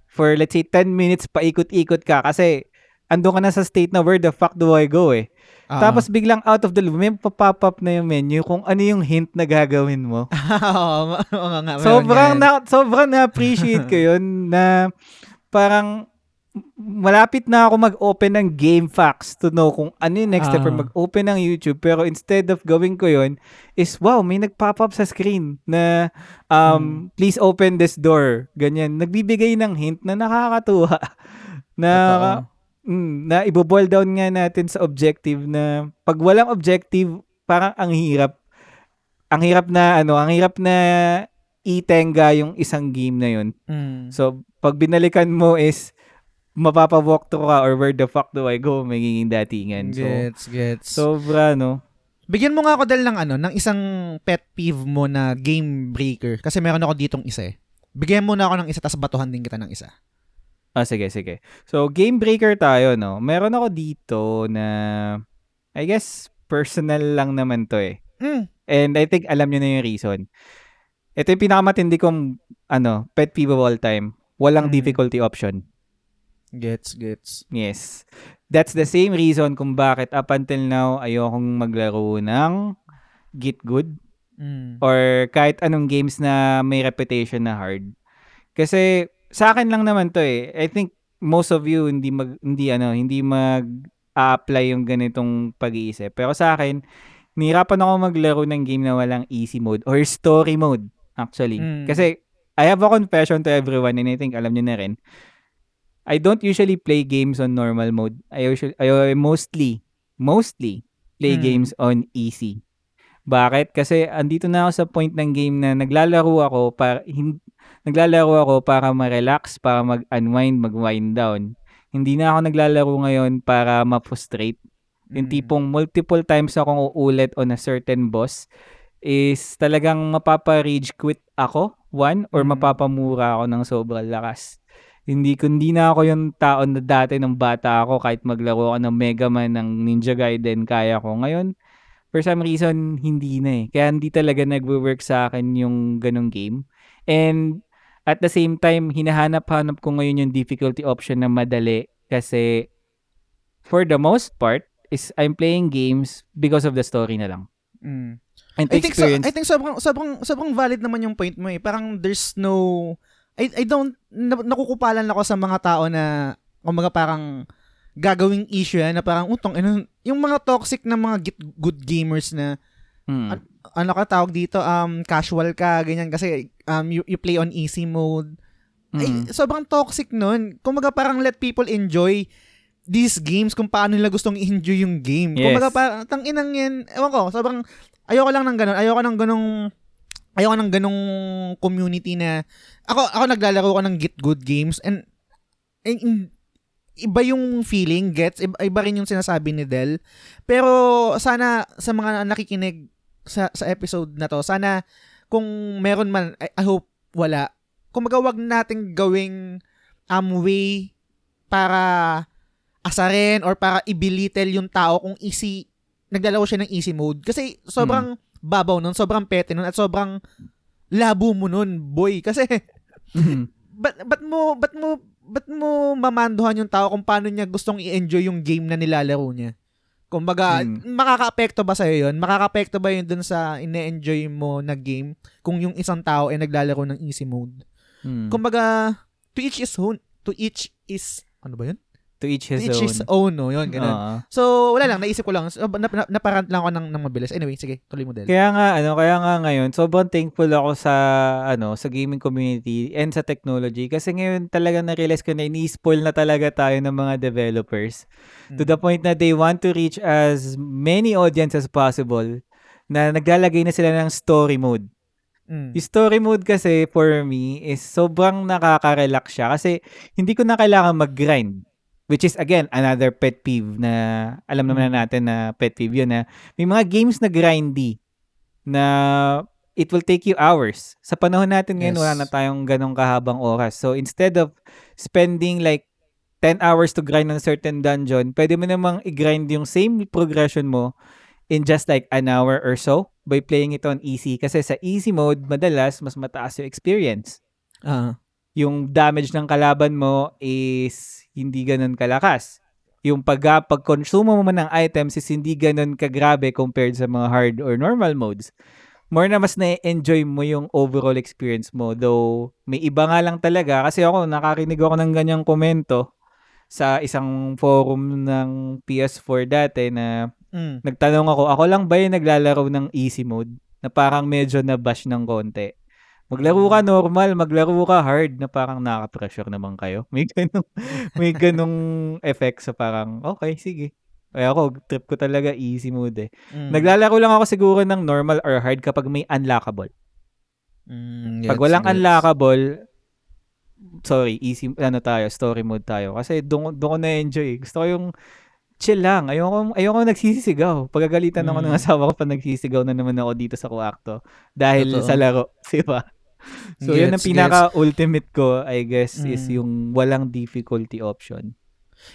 for let's say 10 minutes paikot-ikot ka kasi ando ka na sa state na where the fuck do I go eh. Ah. Tapos biglang out of the blue, may pop up na yung menu kung ano yung hint na gagawin mo. Oo, nga, sobrang na, sobrang na-appreciate ko yun na parang malapit na ako mag-open ng game facts to know kung ano yung next step or Ah. mag-open ng YouTube pero instead of gawin ko yun is wow may nag-pop up sa screen na Hmm. um please open this door ganyan nagbibigay ng hint na nakakatuwa na Totoo. mm, na ibo-boil down nga natin sa objective na pag walang objective parang ang hirap ang hirap na ano ang hirap na itenga yung isang game na yun Mm. So, pag binalikan mo is mapapa-walk through ka or where the fuck do I go, magiging datingan. So, Gets, gets. sobra, no? Bigyan mo nga ako dahil ng ano, ng isang pet peeve mo na game breaker. Kasi meron ako ditong isa eh. Bigyan mo na ako ng isa, tapos batuhan din kita ng isa. Ah, sige, sige. So, game breaker tayo, no? Meron ako dito na, I guess, personal lang naman to eh. Mm. And I think alam nyo na yung reason. Ito yung pinakamatindi kong, ano, pet peeve of all time. Walang Mm. difficulty option. Gets, gets. Yes. That's the same reason kung bakit up until now ayokong maglaro ng Git Good Mm. or kahit anong games na may reputation na hard. Kasi sa akin lang naman to eh. I think most of you hindi mag hindi ano, hindi mag apply yung ganitong pag-iisip. Pero sa akin, nihirapan ako maglaro ng game na walang easy mode or story mode actually. Mm. Kasi I have a confession to everyone and I think alam niyo na rin. I don't usually play games on normal mode. I usually I mostly mostly play Mm. games on easy. Bakit? Kasi andito na ako sa point ng game na naglalaro ako para hin, naglalaro ako para ma-relax, para mag-unwind, mag-wind down. Hindi na ako naglalaro ngayon para ma-frustrate. Yung Mm. tipong multiple times akong uulit on a certain boss is talagang mapapa-rage quit ako, one, or Mm. mapapamura ako ng sobrang lakas. Hindi kundi na ako yung tao na dati ng bata ako kahit maglaro ako ng Mega Man ng Ninja Gaiden kaya ko. Ngayon, for some reason, hindi na eh. Kaya hindi talaga nagwo-work sa akin yung ganong game. And at the same time, hinahanap-hanap ko ngayon yung difficulty option na madali kasi for the most part, is I'm playing games because of the story na lang. Mm. And I think so, I think sobrang sobrang sobrang valid naman yung point mo eh. Parang there's no I I don't na, nakukupalan ako sa mga tao na kumbaga parang gagawing issue yan na parang utong ano yung mga toxic na mga git, good gamers na Hmm. an- ano ka tawag dito um casual ka ganyan kasi um you, you play on easy mode Mm. ay sobrang toxic nun kumbaga parang let people enjoy these games kung paano nila gustong i-enjoy yung game Yes. kumbaga parang tang inang yan ewan ko sobrang ayoko lang ng ganun ayoko ng ganung ayoko ng ganung community na ako ako naglalaro ko ng Git Good Games and, and, and iba yung feeling gets? Iba, iba rin yung sinasabi ni Del. Pero sana sa mga nakikinig sa sa episode na to sana kung meron man I, I hope wala. Kung wag nating gawing um way para asarin or para ibilitel yung tao kung easy naglalaro siya ng easy mode. Kasi sobrang babaw nun sobrang pete nun at sobrang labo mo nun boy kasi Mhm. bat bat mo bat mo bat mo mamanduhan yung tao kung paano niya gustong i-enjoy yung game na nilalaro niya. Kumbaga, Mm. makaka-apekto ba sa'yo yun? Makaka-apekto ba yun dun sa ine-enjoy mo na game kung yung isang tao ay naglalaro ng easy mode? Hmm. Kumbaga, to each is own. To each is, ano ba yun? To each his each own. his own, no? Yun, ganun. Oo. So, wala lang, naisip ko lang. So, na, na, naparant lang ako ng, ng mabilis. Anyway, sige, tuloy mo, Del. Kaya nga ano, kaya nga ngayon sobrang thankful ako sa ano, sa gaming community and sa technology kasi ngayon talaga na-realize ko na ini-spoil na talaga tayo ng mga developers to the point na they want to reach as many audience as possible na naglalagay na sila ng story mode. Mm. Yung story mode kasi for me is sobrang nakaka-relax siya kasi hindi ko na kailangan mag-grind. Which is again another pet peeve na alam naman na natin na pet peeve yun na may mga games na grindy na it will take you hours. Sa panahon natin ngayon Yes. wala na tayong ganong kahabang oras. So instead of spending like 10 hours to grind on a certain dungeon, pwede mo namang i-grind yung same progression mo in just like an hour or so by playing it on easy. Kasi sa easy mode, madalas mas mataas yung experience Ah. yung damage ng kalaban mo is hindi ganun kalakas. Yung pag pag-consume mo man ng items is hindi ganun kagrabe compared sa mga hard or normal modes. More na mas na-enjoy mo yung overall experience mo. Though, may iba nga lang talaga. Kasi ako, nakarinig ako ng ganyang komento sa isang forum ng PS4 dati na Mm. nagtanong ako, ako lang ba yung naglalaro ng easy mode? Na parang medyo na-bash ng konti. Maglaro ka normal, maglaro ka hard na parang nakaka-pressure naman kayo. May ganong, may ganong effect sa parang, okay, sige. Kaya ako, trip ko talaga easy mode eh. Mm. Naglalaro lang ako siguro ng normal or hard kapag may unlockable. Mm, Pag gets, walang gets. unlockable, sorry, easy, ano tayo, story mode tayo. Kasi doon, doon ko na-enjoy. Gusto ko yung chill lang. Ayoko, ayoko nagsisisigaw. Pagagalitan ako ng Mm. asawa ko pag nagsisigaw na naman ako dito sa kuakto. Dahil Totoo. sa laro. Diba? So, yun ang Gets, pinaka-ultimate ko, I guess, is Mm. yung walang difficulty option.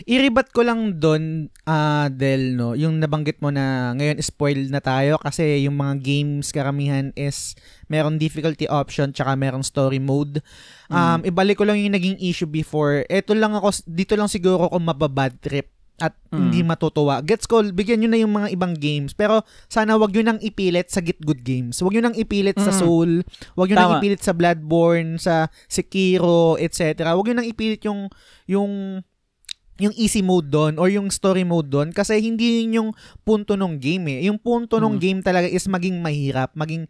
Iribat ko lang doon, ah Del, no, yung nabanggit mo na ngayon spoiled na tayo kasi yung mga games karamihan is meron difficulty option tsaka meron story mode. Um, ibalik ko lang yung naging issue before. Ito lang ako, dito lang siguro ako mababad trip at Mm. hindi matutuwa. Gets ko, bigyan nyo na yung mga ibang games. Pero sana wag nyo nang ipilit sa Git Good Games. Wag nyo nang ipilit sa Mm. Soul. Wag nyo nang Tama. ipilit sa Bloodborne, sa Sekiro, etc. Wag nyo nang ipilit yung yung yung easy mode doon or yung story mode doon kasi hindi yun yung punto ng game eh. Yung punto ng Mm. game talaga is maging mahirap, maging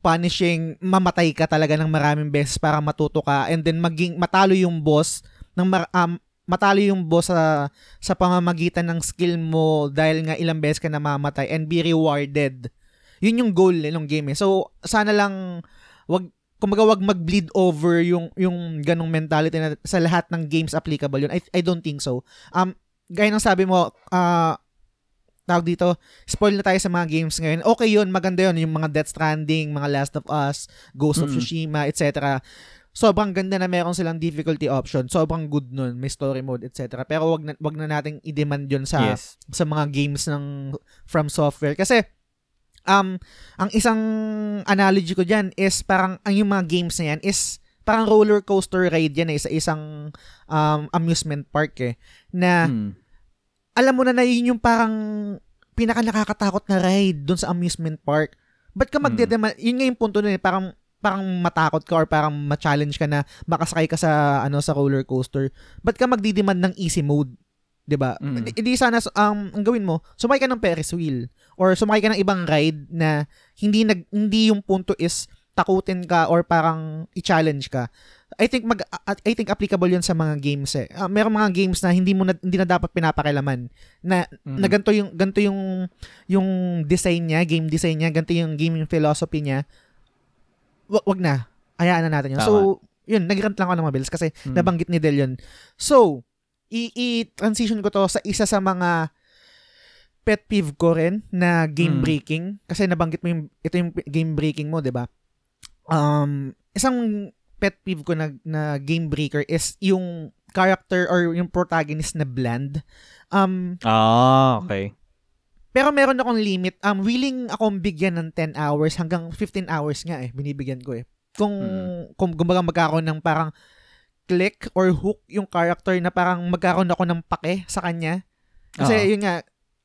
punishing, mamatay ka talaga ng maraming beses para matuto ka and then maging matalo yung boss ng mar- um, matalo yung boss sa sa pamamagitan ng skill mo dahil nga ilang beses ka namamatay and be rewarded. Yun yung goal ng game eh. So sana lang wag kumbaga wag mag-bleed over yung yung ganong mentality na sa lahat ng games applicable yun. I I don't think so. Um gaya ng sabi mo ah tawag dito, spoil na tayo sa mga games ngayon. Okay yun, maganda yun. Yung mga Death Stranding, mga Last of Us, Ghost of Mm. Tsushima, etc. Sobrang ganda na meron silang difficulty option. Sobrang good nun. May story mode, etc. Pero wag na, wag na nating i-demand yun sa yes. sa mga games ng From Software kasi um ang isang analogy ko diyan is parang ang yung mga games na yan is parang roller coaster ride yan eh sa isang um, amusement park eh na Mm. alam mo na na yun yung parang pinaka nakakatakot na ride doon sa amusement park. Ba't ka Mm. magdedemand? Yun nga yung punto nun eh, parang parang matakot ka or parang ma-challenge ka na makasakay ka sa ano sa roller coaster. Ba't ka magdidemand ng easy mode? 'Di ba? Mm. Hindi sana um ang gawin mo, sumakay ka ng Ferris wheel or sumakay ka ng ibang ride na hindi nag hindi yung punto is takutin ka or parang i-challenge ka. I think mag I think applicable 'yun sa mga games eh. Uh, merong mga games na hindi mo na, hindi na dapat pinapakilaman na Mm. na ganito yung ganito yung yung design niya, game design niya, ganito yung gaming philosophy niya. Wag, wag na. Hayaan na natin yun. Tama. So, yun, nagrant lang ako ng mabilis kasi Mm. nabanggit ni Del yun. So, i- i-transition ko to sa isa sa mga pet peeve ko rin na game Mm. breaking kasi nabanggit mo yung ito yung game breaking mo, 'di ba? Um, isang pet peeve ko na, na game breaker is yung character or yung protagonist na bland. Um, Ah, okay. Pero meron akong limit. Um, willing akong bigyan ng 10 hours hanggang 15 hours nga eh. Binibigyan ko eh. Kung, Hmm. kung kumbaga magkakaroon ng parang click or hook yung character na parang magkakaroon ako ng pake sa kanya. Kasi Oo. yun nga,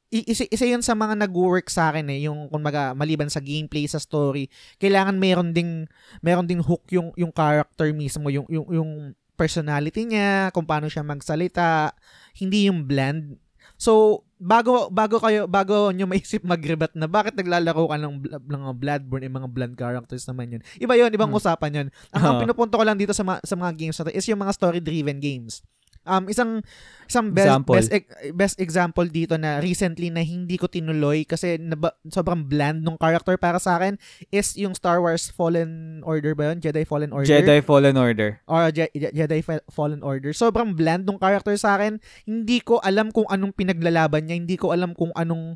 isa, isa yun sa mga nag-work sa akin eh, yung kumbaga maliban sa gameplay, sa story, kailangan meron ding meron ding hook yung yung character mismo, yung yung yung personality niya, kung paano siya magsalita, hindi yung bland. So, bago bago kayo bago nyo maisip magrebat na bakit naglalaro ka ng, ng mga Bloodborne yung mga bland characters naman yun. Iba yun, ibang Hmm. usapan yun. Ang, ang Oo. pinupunto ko lang dito sa, ma- sa mga games na to is yung mga story-driven games. Um, isang isang best Example. best best example dito na recently na hindi ko tinuloy kasi naba, sobrang bland nung character para sa akin is yung Star Wars Fallen Order ba yun? Jedi Fallen Order? Jedi Fallen Order. or Je- Je- Jedi Fa- Fallen Order. Sobrang bland nung character sa akin. Hindi ko alam kung anong pinaglalaban niya, hindi ko alam kung anong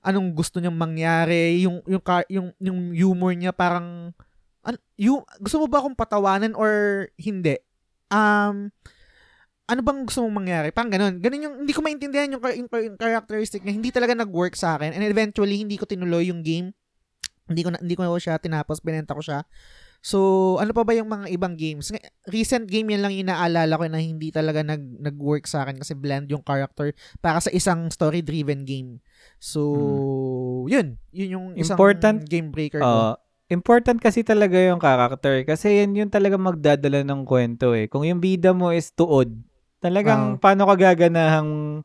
anong gusto niyang mangyari, yung yung yung yung humor niya parang an, yung, gusto mo ba akong patawanan or hindi? Um ano bang gusto mong mangyari? Parang ganun. Ganun yung, hindi ko maintindihan yung, yung, yung characteristic niya. Hindi talaga nag-work sa akin. And eventually, hindi ko tinuloy yung game. Hindi ko na, hindi ko siya tinapos, binenta ko siya. So, ano pa ba yung mga ibang games? Recent game yan lang yung naalala ko na hindi talaga nag, nag-work sa akin kasi bland yung character para sa isang story-driven game. So, yun. Yun yung isang Important- game breaker ko. Oo. important kasi talaga yung character kasi yan yung talaga magdadala ng kwento eh. Kung yung bida mo is tuod, talagang Oo. paano ka gaganahang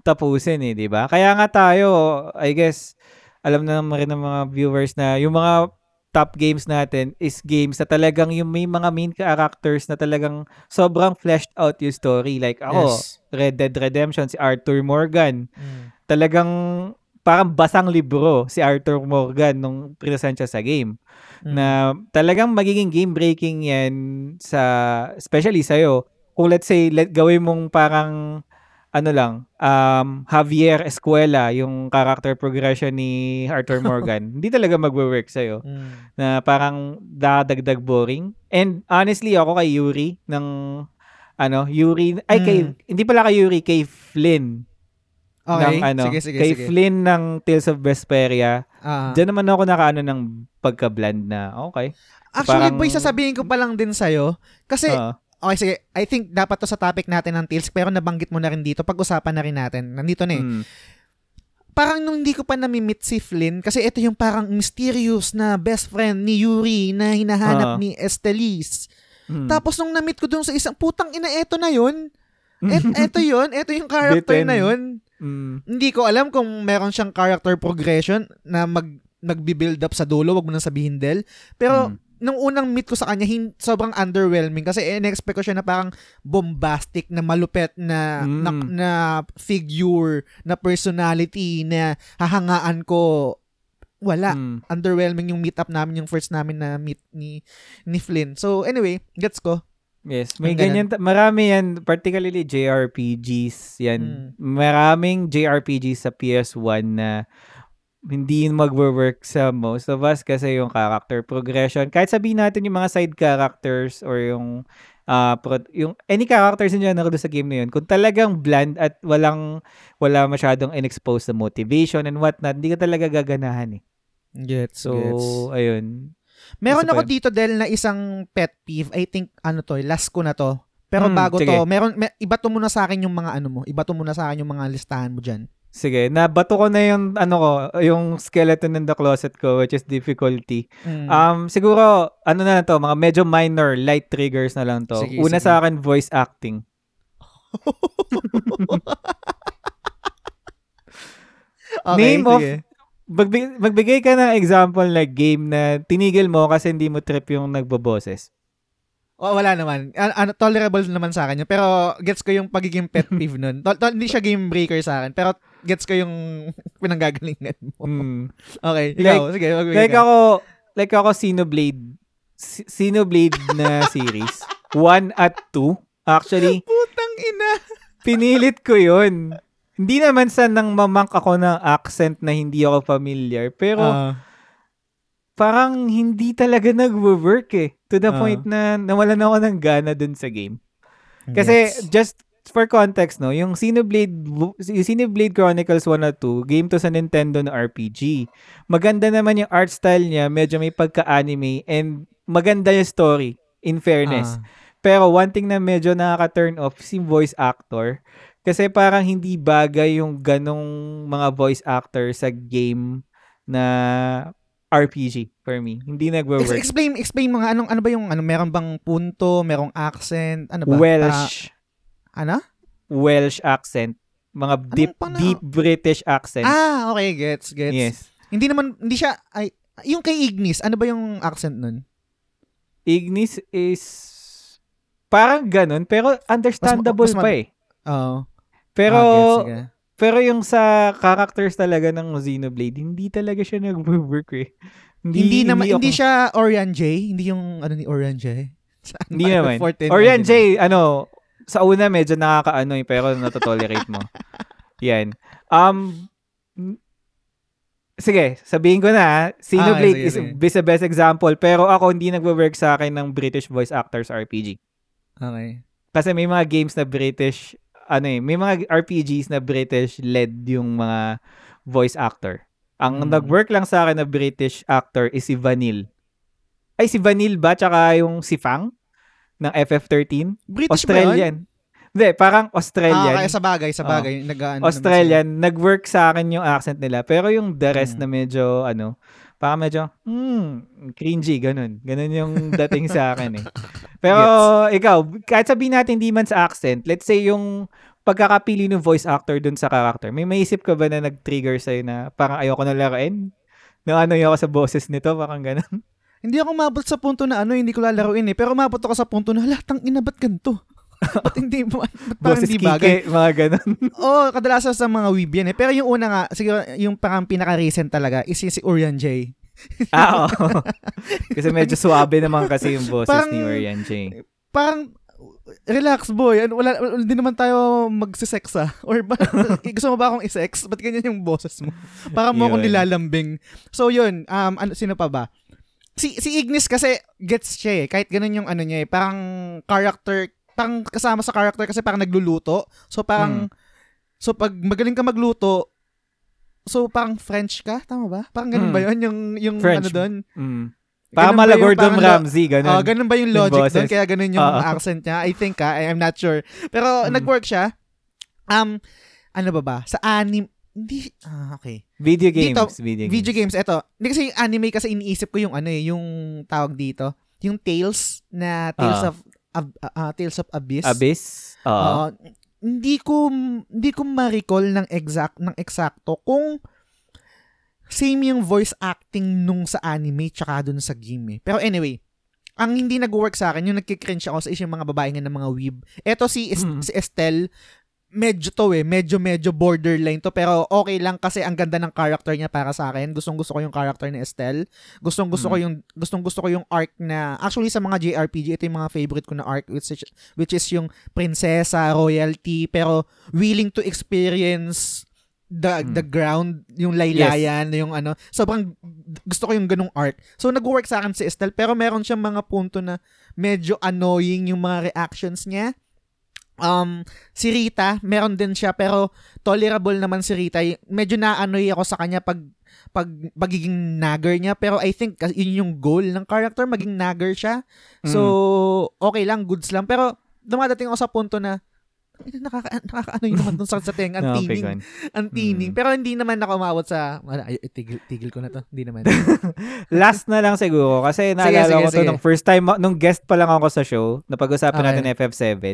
tapusin eh, di ba? Kaya nga tayo, I guess, alam na naman rin ng mga viewers na yung mga top games natin is games na talagang yung may mga main characters na talagang sobrang fleshed out yung story. Like ako, Yes. Red Dead Redemption, si Arthur Morgan, Mm. talagang parang basang libro si Arthur Morgan nung present siya sa game Mm. na talagang magiging game breaking yan sa especially sa'yo kung let's say let gawin mong parang ano lang um Javier Escuela yung character progression ni Arthur Morgan hindi talaga magwo-work sa'yo Mm. na parang dadagdag boring and honestly ako kay Yuri ng ano Yuri ay kay Mm. hindi pala kay Yuri kay Flynn Okay. ng ano, sige, sige, kay sige. Flynn ng Tales of Vesperia. Ah. Diyan naman ako nakaano ng pagka-bland na, okay. Actually, parang- boy, sasabihin ko pa lang din sa'yo. Kasi, Oo. Okay, sige. I think dapat to sa topic natin ng Tales, pero nabanggit mo na rin dito. Pag-usapan na rin natin. Nandito na eh. Mm. Parang nung hindi ko pa namimit si Flynn, kasi ito yung parang mysterious na best friend ni Yuri na hinahanap Ah. ni Estelis. Mm. Tapos nung namit ko dun sa isang, putang ina, eto na yun. Et, eto yun. Eto yung character Bitten. na yun. Mm. Hindi ko alam kung meron siyang character progression na mag nagbi-build up sa dulo, wag mo nang sabihin Del. Pero Mm. Nung unang meet ko sa kanya, hin- sobrang underwhelming kasi in-expect ko siya na parang bombastic na malupet na, Mm. na na figure, na personality na hahangaan ko. Wala. Mm. Underwhelming yung meet up namin, yung first namin na meet ni ni Flynn. So anyway, gets ko. Yes, may ganyan. ta- Marami yan, particularly JRPGs yan. Mm. Maraming JRPGs sa PS1 na hindi yun magwo-work sa most of us kasi yung character progression. Kahit sabihin natin yung mga side characters or yung ah, pro- yung any characters in general sa game na yun, kung talagang bland at walang wala masyadong inexposed na motivation and whatnot, hindi ka talaga gaganahan eh. Gets, So, ayun. Meron ako dito Del na isang pet peeve. I think ano to, eh, last ko na to. Pero Hmm, bago sige. to, meron may, iba to muna sa akin yung mga ano mo. Iba to muna sa akin yung mga listahan mo diyan. Sige, nabato ko na yung ano ko, yung skeleton in the closet ko which is difficulty. Mm. Um siguro ano na to, mga medyo minor light triggers na lang to. Sige, Una sige. sa akin voice acting. okay, name of- sige. Magbigay, magbigay ka ng example na game na tinigil mo kasi hindi mo trip yung nagboboses. Oh, wala naman. An- ano, tolerable naman sa akin yun. Pero gets ko yung pagiging pet peeve nun. Tol- tol- hindi siya game breaker sa akin. Pero gets ko yung pinanggagalingan mo. Mm. Okay, ikaw. sige, magbigay Like ka. ako, like ako Xenoblade Si- Xenoblade na series. 1 at 2. Actually, Putang ina. pinilit ko yun. Hindi naman sa nang mamank ako ng accent na hindi ako familiar. Pero Ah, parang hindi talaga nag-work eh. To the Ah. point na nawalan ako ng gana dun sa game. Kasi gets. just for context no, yung Xenoblade yung Xenoblade Chronicles 1 at 2, game to sa Nintendo na RPG. Maganda naman yung art style niya, medyo may pagka-anime and maganda yung story in fairness. Ah. Pero one thing na medyo nakaka-turn off si voice actor kasi parang hindi bagay yung ganong mga voice actor sa game na RPG for me. Hindi Ex- nagwo-work. explain explain mga anong ano ba yung ano meron bang punto, merong accent, ano ba? Welsh. Ano? Welsh accent. Mga deep pang- deep British accent. Ah, okay, gets, gets. yes. Hindi naman hindi siya ay yung kay Ignis, ano ba yung accent nun? Ignis is parang ganun pero understandable mas ma- pa eh. Oo. Pero Ah, gets, pero yung sa characters talaga ng Xenoblade, hindi talaga siya nag-work eh. Hindi, naman ako- hindi siya Orion J, hindi yung ano ni Orion J. Hindi naman. 14 Orion J, ano, sa una medyo nakakaano eh, pero natotolerate mo. Yan. Um, sige, sabihin ko na, Xenoblade Ah, sige, is, the best example, pero ako hindi nagwo-work sa akin ng British voice actors RPG. Okay. Kasi may mga games na British, ano eh, may mga RPGs na British led yung mga voice actor. Ang Hmm. nag-work lang sa akin na British actor is si Vanille. Ay, si Vanille ba? Tsaka yung si Fang ng FF13? British? Australian. Hindi, parang Ah, Australian. kaya sa bagay, sa bagay. nag ano naman Australian, nag-work sa akin yung accent nila. Pero yung the rest Mm. na medyo, ano, parang medyo, hmm, cringy, ganun. Ganun yung dating sa akin eh. Pero ikaw, kahit sabihin natin hindi man sa accent, let's say yung pagkakapili ng voice actor dun sa character, may maisip ka ba na nag-trigger sa'yo na parang ayoko na laruin? Na ano yung ako sa boses nito, parang ganun. Hindi ako mabot sa punto na ano, hindi ko lalaruin eh. Pero mabot ako sa punto na, latang ina, ba't ganito? ba't hindi mo, Boses hindi bagay? kike, mga ganun. Oo, oh, kadalasan sa mga weeb yan eh. Pero yung una nga, siguro yung parang pinaka-recent talaga is si Orion J. ah, oo. Kasi medyo suabe naman kasi yung boses Parang- ni Orion J. Parang, relax boy, ano, wala, hindi naman tayo magsisex ah. Or ba, gusto mo ba akong isex? Ba't ganyan yung boses mo? Parang mo akong nilalambing. So yun, um, ano, sino pa ba? Si, si Ignis kasi gets siya eh. Kahit ganun yung ano niya eh. Parang character, parang kasama sa character kasi parang nagluluto. So parang, so pag magaling ka magluto, so parang French ka? Tama ba? Parang ganun Mm. ba yun? Yung, yung French. ano doon? Mm. Parang ba mala yung Gordon Ramsay, ganun. Ah, ganun ba yung logic doon? Kaya ganun yung Oo. accent niya? I think ha, I'm not sure. Pero Mm. nag-work siya. Um, ano ba ba? Sa anime, hindi, ah, okay. Video games. Dito, video, Video games. games, eto. Hindi kasi yung anime kasi iniisip ko yung ano eh, yung tawag dito. Yung Tales na Tales Ah. of Ab- ah, Tales of Abyss. Abyss. Oo. Oo. hindi ko hindi ko ma-recall ng exact ng eksakto kung same yung voice acting nung sa anime tsaka dun sa game eh. Pero anyway, ang hindi nag-work sa akin, yung nagkikringe ako sa is yung mga babae nga ng mga weeb. Eto si, Es- Mm. si Estelle, medyo to eh, medyo medyo borderline to pero okay lang kasi ang ganda ng character niya para sa akin. Gustong gusto ko yung character ni Estelle. Gustong gusto ko yung gustong gusto ko yung arc na actually sa mga JRPG ito yung mga favorite ko na arc which is, which is yung prinsesa, royalty pero willing to experience the Mm. the ground, yung laylayan, yung ano. Sobrang gusto ko yung ganung arc. So nag-work sa akin si Estelle pero meron siyang mga punto na medyo annoying yung mga reactions niya. Um, si Rita, meron din siya pero tolerable naman si Rita. Medyo na-annoy ako sa kanya pag pag pagiging nagger niya pero I think yun yung goal ng character maging nagger siya. So okay lang, goods lang pero dumadating ako sa punto na nakaka nakakaano yun naman dun sa sa tenga, ang Okay, tining, ang tining. Mm. Pero hindi naman ako umabot sa ay, tigil, tigil ko na to. Hindi naman. Last na lang siguro kasi naalala sige, ko to sige. nung first time nung guest pa lang ako sa show na pag-usapan Okay. natin FF7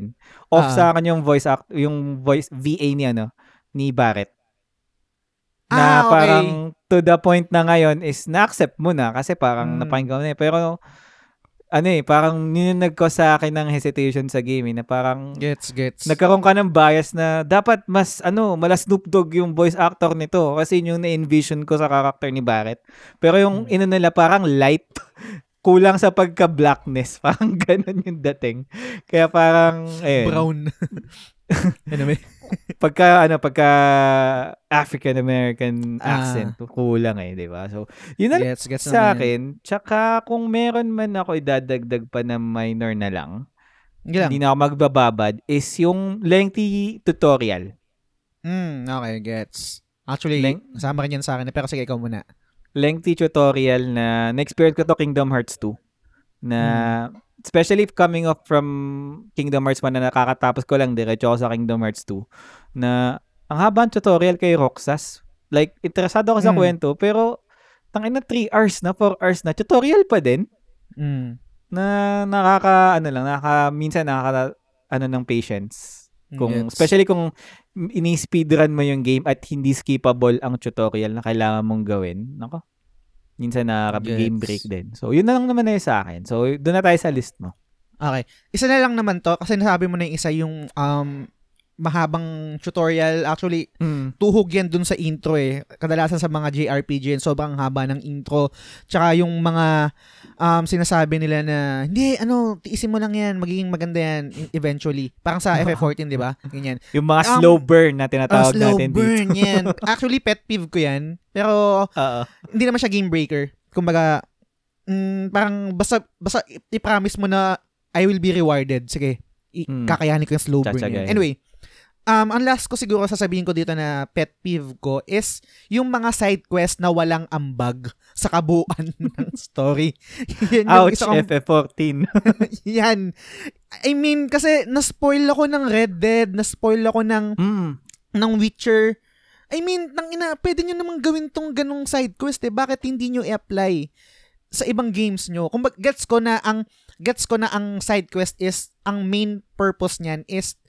off Ah. sa akin yung voice act yung voice VA ni ano ni Barrett na Ah, okay. parang to the point na ngayon is na-accept mo na kasi parang Mm. napakinggan mo na eh. pero ano eh parang ninunag ko sa akin ng hesitation sa game eh, na parang Gets, gets. nagkaroon ka ng bias na dapat mas ano, mala Snoop Dogg yung voice actor nito kasi yun yung na-envision ko sa character ni Barrett. Pero yung Hmm. ino nila parang light kulang sa pagka-blackness. Parang ganun yung dating. Kaya parang eh brown. anyway. pagka ano pagka African American Ah. accent kulang eh, 'di ba? So, yun na lang Gets, sa akin. Tsaka kung meron man ako idadagdag pa na minor na lang, lang. hindi na ako magbababad is yung lengthy tutorial. Mm, okay, gets. Actually, Leng- kasama rin yan sa akin. Pero sige, ikaw muna. lengthy tutorial na na-experience ko to Kingdom Hearts 2 na especially coming off from Kingdom Hearts 1 na nakakatapos ko lang diretso ako sa Kingdom Hearts 2 na ang haba ng tutorial kay Roxas like interesado ako sa Mm. kwento pero tangin na 3 hours na, 4 hours na, tutorial pa din Mm. na nakaka, ano lang, nakaka, minsan nakaka, ano ng patience. Kung, Gets. especially kung ini-speedrun mo yung game at hindi skippable ang tutorial na kailangan mong gawin. Nako. Minsan nakaka-game Gets. break din. So, yun na lang naman na yun sa akin. So, doon na tayo sa list mo. Okay. Isa na lang naman to kasi nasabi mo na yung isa yung um, mahabang tutorial. Actually, Mm. tuhog yan dun sa intro eh. Kadalasan sa mga JRPG yan, sobrang haba ng intro. Tsaka yung mga um, sinasabi nila na, hindi, ano, tiisin mo lang yan, magiging maganda yan e- eventually. Parang sa FF14, di ba? Ganyan. Yung mga Um, slow burn na tinatawag slow natin burn dito. yan. Actually, pet peeve ko yan. Pero, Oo. hindi naman siya game breaker. Kumbaga, mm, parang basta, basta i-promise mo na I will be rewarded. Sige, i- Hmm. kakayanin ko yung slow burn yan. Anyway, um, ang last ko siguro sasabihin ko dito na pet peeve ko is yung mga side quest na walang ambag sa kabuuan ng story. yan Ouch, isa kong FF14. yan. I mean, kasi na-spoil ako ng Red Dead, na-spoil ako ng mm. ng Witcher. I mean, nang ina, pwede nyo namang gawin tong ganong side quest eh. Bakit hindi nyo i-apply sa ibang games nyo? Kung gets ko na ang gets ko na ang side quest is ang main purpose niyan is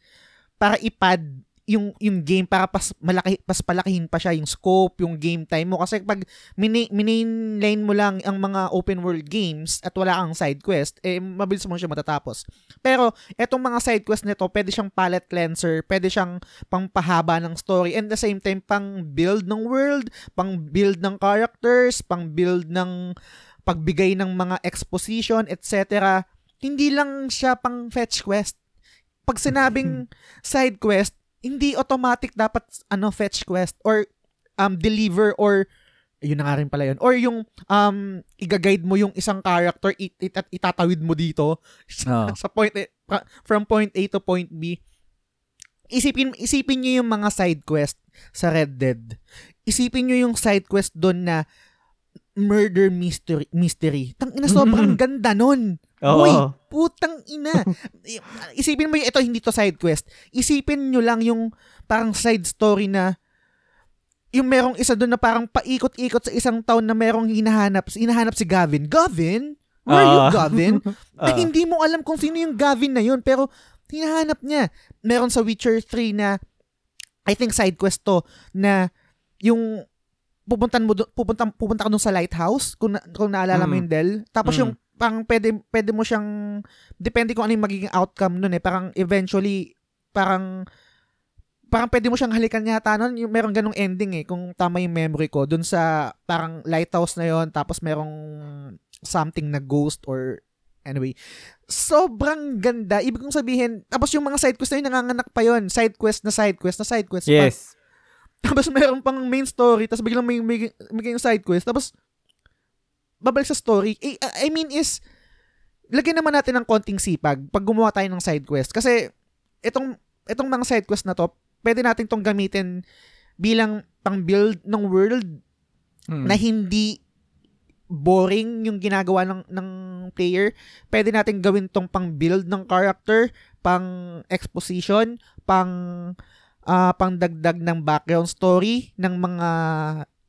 para ipad yung yung game para pas malaki pas palakihin pa siya yung scope, yung game time mo kasi pag mini, line mo lang ang mga open world games at wala kang side quest, eh mabilis mo siya matatapos. Pero etong mga side quest nito, pwede siyang palette cleanser, pwede siyang pangpahaba ng story and the same time pang build ng world, pang build ng characters, pang build ng pagbigay ng mga exposition, etc. Hindi lang siya pang fetch quest. Pag sinabing side quest, hindi automatic dapat ano fetch quest or um deliver or yun na nga rin pala yun. Or yung um iga-guide mo yung isang character it, it, at itatawid mo dito Oo. sa point A- from point A to point B. Isipin isipin niyo yung mga side quest sa Red Dead. Isipin niyo yung side quest doon na murder mystery mystery. Tang ina sobrang ganda nun. Oo. Uy, putang ina. Isipin mo yung ito hindi to side quest. Isipin nyo lang yung parang side story na yung merong isa doon na parang paikot-ikot sa isang town na merong hinahanap, hinahanap si Gavin. Gavin? Where are you, Ah. Gavin? Ah. na hindi mo alam kung sino yung Gavin na yun, pero hinahanap niya. Meron sa Witcher 3 na, I think side quest to, na yung pupuntan mo do- pupunta pupunta ka dun sa lighthouse kung na, kung naalala mo Mm. yung Del tapos Mm. yung parang pwede pwede mo siyang depende kung ano yung magiging outcome nun eh. Parang eventually parang parang pwede mo siyang halikan yata nun. Yung merong ganong ending eh kung tama yung memory ko. Dun sa parang lighthouse na yon tapos merong something na ghost or anyway. Sobrang ganda. Ibig kong sabihin tapos yung mga side quest na yun nanganganak pa yon side quest na side quest na side quest pa. Yes. tapos meron pang main story, tapos biglang may, may, may side quest, tapos babalik sa story. Eh, I mean is, lagyan naman natin ng konting sipag pag gumawa tayo ng side quest. Kasi, itong, itong mga side quest na to, pwede natin tong gamitin bilang pang build ng world Mm. na hindi boring yung ginagawa ng, ng player. Pwede natin gawin tong pang build ng character, pang exposition, pang ah pang dagdag ng background story ng mga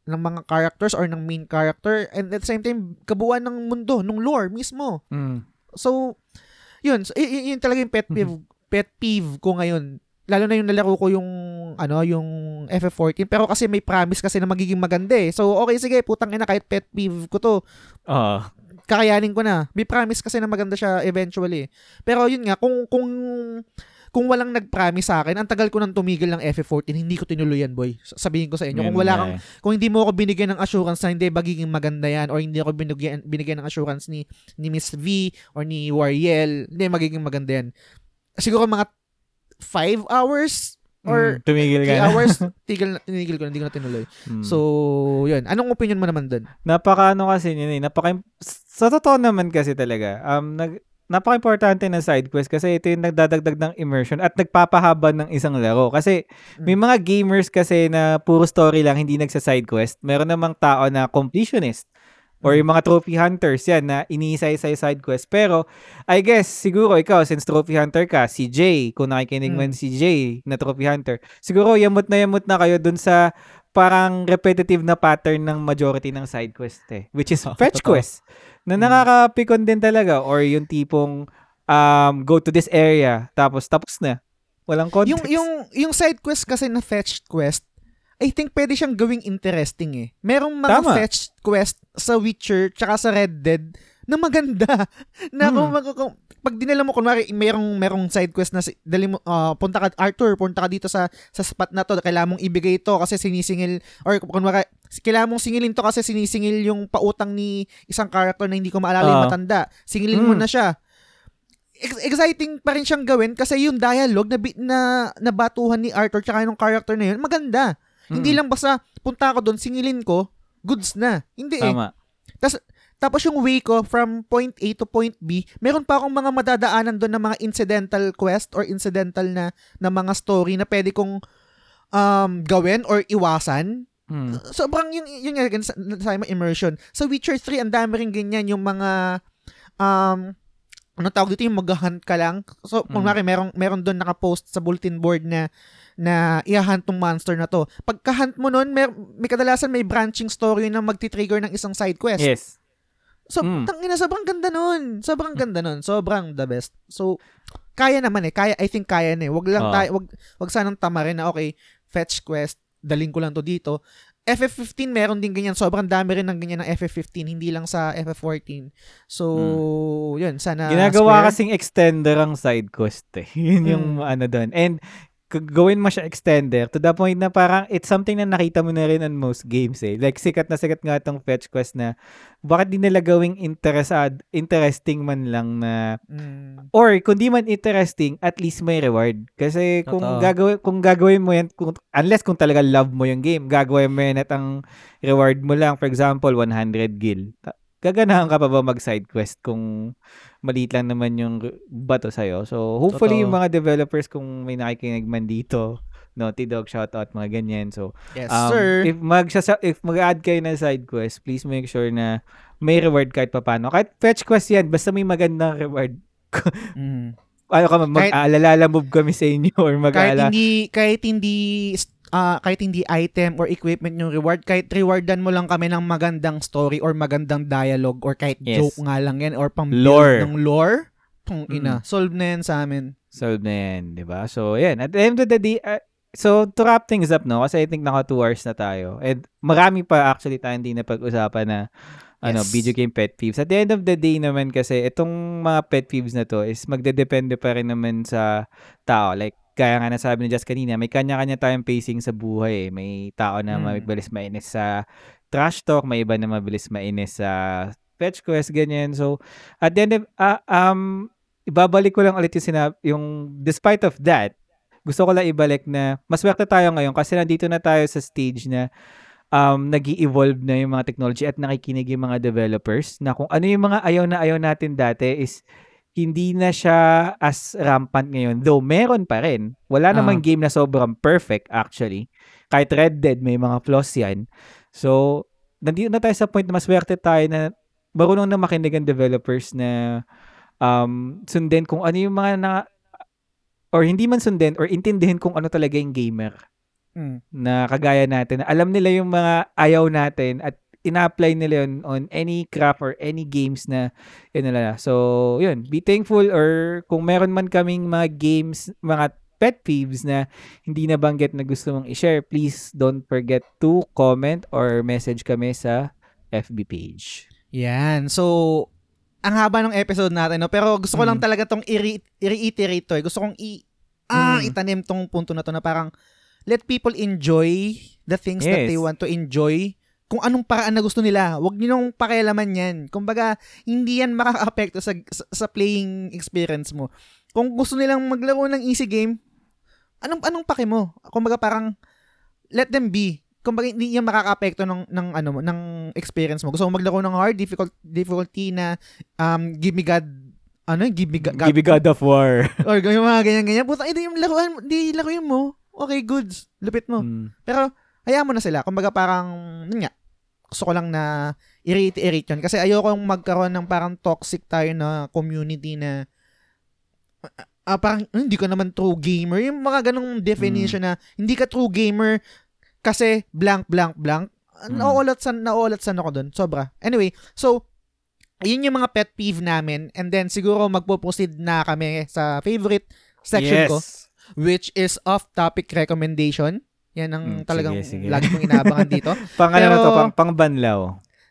ng mga characters or ng main character and at the same time kabuuan ng mundo, ng lore mismo. Mm. So, yun, so, y- yun talaga yung pet peeve, pet peeve ko ngayon. Lalo na yung nalaro ko yung ano, yung FF14 pero kasi may promise kasi na magiging maganda eh. So, okay sige, putang ina kahit pet peeve ko to, Oo. kakayanin ko na. May promise kasi na maganda siya eventually. Pero yun nga, kung kung kung walang nag-promise sa akin, ang tagal ko nang tumigil ng FF14, hindi ko tinuloy yan, boy. Sabihin ko sa inyo, kung wala kang eh. kung hindi mo ako binigyan ng assurance na hindi magiging maganda yan or hindi ako binigyan binigyan ng assurance ni ni Miss V or ni Wariel, hindi magiging maganda yan. Siguro mga 5 hours or Mm, tumigil ka 3 na. hours, tigil na, tinigil ko na, hindi ko na tinuloy. Mm. So, yun. Anong opinion mo naman doon? napaka ano kasi yun eh, napaka sa totoo naman kasi talaga, um nag napaka-importante ng side quest kasi ito yung nagdadagdag ng immersion at nagpapahaba ng isang laro. Kasi may mga gamers kasi na puro story lang, hindi nagsa-side quest. Meron namang tao na completionist or yung mga trophy hunters yan na iniisay-isay side quest. Pero, I guess, siguro ikaw, since trophy hunter ka, si Jay, kung nakikinig man Mm. si Jay na trophy hunter, siguro yamot na yamot na kayo dun sa parang repetitive na pattern ng majority ng side quest eh. Which is Oh, fetch totoo. quest. Na Mm. nakakapikon din talaga. Or yung tipong um, go to this area. Tapos, tapos na. Walang context. Yung yung yung side quest kasi na fetch quest, I think pwede siyang gawing interesting eh. Merong mga Tama. fetch quest sa Witcher tsaka sa Red Dead na maganda. na kung, Hmm. mag- kung- pag dinala mo kunwari merong merong side quest na si- dali mo ah, punta ka Arthur, punta ka dito sa sa spot na to, kailangan mong ibigay ito kasi sinisingil or kunwari kailangan mong singilin to kasi sinisingil yung pautang ni isang character na hindi ko maalala yung Ah. matanda. Singilin mo Hmm. na siya ex- exciting pa rin siyang gawin kasi yung dialogue na, na nabatuhan ni Arthur tsaka yung character na yun, maganda. Hindi Mm. lang basta punta ako doon, singilin ko, goods na. Hindi eh. Tama. Tapos yung way ko from point A to point B, meron pa akong mga madadaanan doon na mga incidental quest or incidental na, na mga story na pwede kong um, gawin or iwasan. Hmm. Sobrang yung, yung, yung sa, sa immersion. Sa Witcher 3, ang dami rin ganyan yung mga um, ano tawag dito yung mag-hunt ka lang. So, kung Mm. meron, meron doon nakapost sa bulletin board na na i-hunt tong monster na to. Pagka-hunt mo nun, may, may kadalasan may branching story na magti-trigger ng isang side quest. Yes. So, Mm. tangina, sobrang ganda nun. Sobrang ganda nun. Sobrang the best. So, kaya naman eh. Kaya, I think kaya na eh. Wag lang Oo. tayo, wag, wag sanang tamarin na, okay, fetch quest, daling ko lang to dito. FF15 meron din ganyan. Sobrang dami rin ng ganyan ng FF15, hindi lang sa FF14. So, yun, sana. Ginagawa Square- kasing extender ang side quest eh. Yun yung Mm. ano doon. And gawin mo siya extender to the point na parang it's something na nakita mo na rin on most games eh. Like sikat na sikat nga tong fetch quest na bakit di nila gawing interesad, interesting man lang na Mm, or kung di man interesting, at least may reward. Kasi kung Totoo. gagawin kung gagawin mo yan kung, unless kung talaga love mo yung game, gagawin mo yan at ang reward mo lang for example 100 gil. Gaganahan ka pa ba mag side quest kung maliit lang naman yung bato sa'yo. So, hopefully Totoo. yung mga developers kung may nakikinig man dito, Naughty Dog shoutout mga ganyan. So, yes, um, sir. if mag if mag-add kayo ng side quest, please make sure na may reward kahit papano. Kahit fetch quest yan, basta may magandang reward. Mm. Ano ka, Kahit- mag-aalala move kami sa inyo or kahit mag-aalala. hindi kahit hindi ah, kahit hindi item or equipment yung reward kahit rewardan mo lang kami ng magandang story or magandang dialogue or kahit Yes. joke nga lang yan or pang Lore. ng lore Tong Mm. ina solve na yan sa amin Solve na yan, di ba? So, yan. At the end of the day, uh, so to wrap things up, no? Kasi I think naka 2 hours na tayo. And marami pa actually tayo hindi na pag-usapan na ano, Yes. video game pet peeves. At the end of the day naman kasi, itong mga pet peeves na to is magdedepende pa rin naman sa tao. Like, kaya nga nasabi ni Just kanina, may kanya-kanya tayong pacing sa buhay. eh. May tao na Mm. mabilis mainis sa trash talk, may iba na mabilis mainis sa fetch quest, ganyan. So, at the end of, ah, um, ibabalik ko lang ulit yung sinab yung despite of that, gusto ko lang ibalik na maswerte tayo ngayon kasi nandito na tayo sa stage na um, nag evolve na yung mga technology at nakikinig yung mga developers na kung ano yung mga ayaw na ayaw natin dati is hindi na siya as rampant ngayon. Though meron pa rin. Wala Ah. namang game na sobrang perfect actually. Kahit Red Dead may mga flaws yan. So, nandito na tayo sa point na maswerte tayo na marunong na makinig ang developers na um, sundin kung ano yung mga na or hindi man sundin or intindihin kung ano talaga yung gamer Mm. na kagaya natin. na Alam nila yung mga ayaw natin at ina-apply nila yun on any craft or any games na yun nila. So, yun. Be thankful or kung meron man kaming mga games, mga pet peeves na hindi nabanggit na gusto mong i-share, please don't forget to comment or message kami sa FB page. yan so ang haba ng episode natin no pero gusto ko lang Mm. talaga tong i- i-reiterate to eh. gusto kong i ah, Mm. itanim tong punto na to na parang let people enjoy the things that Yes. they want to enjoy kung anong paraan na gusto nila. Huwag niyo nang pakialaman yan. Kumbaga, hindi yan makaka-apekto sa, sa, sa playing experience mo. Kung gusto nilang maglaro ng easy game, anong anong pake mo? Kumbaga parang let them be. Kumbaga hindi yan makaka-apekto ng ng ano mo, ng experience mo. Gusto mo maglaro ng hard difficult difficulty na um give me God ano give me God, Give me God of War. or yung mga ganyan-ganyan. Puta, ito yung laruan, di laruin mo. Okay, goods. Lupit mo. Mm. Pero, hayaan mo na sila. Kumbaga parang, yun nga, gusto ko lang na i-reiterate yun. Kasi ayoko magkaroon ng parang toxic tayo na community na ah, parang, "Hmm, hindi ka naman true gamer. Yung mga ganong definition na, hindi ka true gamer kasi blank, blank, blank. Mm. Nauulatsan, nauulatsan ako dun. Sobra. Anyway, so, yun yung mga pet peeve namin. And then, siguro magpo-proceed na kami sa favorite section yes. ko, which is off-topic recommendation. Yan ang Mm, talagang sige, sige. lagi kong inaabangan dito. Pang ano na to, Pero- pang, pang banlaw.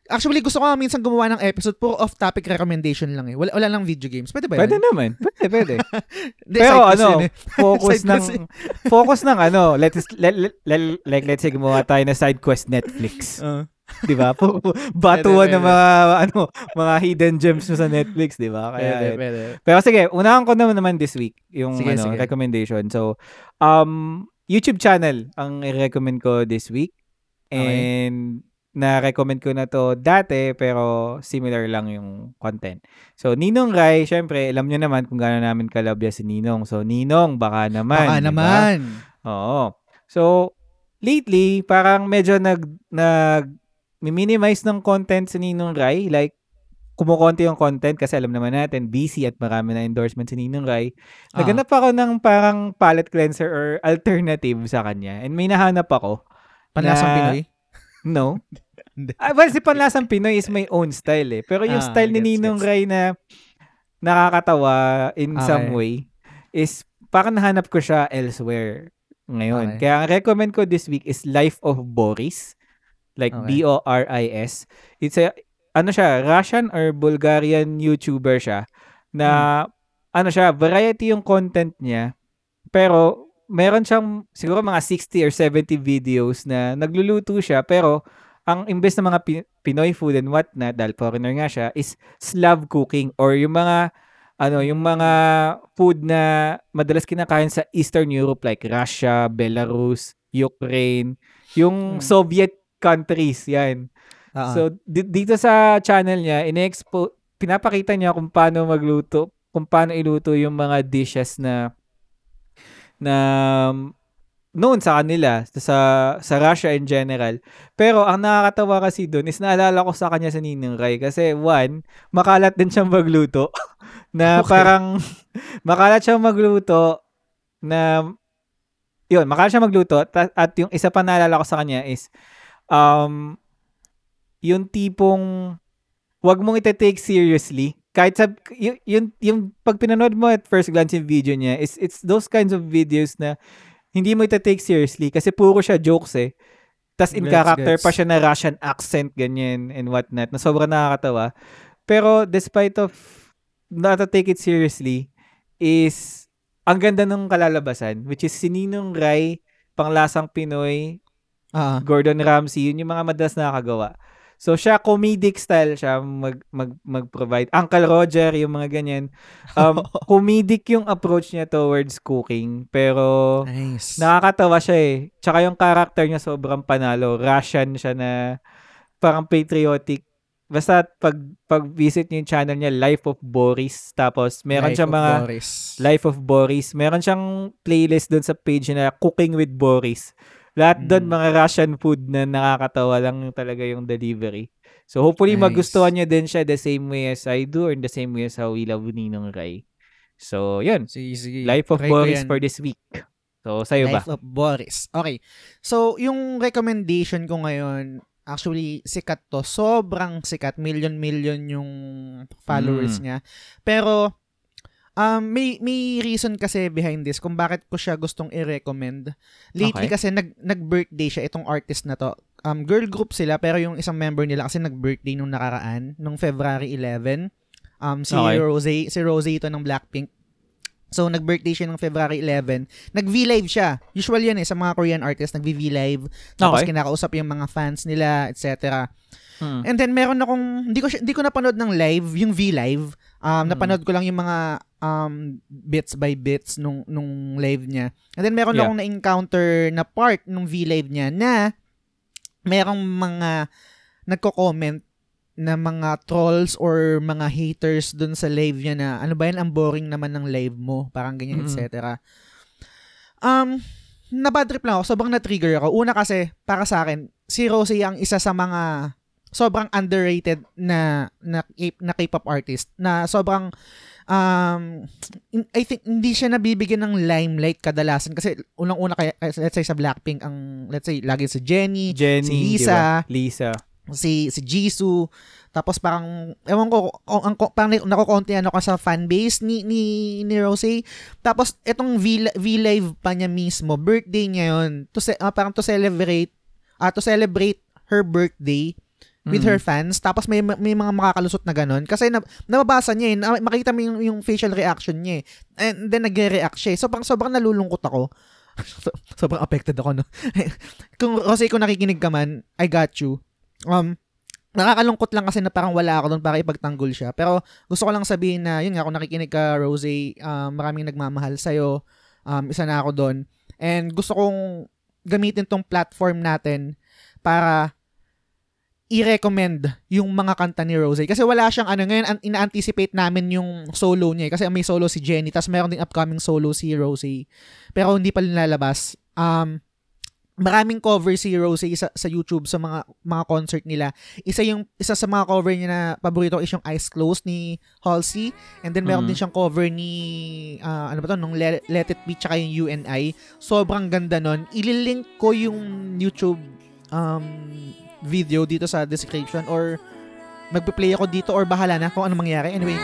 Actually, gusto ko nga minsan gumawa ng episode, puro off-topic recommendation lang eh. Wala, wala lang video games. Pwede ba Pwede yun? naman. Pwede, pwede. Hindi, Pero ano, eh. focus ng focus ng ano, let's let, let, let- like let's say gumawa tayo na side quest Netflix, Uh, 'di ba? Batuan Pwede, ng mga ano, mga hidden gems mo sa Netflix, 'di ba? Kaya pwede, pwede. Pero sige, unahan ko naman naman this week yung Sige, ano, sige. recommendation. So, um YouTube channel ang i-recommend ko this week. Okay. And na-recommend ko na to dati pero similar lang yung content. So, Ninong Rai, syempre, alam nyo naman kung gaano namin kalabya si Ninong. So, Ninong, baka naman. Baka di ba? naman. Oo. So, lately, parang medyo nag, nag minimize ng content si Ninong Rai. Like, kumukonti yung content kasi alam naman natin, busy at marami na endorsement si Ninong Rai. Ah. Naghanap ako ng parang palette cleanser or alternative sa kanya. And may nahanap ako. Panlasang na- Pinoy. No. Ah, well, si Panlasang Pinoy is my own style eh. Pero yung Ah, style ni gets, Ninong gets. Rai na nakakatawa in Okay. some way is parang nahanap ko siya elsewhere ngayon. Okay. Kaya ang recommend ko this week is Life of Boris. Like Okay. B-O-R-I-S. It's a, ano siya, Russian or Bulgarian YouTuber siya na, Hmm. ano siya, variety yung content niya. Pero, meron siyang siguro mga 60 or 70 videos na nagluluto siya pero ang imbes na mga Pi- Pinoy food and whatnot, dahil foreigner nga siya, is Slav cooking or yung mga ano, yung mga food na madalas kinakain sa Eastern Europe like Russia, Belarus, Ukraine, yung Hmm. Soviet countries, yan. So, di- dito sa channel niya, ine-expo, pinapakita niya kung paano magluto, kung paano iluto yung mga dishes na na noon sa kanila, sa sa Russia in general. Pero ang nakakatawa kasi doon is naalala ko sa kanya sa Ninong Rai kasi one, makalat din siyang magluto na Okay. parang makalat siyang magluto na yun, makalat siya magluto ta- at yung isa pa naalala ko sa kanya is um yung tipong wag mong ite-take seriously kahit sa yung, yung, yung pag pinanood mo at first glance yung video niya is it's those kinds of videos na hindi mo ite-take seriously kasi puro siya jokes eh tas in Gets, character gets. pa siya na Russian accent ganyan and whatnot na sobrang nakakatawa pero despite of not to take it seriously is ang ganda ng kalalabasan which is si Ninong Rai panglasang Pinoy ah, Gordon Ramsay, yun yung mga madalas nakakagawa. So siya comedic style siya mag mag mag-provide. Uncle Roger yung mga ganyan. Um comedic yung approach niya towards cooking pero nice. nakakatawa siya eh. Tsaka yung character niya sobrang panalo. Russian siya na parang patriotic. Basta pag pag visit niyo yung channel niya Life of Boris tapos meron Life siya of mga Boris. Life of Boris. Meron siyang playlist doon sa page na Cooking with Boris. Lahat doon Mm. mga Russian food na nakakatawa lang yung talaga yung delivery. So hopefully Nice. magustuhan niyo din siya the same way as I do or the same way as how we love Ninong Rai. So yun. Sige, sige. Life of Try Boris for this week. So sa'yo ba? Life of Boris. Okay. So, yung recommendation ko ngayon, actually, sikat to. Sobrang sikat. Million-million yung followers Mm. niya. Pero, um, may, may reason kasi behind this kung bakit ko siya gustong i-recommend. Lately Okay. kasi, nag, nag-birthday siya, itong artist na to. Um, girl group sila, pero yung isang member nila kasi nag-birthday nung nakaraan, nung February 11. Um, si Okay. Rose, si Rose ito ng Blackpink. So, nag-birthday siya ng February 11. Nag-V-Live siya. Usual yan eh, sa mga Korean artists, nag-V-Live. Tapos Okay. kinakausap yung mga fans nila, etc. Hmm. And then, meron akong, hindi ko, hindi ko napanood ng live, yung V-Live. Um, Mm. Napanood ko lang yung mga um, bits by bits nung, nung live niya. And then, meron Yeah. akong na-encounter na part nung V-Live niya na merong mga nagko-comment na mga trolls or mga haters dun sa live niya na ano ba yan, ang boring naman ng live mo, parang ganyan, Mm. etc. Um, nabadrip lang ako, sobrang na-trigger ako. Una kasi, para sa akin, si Rosie ang isa sa mga sobrang underrated na na, na K-pop artist na sobrang um, I think hindi siya nabibigyan ng limelight kadalasan kasi unang-una kaya, let's say sa Blackpink ang let's say lagi si Jenny, Jenny, si Lisa, ba? Lisa. si si Jisoo tapos parang ewan ko ang, ang parang nakokonti ano ka sa fan base ni ni ni Rosé tapos itong V, V live pa niya mismo birthday niya yun to ah, parang to celebrate ah to celebrate her birthday with Mm. her fans tapos may may mga makakalusot na ganun. Kasi na, nababasa niya eh makita mo yung, yung facial reaction niya eh. And then nagre-react siya eh. so parang sobrang nalulungkot ako. So- sobrang affected ako no? Kung kasi kung nakikinig ka man I got you. Um nakakalungkot lang kasi na parang wala ako doon para ipagtanggol siya. Pero gusto ko lang sabihin na yun nga kung nakikinig ka Rose um, maraming nagmamahal sa'yo. Um, isa na ako doon and gusto kong gamitin tong platform natin para i-recommend yung mga kanta ni Rose. Kasi wala siyang ano, ngayon an- ina-anticipate namin yung solo niya. eh. Kasi may solo si Jenny, tapos mayroon ding upcoming solo si Rose. Pero hindi pa lalabas. Um, maraming cover si Rose sa, sa YouTube sa mga mga concert nila. Isa yung isa sa mga cover niya na paborito ko is yung Eyes Closed ni Halsey and then meron Mhm. din siyang cover ni ah, ano ba to nung Let, Let It Be tsaka yung UNI. Sobrang ganda nun. Ililink ko yung YouTube um video dito sa description or magpe-play ako dito or bahala na kung ano mangyari. Anyway,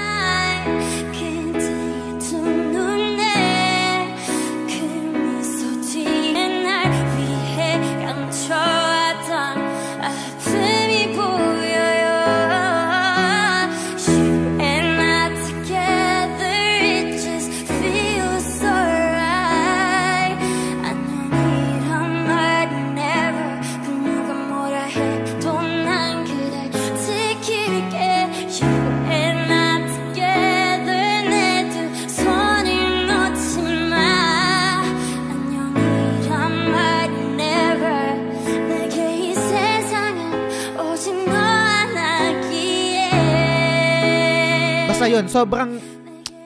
yun, sobrang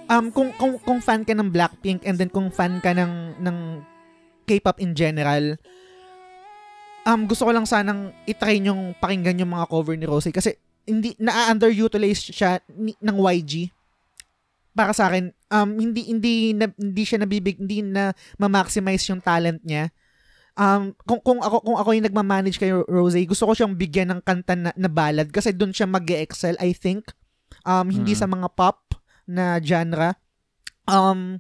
um kung kung kung fan ka ng Blackpink and then kung fan ka ng ng K-pop in general, um gusto ko lang sanang i-try yung pakinggan yung mga cover ni Rosé kasi hindi na-underutilize siya ni, ng YG para sa akin um hindi hindi na, hindi siya nabibig hindi na ma-maximize yung talent niya. Um kung kung ako kung ako yung nagma-manage kay Rosé gusto ko siyang bigyan ng kanta na, na ballad kasi doon siya mag-excel I think um hindi Mm. sa mga pop na genre um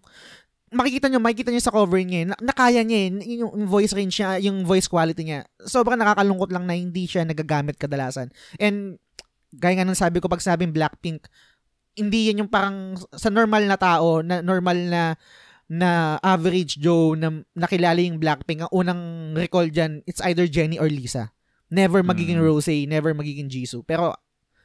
makikita nyo, makikita nyo sa cover niya, eh, na, nakaya niya eh, yung, yung voice range niya, yung voice quality niya. Sobrang nakakalungkot lang na hindi siya nagagamit kadalasan. And, gaya nga ng sabi ko pag sabing Blackpink, hindi yan yung parang sa normal na tao, na normal na na average Joe na nakilala yung Blackpink, ang unang recall dyan, it's either Jenny or Lisa. Never magiging Mm. Rosé, never magiging Jisoo. Pero,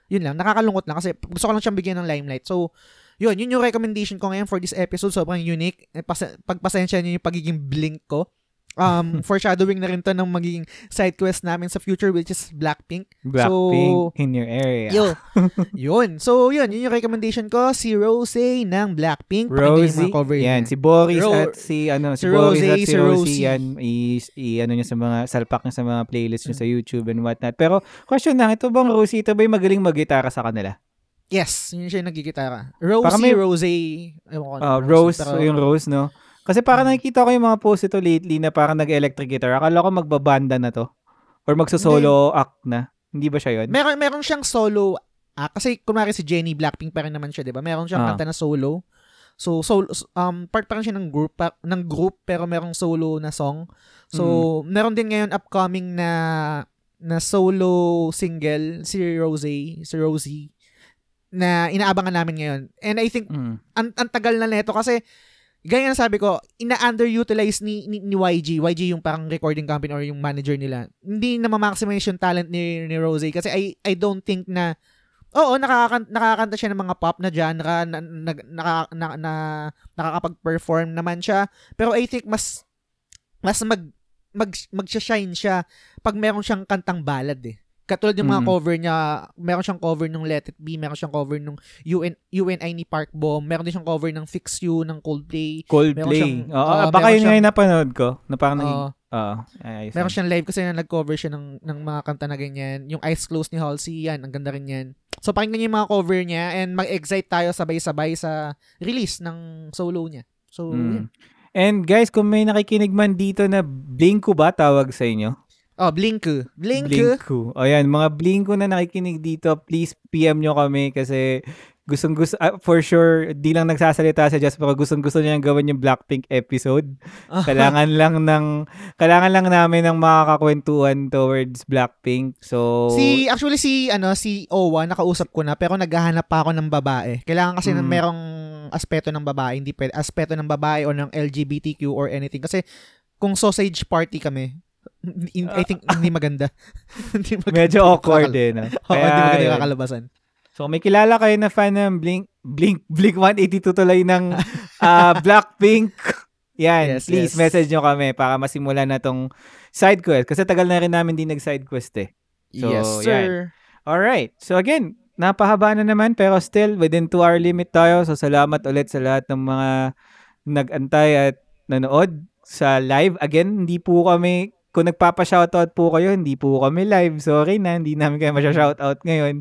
yun lang, nakakalungkot lang kasi gusto ko lang siyang bigyan ng limelight. So, yun, yun yung recommendation ko ngayon for this episode. Sobrang unique. Eh, Pas- pagpasensya niyo yung pagiging blink ko. Um, foreshadowing na rin to ng magiging side quest namin sa future which is Blackpink. Blackpink So, in your area. Yo, yun. So, yun. Yun yung recommendation ko. Si Rosé ng Blackpink. Mga cover yan, niya. si Boris Ro- at si ano, si, si Boris Rosie, at si, si Rosie. yan, i, i- ano niya sa mga, salpak niya sa mga playlist niya sa YouTube and whatnot. Pero, question lang, ito bang Rosie, ito ba yung magaling mag-gitara sa kanila? Yes, yun siya yung nagigitara. Rosie, Baka may- Rosé. Ewan ko. Rosie, Rose, pero- yung Rose, no? Kasi parang nakikita ko yung mga post ito lately na parang nag-electric guitar. Akala ko magbabanda na to. Or magso-solo act na. Hindi ba siya yun? Meron meron siyang solo ah, kasi kunwari si Jenny Blackpink pa rin naman siya, 'di ba? Meron siyang Ah. kanta na solo. So solo um part pa rin siya ng group pa- ng group pero merong solo na song. So meron din ngayon upcoming na na solo single si Rosie, si Rosie na inaabangan namin ngayon. And I think Mm. ang, ang tagal na neto kasi gaya na sabi ko, ina-underutilize ni, ni, ni YG. YG yung parang recording company or yung manager nila. Hindi na ma-maximize yung talent ni, ni Rose kasi I, I don't think na Oo, nakakanta, nakakanta siya ng mga pop na genre, na, na, naka, na, na, nakakapag-perform naman siya. Pero I think mas mas mag mag magsha-shine siya pag meron siyang kantang ballad eh. Katulad yung mga Mm. cover niya, meron siyang cover nung Let It Be, meron siyang cover nung UN, UNI ni Park Bomb, meron din siyang cover ng Fix You ng Coldplay. Coldplay. Oo, oo, baka yun nga siyang- yung napanood ko. Na parang naging, Oo. ayos meron siyang live kasi na nag-cover siya ng, ng mga kanta na ganyan. Yung Eyes Closed ni Halsey, yan, ang ganda rin yan. So pakinggan niyo yung mga cover niya and mag-excite tayo sabay-sabay sa release ng solo niya. So. Mm. And guys, kung may nakikinig man dito na Blinko ba tawag sa inyo? Oh, Blinku. Blinku. Blinku. O yan, mga Blinko na nakikinig dito, please PM nyo kami kasi gustong gusto, ah, for sure, di lang nagsasalita sa Just pero gustong gusto niyang gawin yung Blackpink episode. Kailangan lang ng, kailangan lang namin ng makakakwentuhan towards Blackpink. So, Si actually si ano si Owa nakausap ko na pero naghahanap pa ako ng babae. Kailangan kasi Mm. ng merong aspeto ng babae, hindi pwede aspeto ng babae o ng LGBTQ or anything kasi kung sausage party kami, I think hindi maganda. hindi maganda. medyo awkward eh. No? Oo, hindi maganda yun. yung kakalabasan. So, may kilala kayo na fan ng Blink, Blink, Blink 182 tuloy ng ah, Blackpink, yan, Yes, please yes. message nyo kami para masimulan na tong side quest. Kasi tagal na rin namin din nag-side quest eh. So, yes, sir. Alright. So again, napahaba na naman pero still within 2 hour limit tayo. So salamat ulit sa lahat ng mga nag-antay at nanood sa live. Again, hindi po kami kung nagpapa-shoutout po kayo, hindi po kami live. Sorry na, hindi namin kayo masya-shoutout ngayon.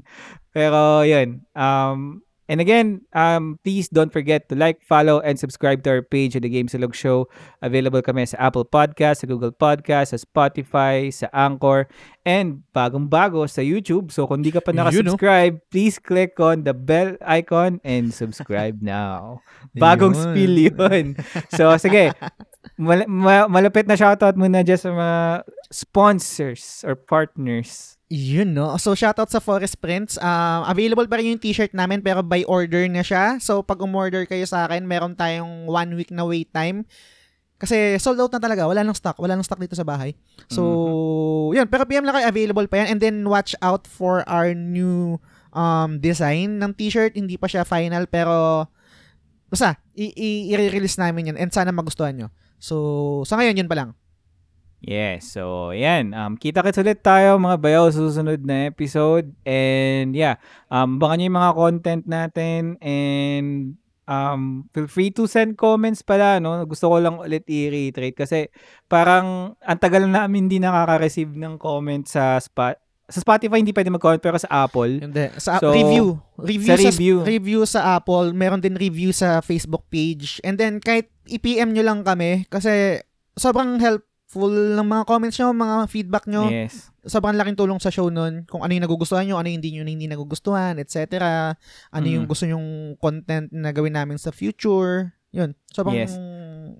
Pero yun. Um, and again, um, please don't forget to like, follow, and subscribe to our page at The Game Silog Show. Available kami sa Apple Podcast, sa Google Podcast, sa Spotify, sa Anchor, and bagong-bago sa YouTube. So kung di ka pa Yun, no? nakasubscribe, please click on the bell icon and subscribe now. Bagong Yun. spill yun. So sige, mal- ma- malapit na shoutout muna dyan sa mga sponsors or partners. Yun, no? So, shoutout sa Forest Prints. Um, available pa rin yung t-shirt namin pero by order na siya. So, pag umorder kayo sa akin, meron tayong one week na wait time. Kasi sold out na talaga. Wala nang stock. Wala nang stock dito sa bahay. So, yun. Pero PM lang kayo. Available pa yan. And then, watch out for our new um, design ng t-shirt. Hindi pa siya final pero basta, i-release namin yan and sana magustuhan nyo. So, sa ngayon, yun pa lang. Yes, so yan. Um, kita-kits ulit tayo mga bayaw sa susunod na episode. And yeah, um, baka nyo yung mga content natin and um, feel free to send comments pala. No? Gusto ko lang ulit i-reiterate kasi parang ang tagal na namin hindi nakaka-receive ng comment sa spot. Sa Spotify hindi pwede mag-comment pero sa Apple. Hindi. Sa So, review. Review sa sa, review. review sa Apple. Meron din review sa Facebook page. And then, kahit i-PM nyo lang kami, kasi sobrang helpful ng mga comments nyo, mga feedback nyo. Yes. Sobrang laking tulong sa show nun. Kung ano yung nagugustuhan nyo, ano yung hindi nyo hindi nagugustuhan, etc. Ano yung Mm. gusto nyong content na gawin namin sa future. Yun. Sobrang Yes.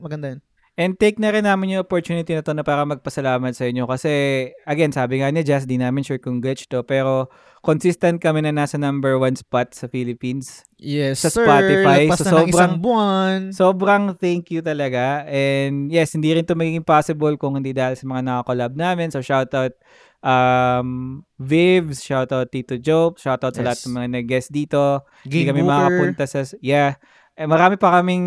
maganda yun. And take na rin namin yung opportunity na to na para magpasalamat sa inyo kasi again, sabi nga niya Jazz, di namin sure kung glitch to pero consistent kami na nasa number one spot sa Philippines. Yes, Sa sir. Spotify. Lagpas So, na ng sobrang- isang buwan. Sobrang thank you talaga. And yes, hindi rin to magiging possible kung hindi dahil sa mga nakakolab namin. So shoutout um, Vivs, shoutout Tito Joe, shoutout sa Yes. lahat ng mga nag-guest dito. Hindi Game kami Booker. makapunta sa... Yeah. Eh, marami pa kaming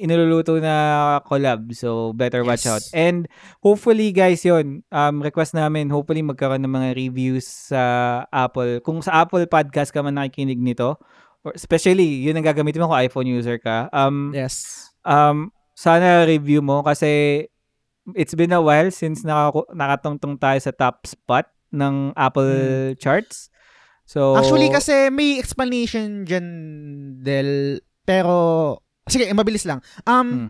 iniluluto na collab. So, better watch Yes. out. And hopefully, guys, yon um, request namin, hopefully magkaroon ng mga reviews sa Apple. Kung sa Apple Podcast ka man nakikinig nito, or especially, yun ang gagamitin mo kung iPhone user ka. Um, Yes. um, sana review mo kasi it's been a while since naka, nakatungtong tayo sa top spot ng Apple charts. So. Actually, kasi may explanation dyan, Del. Pero, sige, mabilis lang. Um, Hmm.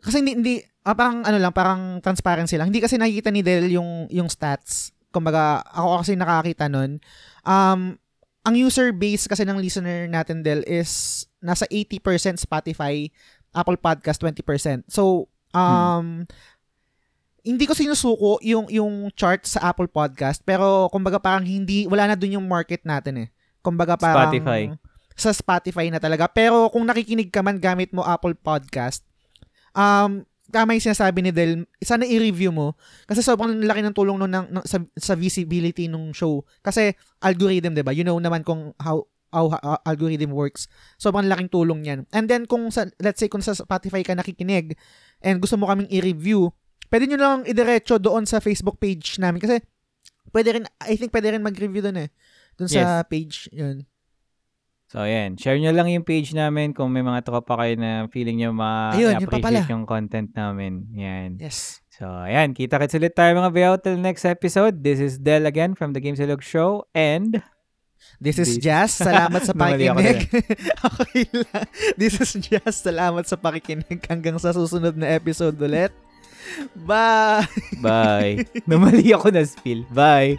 kasi hindi, hindi ah, parang ano lang, parang transparency lang. Hindi kasi nakikita ni Del yung, yung stats. Kumbaga, ako kasi nakakita nun. Um, ang user base kasi ng listener natin, Del, is nasa 80% Spotify, Apple Podcast 20%. So, um, hindi ko sinusuko yung yung chart sa Apple Podcast pero kumbaga parang hindi wala na dun yung market natin eh. Kumbaga parang Spotify. Sa Spotify na talaga. Pero kung nakikinig ka man gamit mo Apple Podcast, um tama yung sinasabi ni Del, sana i-review mo kasi sobrang laki ng tulong nun ng, ng- sa, sa visibility nung show. Kasi algorithm, 'di ba? You know naman kung how how, how algorithm works. Sobrang laking tulong 'yan. And then kung sa let's say kung sa Spotify ka nakikinig and gusto mo kaming i-review, pwede nyo lang idiretso doon sa Facebook page namin kasi pwede rin I think pwede rin mag-review doon eh. Doon sa page, 'yun. So, ayan. Share nyo lang yung page namin kung may mga tropa kayo na feeling nyo ma-appreciate pala. yung content namin. Yan. Yes. So, ayan. Kita-kits ulit tayo mga bayaw till next episode. This is Del again from the Game Silog Show and This is This- Jazz. Salamat sa pakikinig. okay lang. This is Jazz. Salamat sa pakikinig. Hanggang sa susunod na episode ulit. Bye! Bye. Namali ako na spill. Bye.